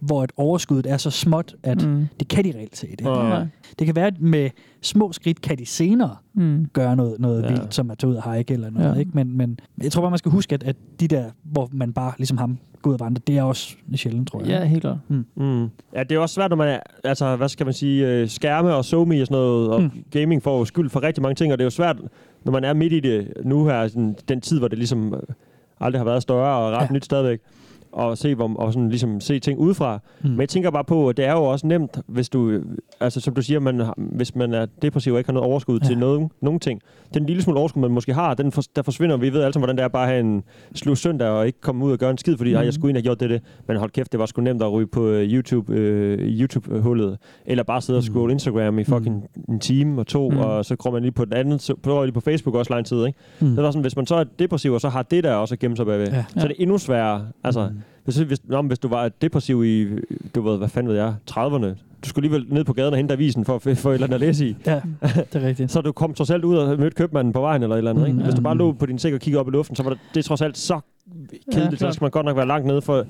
hvor et overskuddet er så småt, at Mm. det kan de reelt set. Ikke? Nej. Det kan være, at med små skridt kan de senere Mm. gøre noget, noget Ja. ja. vildt, som at tage ud og hike eller noget. Ja. Ja. Ikke? Men, men jeg tror bare, man skal huske, at, at de der, hvor man bare ligesom ham går ud og vandrer, det er også sjældent, tror jeg. Ja, helt klart. Mm. Mm. Ja, det er også svært, når man er, altså, hvad skal man sige, øh, skærme og SoMe og sådan noget, og mm. gaming får skyld for rigtig mange ting, og det er jo svært, når man er midt i det nu her, sådan, den tid, hvor det ligesom øh, aldrig har været større og ret ja. Ja. nyt stadigvæk, og se, hvor, og sådan, ligesom, se ting udefra. Mm. Mm. Men jeg tænker bare på, at det er jo også nemt, hvis du, altså som du siger, man, hvis man er depressiv og ikke har noget overskud ja. til noget, nogen ting. Den lille smule overskud, man måske har, den for, der forsvinder. Vi ved alle sammen, hvordan det er bare at have en slu søndag og ikke komme ud og gøre en skid, fordi mm. Jeg skulle ind og gjort det, det. Men hold kæft, det var sgu nemt at ryge på øh, YouTube, øh, YouTube-hullet. Eller bare sidde og scrolle Instagram i fucking en time og to, Mm. og så går man lige på den anden, så prøver lige på Facebook også lang tid, ikke? Mm. Det er sådan, hvis man så er depressiv, og så har det der også at gemme sig bagved, Ja. så er det endnu sværere. Altså, hvis, hvis, nå, hvis du var depressiv i, du ved, hvad fanden ved jeg, 30'erne, du skulle alligevel ned på gaden og hente avisen for at få et eller andet at læse i. Ja, det er rigtigt. Så du kom trods alt ud og mødte købmanden på vejen eller et eller andet. Mm, ikke? Hvis du bare lå på din sæk og kiggede op i luften, så var det, det er trods alt så kedeligt, ja, så skal man godt nok være langt nede for...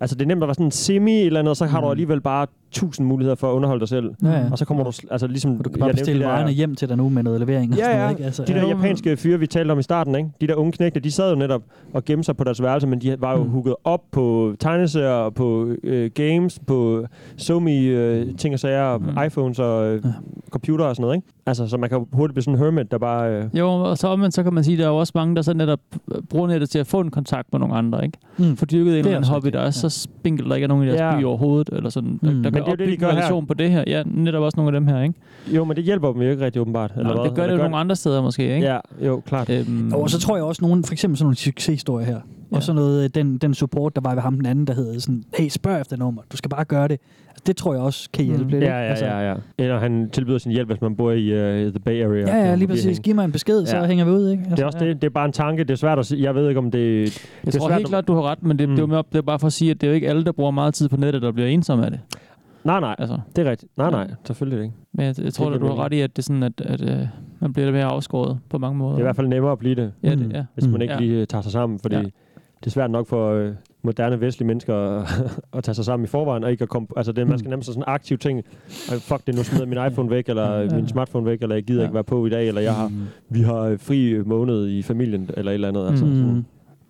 Altså, det er nemt at være sådan en semi eller andet, og så har du alligevel bare tusind muligheder for at underholde dig selv. Ja, ja. Og så kommer du, altså ligesom... Du kan bare bestille varerne hjem til dig nu med noget levering. og Ja, sådan ja. noget, ikke? Altså, de der ja. japanske fyre, vi talte om i starten, ikke? de der unge knægte, de sad jo netop og gemte sig på deres værelse, men de var jo mm. hugget op på tegneserier, på øh, games, på SoMe øh, ting og sager, mm. iPhones og øh, computer og sådan noget. Ikke? Altså, så man kan jo hurtigt blive sådan en hermit, der bare... Øh, Jo, og så omvendt, så kan man sige, at der er jo også mange, der så netop bruger nettet til at få en kontakt med nogle andre, ikke? Mm. For dyrket en Det er eller anden også hobby, der er så spinkel, der ikke er nogen i deres Ja. by overhovedet, eller sådan. Mm. Der, der Men det er jo det, de gør en her. relation på det her. Ja, netop også nogle af dem her, ikke? jo, men det hjælper dem jo ikke rigtig åbenbart. Nå, hvad? det gør Eller det jo nogle andre steder måske, ikke? Ja, jo, klart. Øhm, Og så tror jeg også, nogen, for eksempel sådan nogle succeshistorier her, ja. og så noget, øh, den, den support, der var ved ham den anden, der hedder sådan, hey, spørg efter nummer, du skal bare gøre det. Altså, det tror jeg også kan hjælpe Mm. lidt. Ja, ja, Altså, ja, ja. Eller han tilbyder sin hjælp, hvis man bor i uh, The Bay Area. Ja, ja, lige præcis. hænge. Giv mig en besked, så Ja. hænger vi ud, ikke? Det er også det. Det er bare en tanke. Det er svært at sige. Jeg ved ikke, om det... Jeg det er tror svært helt at- klart, du har ret, men det, mm. det, er jo mere, det er bare for at sige, at det er jo ikke alle, der bruger meget tid på nettet, der bliver ensomme af det. Nej, nej. Altså. Det er rigtigt. Nej, Ja. nej. Selvfølgelig ikke. Men jeg, jeg tror, Det at du har ret i, at det er sådan, at, at øh, man bliver lidt mere afskåret på mange måder. Det er i hvert fald nemmere at blive det, Ja, det, ja. hvis man ikke ja. lige tager sig sammen. Fordi Ja. det er svært nok for øh, moderne vestlige mennesker at, at tage sig sammen i forvejen, og ikke at komme... Altså, det, man skal nærmest sådan en aktiv ting. Øh, Fuck det, nu smider min iPhone væk, eller Ja. min smartphone væk, eller jeg gider Ja. ikke være på i dag, eller jeg har, vi har øh, fri måned i familien, eller et eller andet. Altså, Mm. sådan.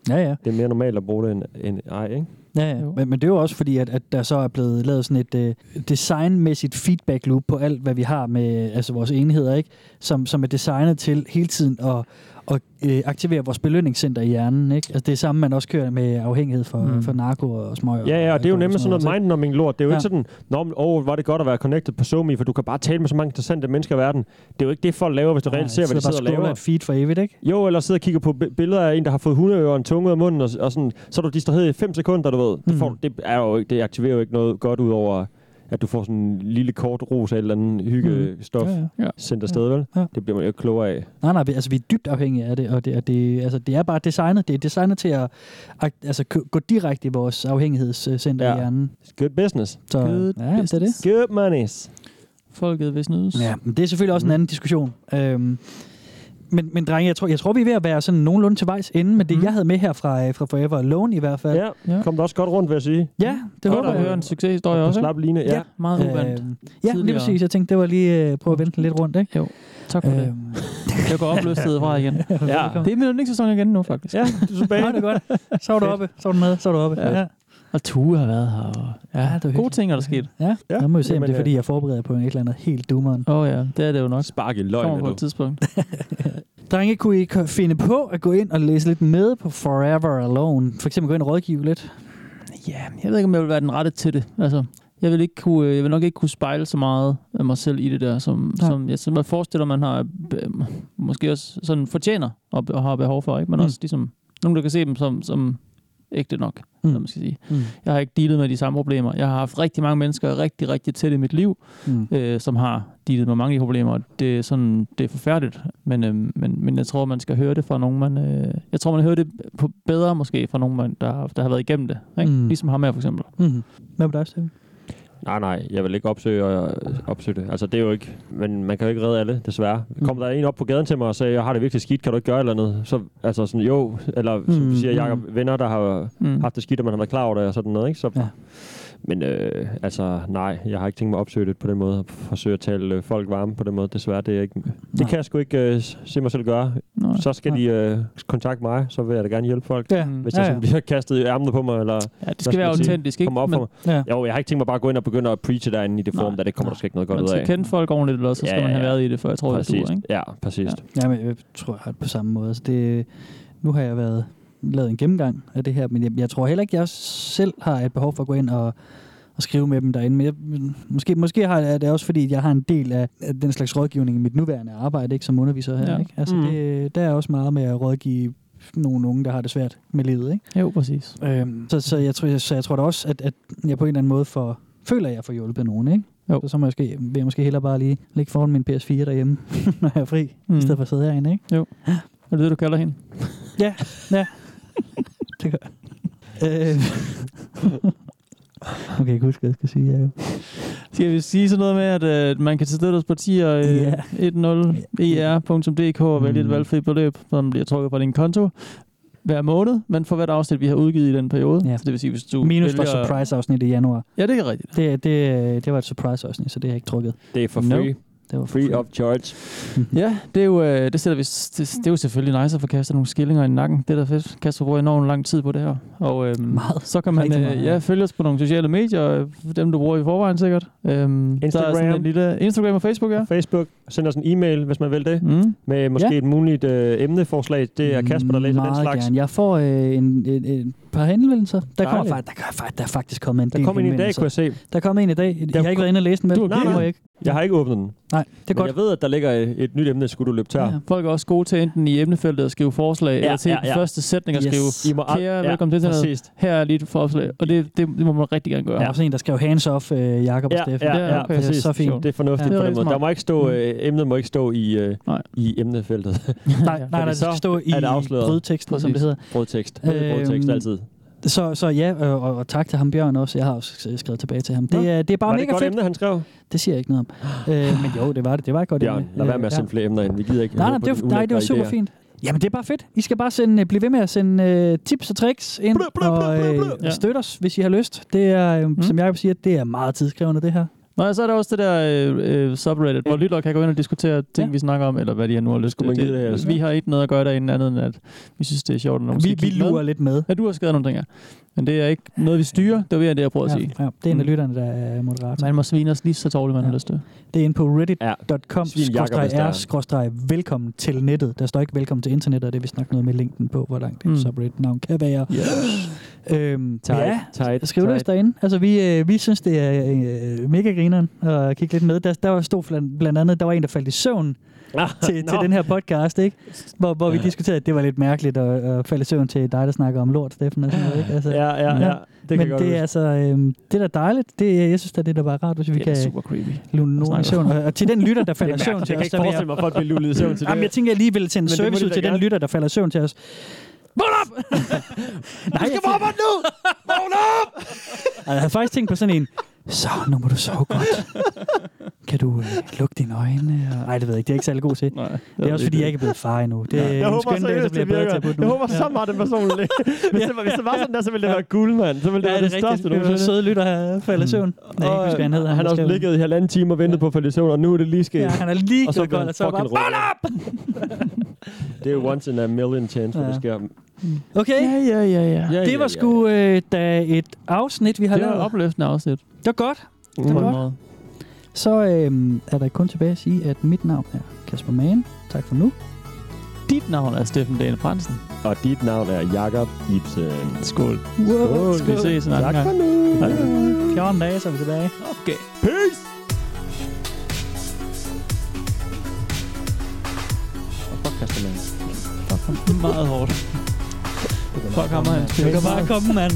Ja, ja. Det er mere normalt at bruge det end, end ej, ikke? Ja, ja. Men, men det er jo også fordi, at, at der så er blevet lavet sådan et øh, designmæssigt feedback loop på alt, hvad vi har med altså vores enheder, ikke? Som, som er designet til hele tiden at, at øh, aktivere vores belønningscenter i hjernen. Ikke? Altså det er samme, man også kører med afhængighed for, Mm. for narko og smøg. Ja, ja, og det er jo nemlig sådan noget mindnumbing lort. Det er jo Ja. ikke sådan, Nå, men, åh, var det godt at være connected på SoMe, for du kan bare tale med så mange interessante mennesker i verden. Det er jo ikke det, folk laver, hvis du reelt ser, hvad de sidder og laver. et feed for evigt, ikke? Jo, eller sidder og kigger på bi- billeder af en, der har fået hundeører og en tunge ud af munden, og, og sådan, så er du distraheret i 5 sekunder, du ved. Det, Mm. får, det, er jo, ikke- det aktiverer jo ikke noget godt ud over, at du får sådan en lille kort ros af et eller andet hyggestof Mm. Ja, ja. Ja. sendt afsted, vel? Ja. Det bliver man jo ikke klogere af. Nej, nej, vi, altså vi er dybt afhængige af det, og det, og det, altså, det er bare designet. Det er designet til at altså, gå direkte i vores afhængighedscenter Ja. i hjernen. Good business. Så, Good ja, det er det. Good monies. Folket vil snydes. Ja, men det er selvfølgelig også mm. en anden diskussion. Øhm, men, men drenge, jeg tror, jeg tror, vi er ved at være sådan nogenlunde til vejs inde med det, Mhm. mm. jeg havde med her fra, øh, fra Forever Alone i hvert fald. Ja, Ja. kom du også godt rundt, vil jeg sige. Ja, det Godt håber at jeg. høre en succeshistorie På også, slap line, ja. Ja. Meget uvandt. Øh, ja, lige præcis. Jeg tænkte, det var lige øh, prøve at vente lidt rundt, ikke? Jo, tak for det. Øhm, Jeg går opløftet fra igen. Ja. Det er min yndlingssæson igen nu, faktisk. Ja, du er tilbage. ja, det er godt. Så var du oppe, så var du med, så var du oppe. Ja, ja. Og Tue har været her. Og, ja, Ja, det var gode hyggeligt. ting er der sket. ja. Ja. Nu må vi se, om det er, fordi øh, jeg forbereder på en et eller andet helt dummeren. Åh oh, ja, det er det jo nok. Spark i løgn, på et tidspunkt. Drenge, kunne I finde på at gå ind og læse lidt med på Forever Alone? For eksempel gå ind og rådgive lidt? Ja, jeg ved ikke, om jeg vil være den rette til det. Altså, jeg vil, ikke kunne, jeg vil nok ikke kunne spejle så meget af mig selv i det der, som, Ja. som, jeg, som jeg forestiller, man har øh, måske også sådan fortjener og, og har behov for. Ikke? Men Mm. også ligesom nogen, der kan se dem som, som ægte nok, Mm. mm. man skal sige. Mm. Jeg har ikke dealet med de samme problemer. Jeg har haft rigtig mange mennesker rigtig, rigtig tæt i mit liv, Mm. øh, som har dealet med mange af de problemer. Det er, sådan, det er forfærdeligt, men, øh, men, men jeg tror, man skal høre det fra nogen, man... Øh, jeg tror, man hører det på bedre måske fra nogen, man, der, har- der har været igennem det. Ikke? Mm. Ligesom ham her, for eksempel. Mm. Hvad med dig, Steffen? Nej, nej, jeg vil ikke opsøge, øh, opsøge det. Altså, det er jo ikke... Men man kan jo ikke redde alle, desværre. Kommer der en op på gaden til mig og siger, jeg har det virkelig skidt, kan du ikke gøre et eller andet? Så, altså sådan, jo, eller mm, Mm, siger mm. Jacob, venner, der har Mm. mm. haft det skidt, og man har været klar over det, og sådan noget, ikke? Så, ja. Men øh, altså, nej, jeg har ikke tænkt mig at opsøge det på den måde, og forsøge at tale øh, folk varme på den måde. Desværre, det, er ikke, det kan jeg sgu ikke øh, se mig selv gøre. Nej. Så skal de øh, kontakte mig, så vil jeg da gerne hjælpe folk. Ja. Hvis Ja, der ja. bliver kastet i ærmene på mig, eller... Ja, det skal være man autentisk, ikke? Op Men- for mig. Ja. Jo, jeg har ikke tænkt mig bare at gå ind og begynde at preache derinde i det form, der det kommer der sgu ikke noget godt Man ud skal af. kende folk ordentligt, eller også så skal Ja, man have været i det, før jeg tror, det Præcis. duer, ikke? Ja, præcis. Ja. Ja, men jeg tror, jeg har det på samme måde. Altså det, nu har jeg været lavet en gennemgang af det her, men jeg, jeg tror heller ikke, jeg selv har et behov for at gå ind og, og skrive med dem derinde. Men jeg, måske, måske har jeg det også, fordi jeg har en del af, den slags rådgivning i mit nuværende arbejde, ikke som underviser her. Ja. Ikke? Altså Mm. det, der er også meget med at rådgive nogle unge, der har det svært med livet. Ikke? Jo, præcis. Øhm, så, så, jeg tror, så jeg tror da også, at, at jeg på en eller anden måde får, føler, at jeg får hjulpet nogen. Ikke? Jo. Så, så må jeg måske, vil jeg måske hellere bare lige ligge foran min PS4 derhjemme, når jeg er fri. Mm. i stedet for at sidde herinde. Ikke? Jo. Er det det, du kalder hende? Ja, ja. det gør jeg. Øh. okay, jeg kan huske, hvad jeg skal sige. Ja, jo. Skal vi sige sådan noget med, at øh, man kan støtte os på tier øh, Ja. 10er.dk og vælge et Mm. valgfrit beløb, som bliver trukket fra din konto hver måned, men for hvert afsnit, vi har udgivet i den periode. Ja. Så det vil sige, hvis du Minus for vælger... surprise-afsnit i januar. Ja, det er rigtigt. Det, det, det var et surprise-afsnit, så det har jeg ikke trukket. Det er for No. Free. Det var Free of charge. Ja, det er jo, øh, det, sætter vi, det, det er jo selvfølgelig nice at få kastet nogle skillinger i nakken. Det er da fedt. Kasper bruger enormt lang tid på det her. Og øhm, Meget. så kan man øh, ja, følge os på nogle sociale medier, øh, dem du bruger i forvejen sikkert. Øhm, Der er sådan Instagram. en lille Instagram og Facebook, ja. Facebook. Send os en e-mail, hvis man vil det. Mm. Med måske Ja. et muligt øh, emneforslag. Det er Kasper, der læser den Meget slags. Gerne. Jeg får øh, en, en, en par henvendelser. Der, kommer, faktisk, der, faktisk- der er faktisk kommet en Der kom en i dag, kunne jeg se. Der er kommet en i dag. Jeg har ikke været inde og læse den, vel? Du Nej, nej. Ikke. Jeg har ikke åbnet den. Nej, det er Men godt. jeg ved, at der ligger et, et nyt emne, skulle du løbe tør. Ja. Folk er også gode til enten i emnefeltet at skrive forslag, ja, eller til ja, ja. første sætning at Yes. skrive, I må kære, ja, velkommen til præcis. Her er lige et forslag. Og det, det, det må man rigtig gerne gøre. Der er også en, der skrev hands off, øh, Jakob og Ja, Steffen. ja, ja, okay. præcis. Det er så fint. Det er fornuftigt Ja. på Det er den måde. Der må ikke stå, øh, emnet må ikke stå i, øh, Nej. i emnefeltet. Nej, nej, nej, det skal stå i det afsløret. brødteksten, som det hedder. Brødtekst. Brødtekst Øhm, altid. Så, så ja, og, og, og tak til ham Bjørn også. Jeg har også skrevet tilbage til ham. Det, er, det er bare var det mega et godt fedt. emne, han skrev? Det siger jeg ikke noget om. øh, men jo, det var det. Det var et godt Bjørn, emne. lad være med at Øh, sende flere emner ind. Vi gider ikke Nej, nej, det var, nej, det var super idéer. fint. Jamen, det er bare fedt. I skal bare sende, blive ved med at sende uh, tips og tricks ind, og øh, Ja. støtte os, hvis I har lyst. Det er, mm. som jeg siger, det er meget tidskrævende, det her. Nej, så er der også det der øh, øh, subreddit, hvor lytter kan gå ind og diskutere ting, ja. vi snakker om, eller hvad de har nu har lyst til. det, Det, altså. vi har ikke noget at gøre derinde andet end, at vi synes, det er sjovt. Når Vi, vi lurer lidt med. Ja, du har skrevet nogle ting, ja. Men det er ikke noget, vi styrer. Det var det, jeg prøvede at Ja, sige. ja, det er en af Mm. lytterne, der er moderator. Man må svine os lige så dårligt, man ja. har lyst til. Det er inde på reddit.com Svin Jakob, hvis der er. r velkommen til nettet. Der står ikke velkommen til internettet, og det er vist nok noget med linken på, hvor langt det Mm. subreddit-navn kan være. Yes. Øhm, Tight, ja, tight, skriv det derinde. Altså, vi, øh, vi synes, det er øh, mega grineren at kigge lidt med. Der, der var stod blandt, blandt andet, der var en, der faldt i søvn Ah, til, til den her podcast, ikke? Hvor, hvor vi diskuterede, at det var lidt mærkeligt at, at falde søvn til dig, der snakker om lort, Steffen. Og sådan noget, ikke? Altså, Ja, ja, ja. Det kan Men jeg godt det er altså, øhm, det er da dejligt. Det, jeg synes da, det er da bare rart, hvis vi kan super creepy. lune nogen i søvn. Og, og til den lytter, der falder er søvn til Jeg kan os, ikke der vil forestille mig, at folk bliver lullet i søvn til det. Jamen, jeg tænker en Men det må service ud til den lytter, der falder søvn til os. Vågn op! Nej, jeg, Vågn op nu! Vågn op! jeg havde faktisk tænkt på sådan en, så nu må du sove godt. Kan du øh, lukke dine øjne? Og... Ej, det ved jeg ikke. Det er ikke særlig god til. Nej, Det er også fordi, jeg ikke er blevet far endnu. Det er Jeg en håber skøn dag, så bliver det jeg bedre til at putte Jeg håber så meget, den person vil hvis, det var, hvis det var sådan der, så ville det være guld, mand. Så ville det Ja, være det det er største rigtigt. Det var nogensinde. søde lytter her falder i søvn. Nej, ikke huske, han hedder. Han har også ligget i halvanden time og ventet på at falde i søvn, og nu er det lige sket. Ja, han er lige og så gået godt, han og så bare. Det er once in a million chance, hvor det sker. Okay. Ja, ja, ja, ja. Ja, Det var ja. sgu øh, da et afsnit, vi har Det var lavet. opløftende afsnit. Det var godt. Det var godt. Så øh, er der kun tilbage at sige, at mit navn er Kasper Mann. Tak for nu. Dit navn er Steffen Dane Fransen. Og dit navn er Jakob Ibsen. Skål. Wow, Vi ses en anden Tak for gang. nu. 14 dage, så er vi tilbage. Okay. Peace! Fuck, Kaster man. Meget hårdt. Fuck ham og hans Du kan bare komme, mand.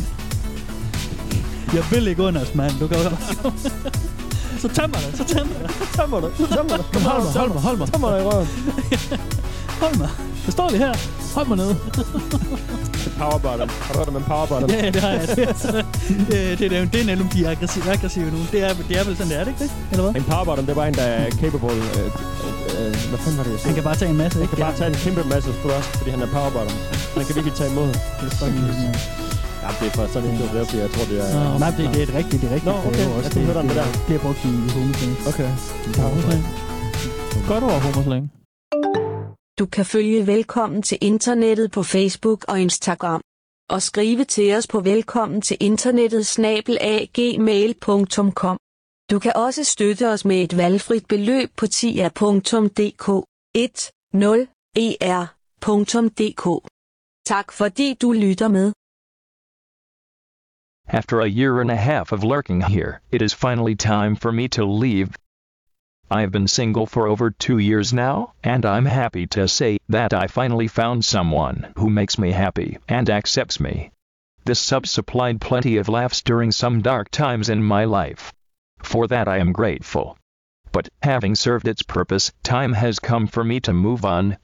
Jeg vil ikke under os, mand. Du kan bare komme. Så tag mig det, så tag mig det. Tag mig det, tag mig det. Kom, hold mig, hold mig, hold mig. Tag mig i røven. Hold mig. Jeg står lige her. Hold mig nede. Power bottom. Har du hørt om en power bottom? Ja, det har jeg. Det er, sådan, det, det, det, er, det er de er aggressive, aggressive nu. Det er, det er vel sådan, det er det ikke det? Eller hvad? En power bottom, det er bare en, der er capable... Øh, øh, øh, hvad fanden var det, jeg Han kan bare tage en masse, Han ikke? kan bare tage en kæmpe masse thrust, fordi han er power Han kan virkelig tage imod. Det er fucking... Ja, det er for sådan en joke, fordi jeg tror, det er... Nå, nej, det, det er et rigtigt, det er rigtigt. Nå, okay. Jeg kunne høre dig der. Det bliver brugt i homoslang. Okay. Homoslang. Godt ord, homoslang. Du kan følge Velkommen til Internettet på Facebook og Instagram. Og skrive til os på velkommen til internettet snabel-gmail.com. Du kan også støtte os med et valgfrit beløb på tia.dk 10er.dk. Tak fordi du lytter med. After a year and a half of lurking here, it is finally time for me to leave. I have been single for over two years now, and I'm happy to say that I finally found someone who makes me happy and accepts me. This sub supplied plenty of laughs during some dark times in my life. For that I am grateful. But having served its purpose, time has come for me to move on.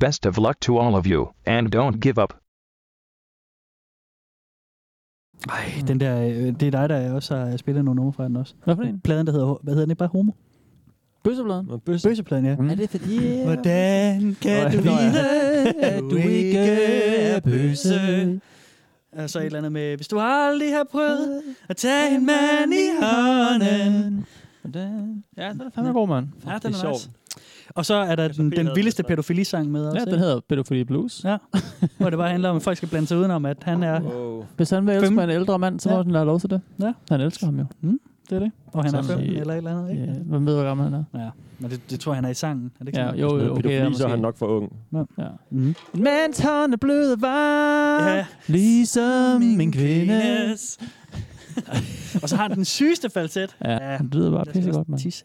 Best of luck to all of you, and don't give up. Ej, den der, øh, det er dig, der også har spillet nogle numre fra den også. Hvad for en? Pladen, der hedder, hvad hedder den bare Homo? Bøssebladen? Bøsse. Bøssepladen, ja. Mm. Er det fordi... Hvordan kan du vide, at du ikke er bøsse? Og så et eller andet med, hvis du aldrig har prøvet at tage en mand i hånden. Ja, den er fandme god, mand. Ja, den Det er sjovt. nice. Og så er der den, den vildeste pædofilisang med også. Ja, den hedder Pædofili Blues. Ja, hvor det bare handler om, at folk skal blande sig udenom, at han er... Wow. Hvis han vil elske en ældre mand, så må Ja. han have lov til det. Ja. Han elsker ham jo. Mm, det er det. Og han er Sådan 15 i- eller et eller andet, ikke? Ja, hvem ved, hvor gammel han er? Ja, men det, det tror jeg, han er i sangen. Er det ikke Ja, sådan? jo, jo, okay, pædofili, ja, så er han nok for ung. Ja. Mm. Mens han er blød varm, Ja. ligesom min kvinde. Kvindes. og så har han den sygeste falset. Ja, det lyder bare pissegodt, mand. Tisse.